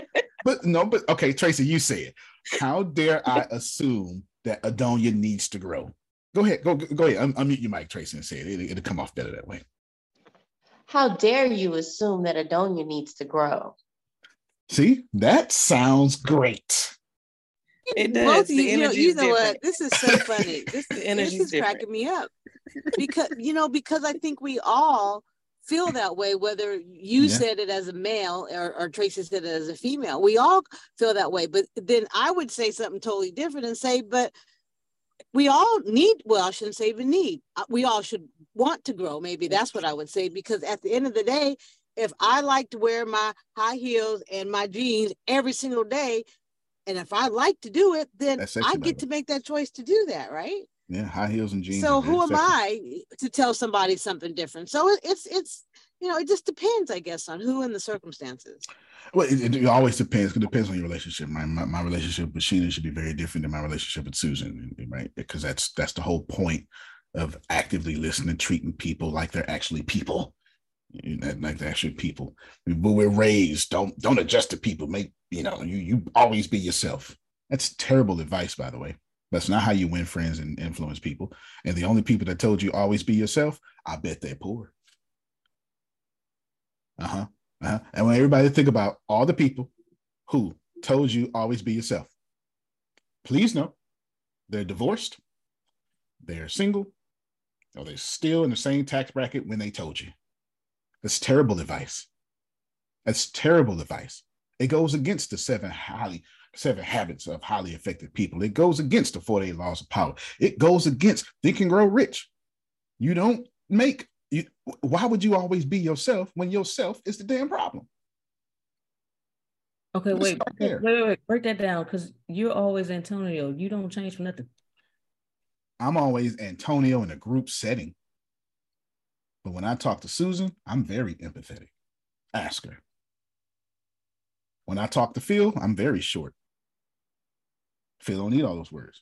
but no, but okay, Tracy, you said, it. how dare I assume that Adonia needs to grow? Go ahead, go go ahead. Un- unmute your mic, Tracy, and say it. It'll, it'll come off better that way. How dare you assume that Adonia needs to grow? See, that sounds great. It does. Both you, you know, you know what? This is so funny. *laughs* This, this is different. cracking me up because you know because I think we all feel that way whether you yeah. said it as a male or, or Tracy said it as a female. We all feel that way, but then I would say something totally different and say, but we all need well i shouldn't say even need. Uh, we all should want to grow maybe that's what i would say because at the end of the day if i like to wear my high heels and my jeans every single day and if I like to do it, then I get to make that choice to do that, right? Yeah, high heels and jeans. So who am I to tell somebody something different? So it's it's you know, it just depends, I guess, on who and the circumstances. Well, it, it always depends. It depends on your relationship. My, my, my relationship with Sheena should be very different than my relationship with Susan, right? Because that's that's the whole point of actively listening, treating people like they're actually people, like they're actually people. But we're raised don't don't adjust to people. Make you know you you always be yourself. That's terrible advice, by the way. That's not how you win friends and influence people. And the only people that told you always be yourself, I bet they're poor. Uh huh. Uh-huh. And when everybody think about all the people who told you always be yourself, please know they're divorced, they're single, or they're still in the same tax bracket when they told you. That's terrible advice. That's terrible advice. It goes against the seven highly seven habits of highly effective people. It goes against the 48 laws of power. It goes against think and grow rich. You don't make you, why would you always be yourself when yourself is the damn problem? Okay, wait, wait, wait, wait, break that down because you're always Antonio. You don't change for nothing. I'm always Antonio in a group setting. But when I talk to Susan, I'm very empathetic. Ask her. When I talk to Phil, I'm very short. Phil don't need all those words.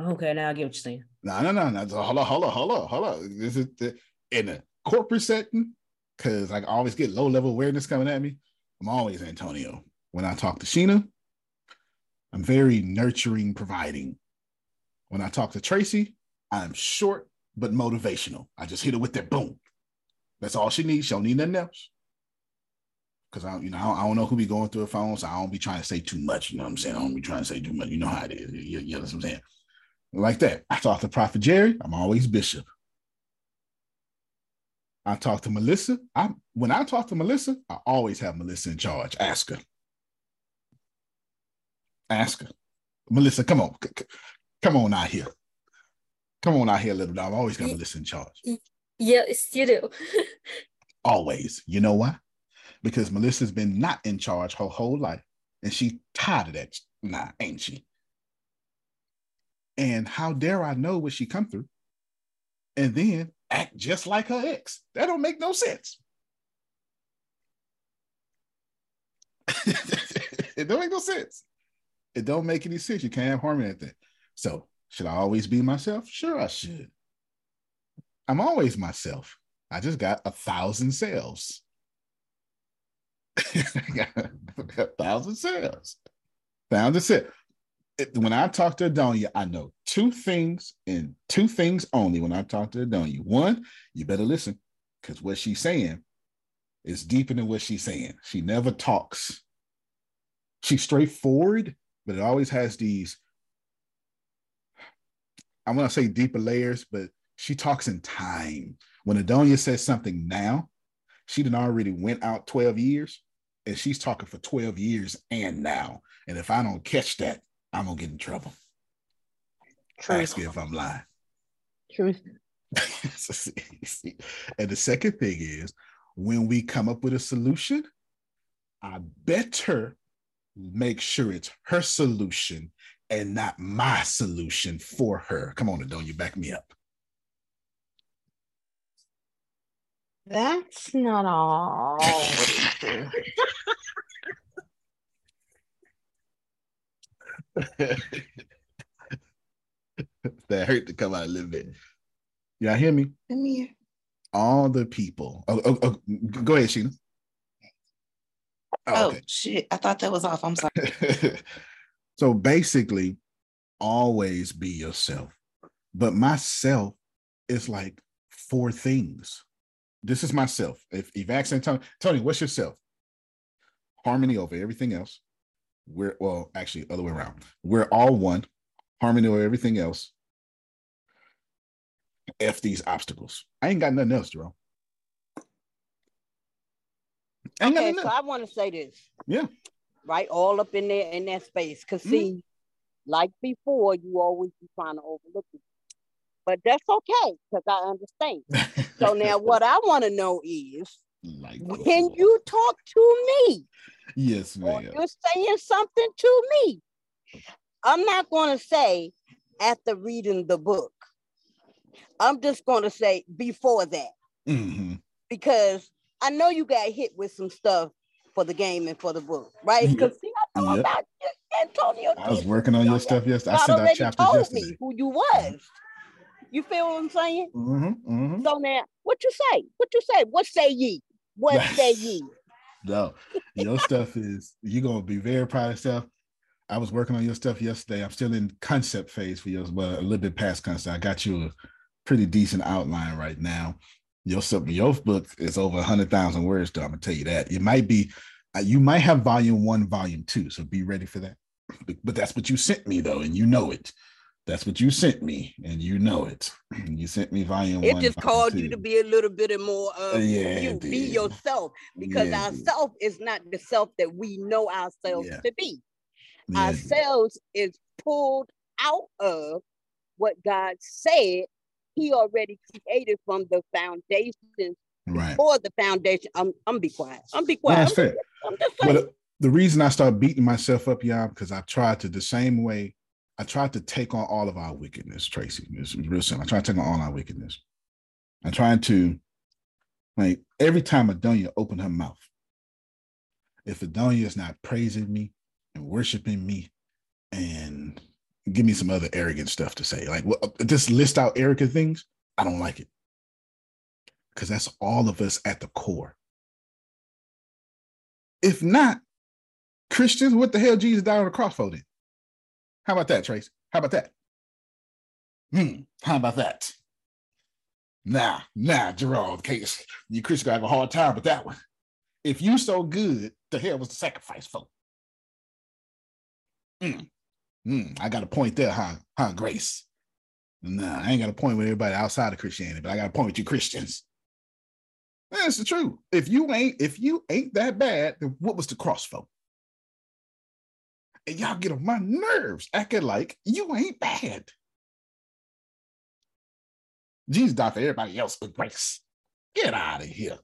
Okay, now I get what you're saying. No, no, no, no. Hold on, hold on, hold on, hold on. This is the, in a corporate setting, because I always get low level awareness coming at me, I'm always Antonio. When I talk to Sheena, I'm very nurturing, providing. When I talk to Tracy, I'm short but motivational. I just hit her with that boom. That's all she needs. She don't need nothing else. Cause I, you know, I don't know who be going through a phone, so I don't be trying to say too much. You know what I'm saying? I don't be trying to say too much. You know how it is. You, you know what I'm saying? Like that. I talk to Prophet Jerry. I'm always Bishop. I talk to Melissa. I when I talk to Melissa, I always have Melissa in charge. Ask her. Ask her. Melissa, come on. C- come on out here. Come on out here, little dog. I always got Melissa in charge. Yes, you do. *laughs* always. You know why? Because Melissa's been not in charge her whole life. And she tired of that. Nah, ain't she? And how dare I know what she come through? And then act just like her ex. That don't make no sense. *laughs* it don't make no sense. It don't make any sense. You can't have harmony at that. So should I always be myself? Sure, I should. I'm always myself. I just got a thousand sales. *laughs* a thousand sales. Thousand sales when I talk to Adonia, I know two things and two things only when I talk to Adonia. One, you better listen because what she's saying is deeper than what she's saying. She never talks. She's straightforward, but it always has these, I want to say deeper layers, but she talks in time. When Adonia says something now, she done already went out 12 years and she's talking for 12 years and now. And if I don't catch that, I'm gonna get in trouble. Truth. Ask me if I'm lying. Truth. *laughs* and the second thing is when we come up with a solution, I better make sure it's her solution and not my solution for her. Come on, don't you back me up? That's not all. *laughs* that hurt to come out a little bit. Y'all hear me? Come here. All the people. Oh, oh, oh go ahead, Sheena. Oh, oh okay. shit. I thought that was off. I'm sorry. *laughs* so basically, always be yourself. But myself is like four things. This is myself. If if ask Tony, Tony, what's yourself? Harmony over everything else we're well, actually, other way around. We're all one, harmony or everything else. F these obstacles. I ain't got nothing else, Jerome. Okay, so I want to say this. Yeah. Right, all up in there in that space. Cause mm-hmm. see, like before, you always be trying to overlook it. But that's okay, because I understand. *laughs* so now what I want to know is like when you talk to me, Yes, ma'am. you're saying something to me. I'm not going to say after reading the book. I'm just going to say before that. Mm-hmm. Because I know you got hit with some stuff for the game and for the book, right? Because Yep. see, I know Yep. about you, Antonio. I was working on your stuff yesterday. I sent out told yesterday. me who you was. You feel what I'm saying? Mm-hmm, mm-hmm. So now, what you say? What you say? What say ye? What *laughs* say ye? No, your stuff is you're gonna be very proud of stuff. I was working on your stuff yesterday. I'm still in concept phase for yours, but a little bit past concept. I got you a pretty decent outline right now. Your your book is over a hundred thousand words. Though I'm gonna tell you that it might be, uh, you might have volume one, volume two. So be ready for that. But, but that's what you sent me though, and you know it. That's what you sent me, and you know it. *clears throat* You sent me volume It one. just called two. you to be a little bit more of Yeah, you, be yourself, because Yeah, ourself is not the self that we know ourselves Yeah. to be. Yeah. Ourselves is pulled out of what God said He already created from the foundation Right. before the foundation. I'm I'm be quiet. I'm be No, quiet. that's I'm, fair. just, I'm just But uh, the reason I start beating myself up, y'all, because I tried to the same way. I tried to take on all of our wickedness, Tracy. It's real simple. I tried to take on all our wickedness. I'm trying to, like, every time Adonia opened her mouth, if Adonia is not praising me and worshiping me and give me some other arrogant stuff to say, like, well, just list out arrogant things, I don't like it. Because that's all of us at the core. If not, Christians, what the hell Jesus died on the cross for then? How about that, Trace? How about that? Hmm, how about that? Nah, nah, Gerald, case you Christians gonna have a hard time with that one. If you so good, the hell was the sacrifice for? Hmm, hmm, I got a point there, huh? Huh, Grace? Nah, I ain't got a point with everybody outside of Christianity, but I got a point with you Christians. That's the truth. If you ain't, if you ain't that bad, then what was the cross for? And y'all get on my nerves acting like you ain't bad. Jesus died for everybody else but grace. Get out of here.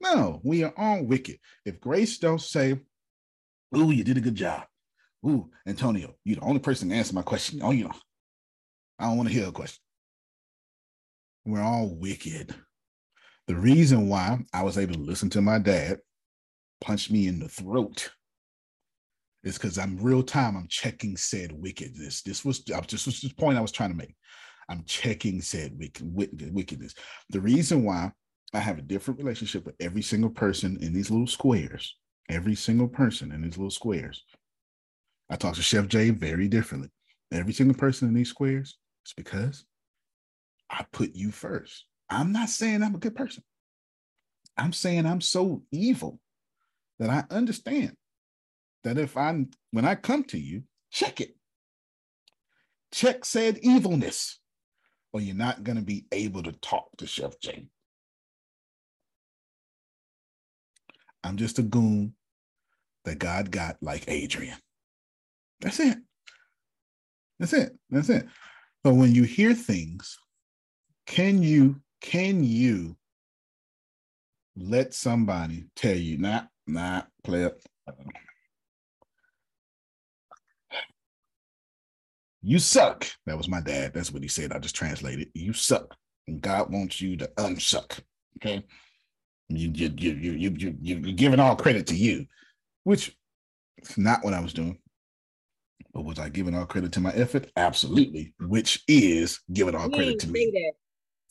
No, we are all wicked. If grace don't say, Ooh, you did a good job. Ooh, Antonio, you're the only person to answer my question. Oh, you know, I don't want to hear a question. We're all wicked. The reason why I was able to listen to my dad punch me in the throat is because I'm real time. I'm checking said wickedness. This was this was the point I was trying to make. I'm checking said wicked, wicked, wickedness. The reason why I have a different relationship with every single person in these little squares, every single person in these little squares. I talk to Chef Jay very differently. Every single person in these squares is because I put you first. I'm not saying I'm a good person. I'm saying I'm so evil that I understand that if I'm when I come to you, check it. Check said evilness, or you're not going to be able to talk to Chef. I'm just a goon that God got like Adrian. That's it. That's it. That's it. But when you hear things, can you can you let somebody tell you not not play up? You suck. That was my dad. That's what he said. I just translated. You suck. And God wants you to unsuck. Okay. You you you you you you you- you're giving all credit to you, which is not what I was doing. But was I giving all credit to my effort? Absolutely. Which is giving all credit to me. that.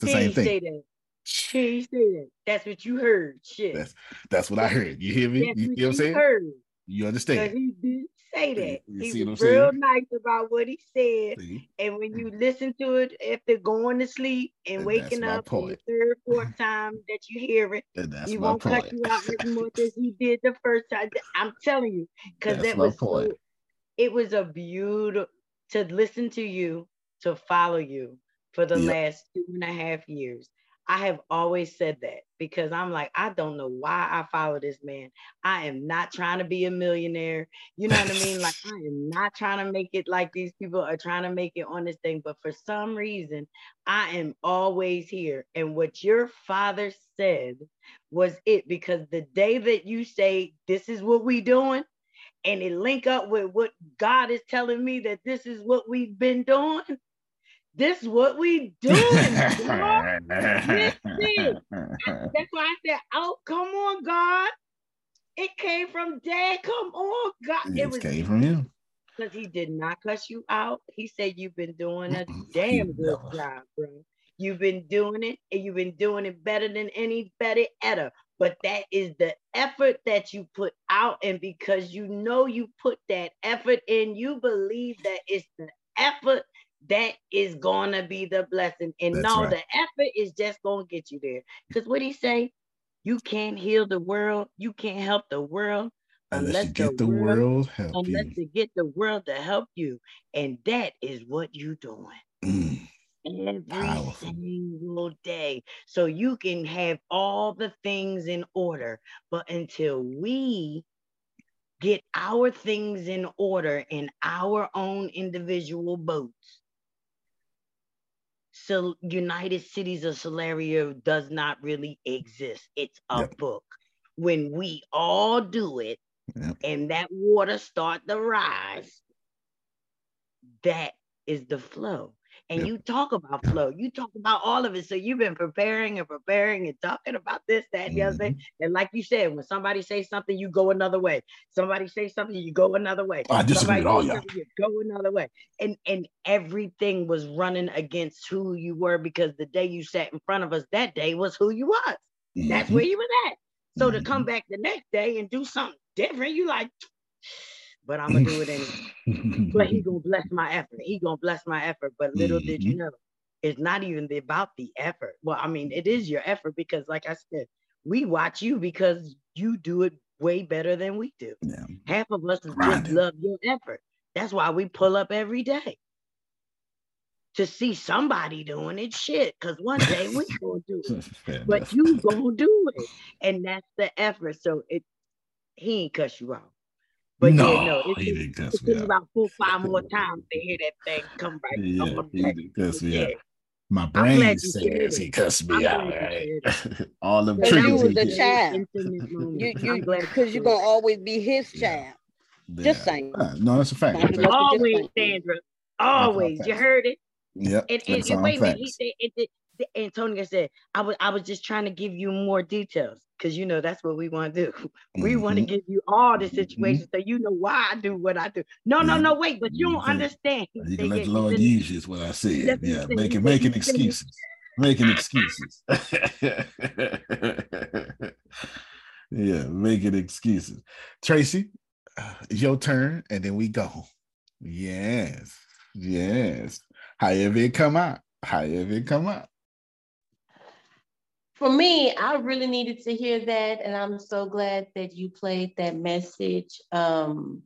It's the same thing. that. said that. That's what you heard. Shit. That's that's what I heard. You hear me? That's You, you know what I'm saying? heard. You understand? he did say that. you he was real saying? nice about what he said. See? And when you listen to it after going to sleep and And waking up for the point. third, *laughs* fourth time that you hear it, he won't cut you out as much as he did the first time. I'm telling you, because that was point. so it was a beautiful to listen to you, to follow you for the Yep. last two and a half years. I have always said that because I'm like, I don't know why I follow this man. I am not trying to be a millionaire. You know what I mean? Like, *laughs* I am not trying to make it like these people are trying to make it on this thing. But for some reason, I am always here. And what your father said was it because the day that you say, This is what we doing, and it link up with what God is telling me that this is what we've been doing, This is what we *laughs* doing. *laughs* That's why I said, "Oh, come on, God! It came from Dad. Come on, God! It, it was came from him Because he did not cuss you out. He said you've been doing a damn good job, bro. You've been doing it, and you've been doing it better than anybody ever. But that is the effort that you put out, and because you know you put that effort in, you believe that it's the effort that is gonna be the blessing. And That's no, right. the effort is just gonna get you there. Because what he say, you can't heal the world, you can't help the world unless, unless you get the, the world, world help unless you. you get the world to help you. And that is what you're doing. Mm. Every Powerful. single day. So you can have all the things in order. But until we get our things in order in our own individual boats, so United Cities of Solaria does not really exist. It's a yep. book. When we all do it yep. and that water start to rise, that is the flow. And you talk about *laughs* flow, you talk about all of it. So you've been preparing and preparing and talking about this, that, and the other thing. Mm-hmm. And like you said, when somebody says something, you go another way. Somebody say something, you go another way. I disagree with all y'all. You go another way. And and everything was running against who you were because the day you sat in front of us, that day was who you was. Mm-hmm. That's where you was at. So mm-hmm. to come back the next day and do something different, you like but I'm gonna do it anyway. but he *laughs* gonna bless my effort. He gonna bless my effort. But little mm-hmm. did you mm-hmm. know, it's not even about the effort. Well, I mean, it is your effort because, like I said, we watch you because you do it way better than we do. Yeah. Half of us just love your effort. That's why we pull up every day to see somebody doing it. Shit, because one day we *laughs* gonna do it, but you gonna do it, and that's the effort. So it, he ain't cuss you out. But no, yeah, no, it's, he didn't cuss me out. about four, five more times to hear that thing come right. Yeah, he didn't cuss me out. My brain says he cussed me out. Right? *laughs* All them triggers. You was the child. you, you, because you're gonna always be his child. Yeah. Just saying. Uh, no, that's a fact. Always, Sandra. Always. You heard it. Yep. And, and, and wait a minute. He said, it, it, Antonio said, I was I was just trying to give you more details because you know that's what we want to do. *laughs* We mm-hmm. want to give you all the mm-hmm. situations mm-hmm. so you know why I do what I do. No, no, no, wait, but you don't understand. You can let the Lord use you is what I said. Yeah, making making excuses. Making excuses. *laughs* yeah, making excuses. Tracy, it's your turn, and then we go. Yes, yes. However it come out. However it come out for me, I really needed to hear that, and I'm so glad that you played that message. Um,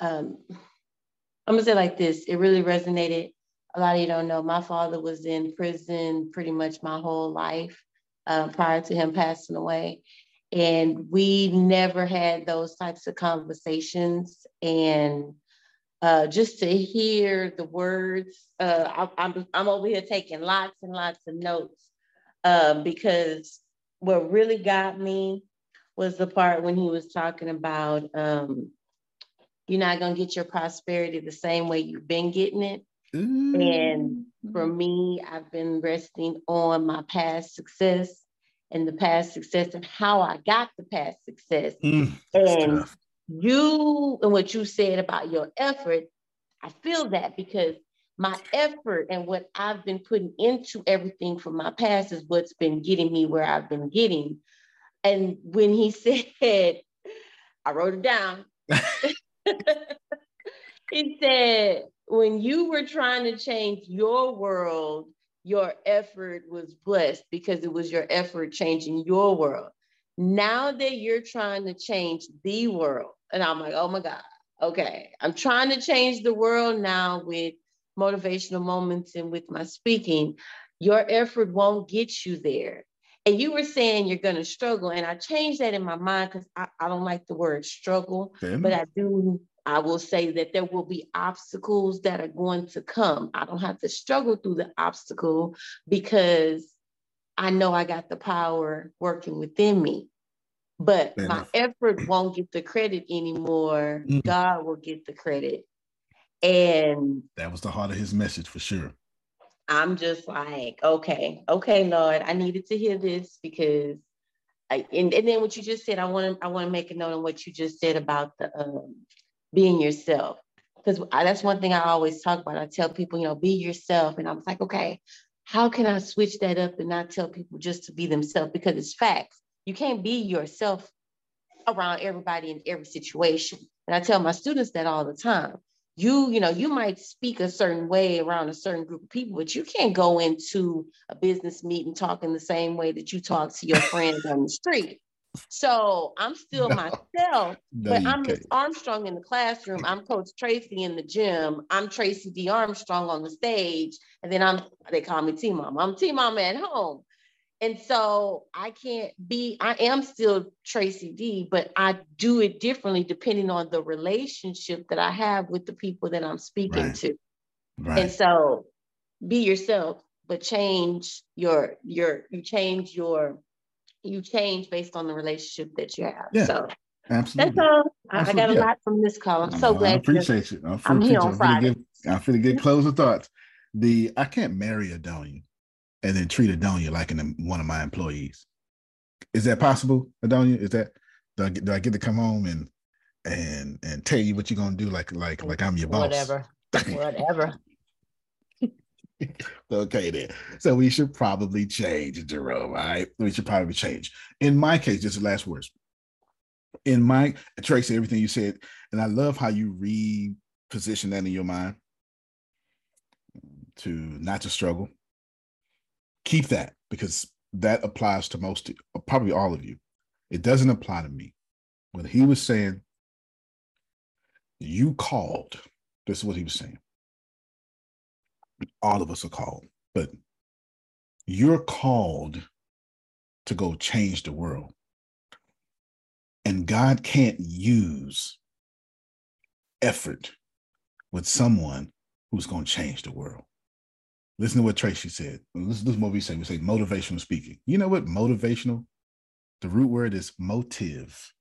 um, I'm gonna say like this: it really resonated. A lot of you don't know. My father was in prison pretty much my whole life uh, prior to him passing away, and we never had those types of conversations. And uh, just to hear the words, uh, I, I'm I'm over here taking lots and lots of notes um, because what really got me was the part when he was talking about um, you're not going to get your prosperity the same way you've been getting it. Mm-hmm. And for me, I've been resting on my past success and the past success and how I got the past success. Mm, and tough. you and what you said about your effort, I feel that because my effort and what I've been putting into everything from my past is what's been getting me where I've been getting. And when he *laughs* said, I wrote it down. *laughs* he said, when you were trying to change your world, your effort was blessed because it was your effort changing your world. Now that you're trying to change the world, and I'm like, oh my God, okay, I'm trying to change the world now with motivational moments and with my speaking, your effort won't get you there. And you were saying you're going to struggle. And I changed that in my mind because I, I, don't like the word struggle, but I do. I will say that there will be obstacles that are going to come. I don't have to struggle through the obstacle because I know I got the power working within me. But my effort won't get the credit anymore. Mm. God will get the credit. And that was the heart of his message for sure. I'm just like, okay, okay, Lord, I needed to hear this because I, and, and then what you just said, I want to I want to make a note on what you just said about the um, being yourself because that's one thing I always talk about. I tell people, you know, be yourself, and I was like, okay, how can I switch that up and not tell people just to be themselves because it's facts. You can't be yourself around everybody in every situation. And I tell my students that all the time you you know you might speak a certain way around a certain group of people but you can't go into a business meeting talking the same way that you talk to your friends on the street. So i'm still no. myself *laughs* no, but i'm Miss armstrong in the classroom. I'm coach tracy in the gym. I'm tracy d. Armstrong on the stage. And then i'm they call me t mom i'm t mom at home and so I can't be, I am still Tracy D, but I do it differently depending on the relationship that I have with the people that I'm speaking right. to. Right. And so be yourself, but change your, your, you change your, you change based on the relationship that you have. Yeah. So Absolutely. That's all. I, I got a lot from this call. I'm so glad. I appreciate you. I am here on Friday. I'm feeling good closing thoughts. The I can't marry a Adonia and then treat Adonia like an, one of my employees. Is that possible, Adonia? Is that do I, get, do I get to come home and and and tell you what you're gonna do like like like I'm your boss? Whatever. *laughs* Whatever. *laughs* okay then. So we should probably change, Jerome. All right. We should probably change. In my case, just the last words. In my Tracy, everything you said, and I love how you reposition that in your mind to not to struggle, keep that because that applies to most, probably all of you. It doesn't apply to me. When he was saying, you called, this is what he was saying. All of us are called, but you're called to go change the world. And God can't use effort with someone who's going to change the world. Listen to what Tracy said. Listen to what we say. We say motivational speaking. You know what motivational? The root word is motive.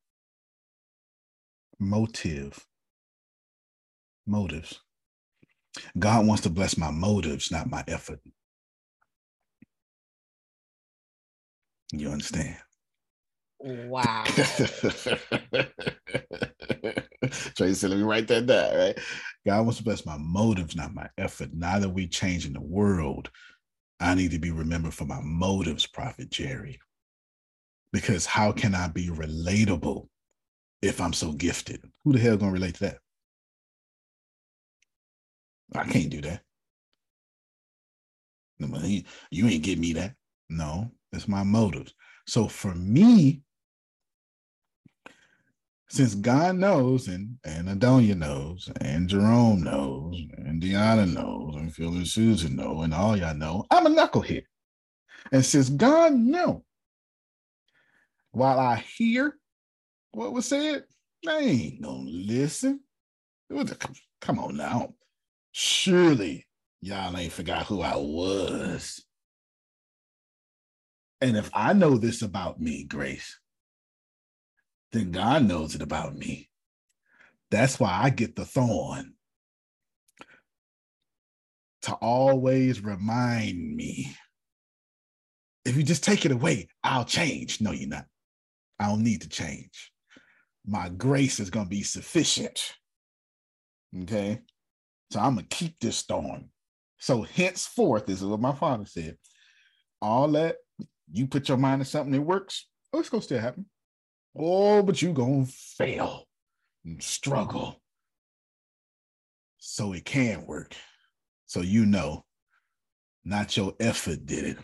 Motive. Motives. God wants to bless my motives, not my effort. You understand? Wow. *laughs* Tracy said, let me write that down, right? God wants to bless my motives, not my effort. Now that we're changing the world. I need to be remembered for my motives, Prophet Jerry. Because how can I be relatable if I'm so gifted? Who the hell gonna relate to that? I can't do that. You ain't give me that. No, it's my motives. So for me, since God knows and, and Adonia knows and Jerome knows and Deanna knows and Phil and Susan know and all y'all know, I'm a knucklehead. And since God know, while I hear what was said, I ain't gonna listen. Come on now. Surely y'all ain't forgot who I was. And if I know this about me, Grace, then God knows it about me. That's why I get the thorn to always remind me. If you just take it away, I'll change. No, you're not. I don't need to change. My grace is going to be sufficient. Okay. So I'm going to keep this thorn. So henceforth, this is what my father said. All that you put your mind to something that works, oh, it's going to still happen. Oh, but you gonna fail and struggle. So it can work. So you know, not your effort did it,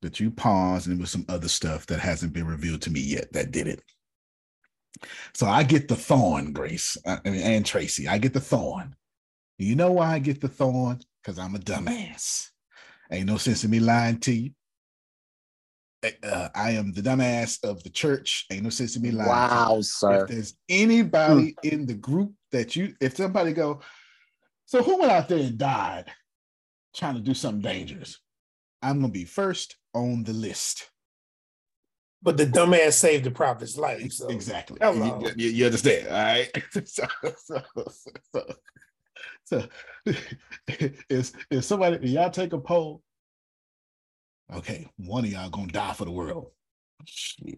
but you paused and it was some other stuff that hasn't been revealed to me yet that did it. So I get the thorn, Grace uh, and Tracy. I get the thorn. You know why I get the thorn? Because I'm a dumbass. Ain't no sense in me lying to you uh, I am the dumbass of the church. Ain't no sense in me lying. Wow, sir. If there's anybody mm. in the group that you, if somebody go, so who went out there and died trying to do something dangerous? I'm gonna be first on the list. But the dumbass saved the prophet's life. So. Exactly. You, you, you, understand, all right? *laughs* so, so, so, so is *laughs* is somebody y'all take a poll? Okay, one of y'all gonna die for the world.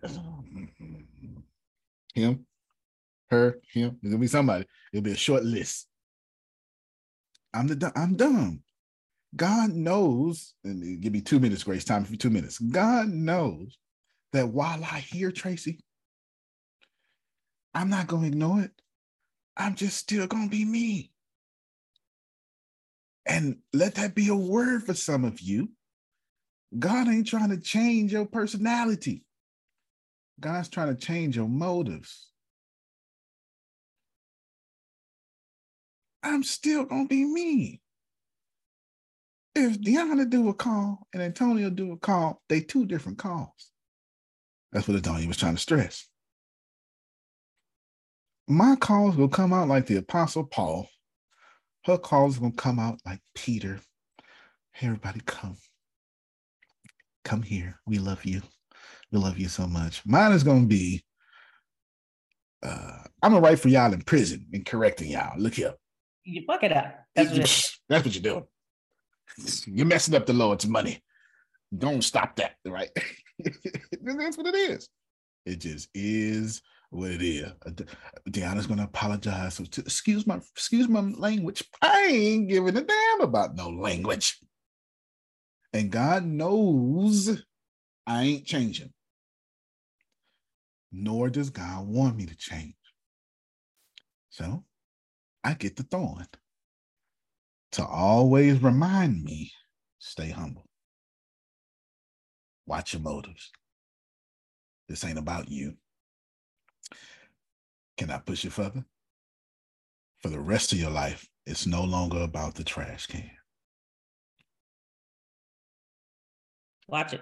Oh, *clears throat* him, her, him. There's gonna be somebody. It'll be a short list. I'm the I'm dumb. God knows, and give me two minutes, Grace. Time for two minutes. God knows that while I hear Tracy, I'm not gonna ignore it. I'm just still gonna be me. And let that be a word for some of you. God ain't trying to change your personality. God's trying to change your motives. I'm still gonna be me. If Deanna do a call and Antonio do a call, they two different calls. That's what Antonio was trying to stress. My calls will come out like the Apostle Paul. Her calls will come out like Peter. Hey, everybody, come. Come here. We love you. We love you so much. Mine is going to be uh, I'm going to write for y'all in prison and correcting y'all. Look here. You fuck it up. That's what, *laughs* That's what you're doing. You're messing up the Lord's money. Don't stop that, right? *laughs* That's what it is. It just is what it is. Deanna's gonna apologize. So to, excuse my excuse my language. I ain't giving a damn about no language. And God knows I ain't changing. Nor does God want me to change. So I get the thorn to always remind me stay humble. Watch your motives. This ain't about you. Can I push it further? For the rest of your life, it's no longer about the trash can. Watch it.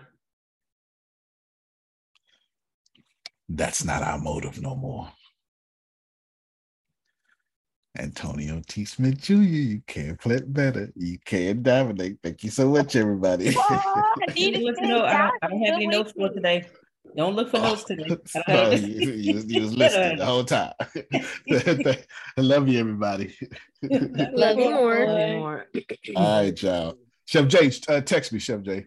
That's not our motive no more. Antonio T. Smith Jr., you can't play better. You can't dominate. Thank you so much, everybody. *laughs* Oh, I, I, don't, I don't have any notes for today. Don't look for oh, notes today. *laughs* Sorry, you, you, you was *laughs* listening the whole time. I love you, everybody. love you more. All right, y'all. Chef J, uh, text me, Chef J.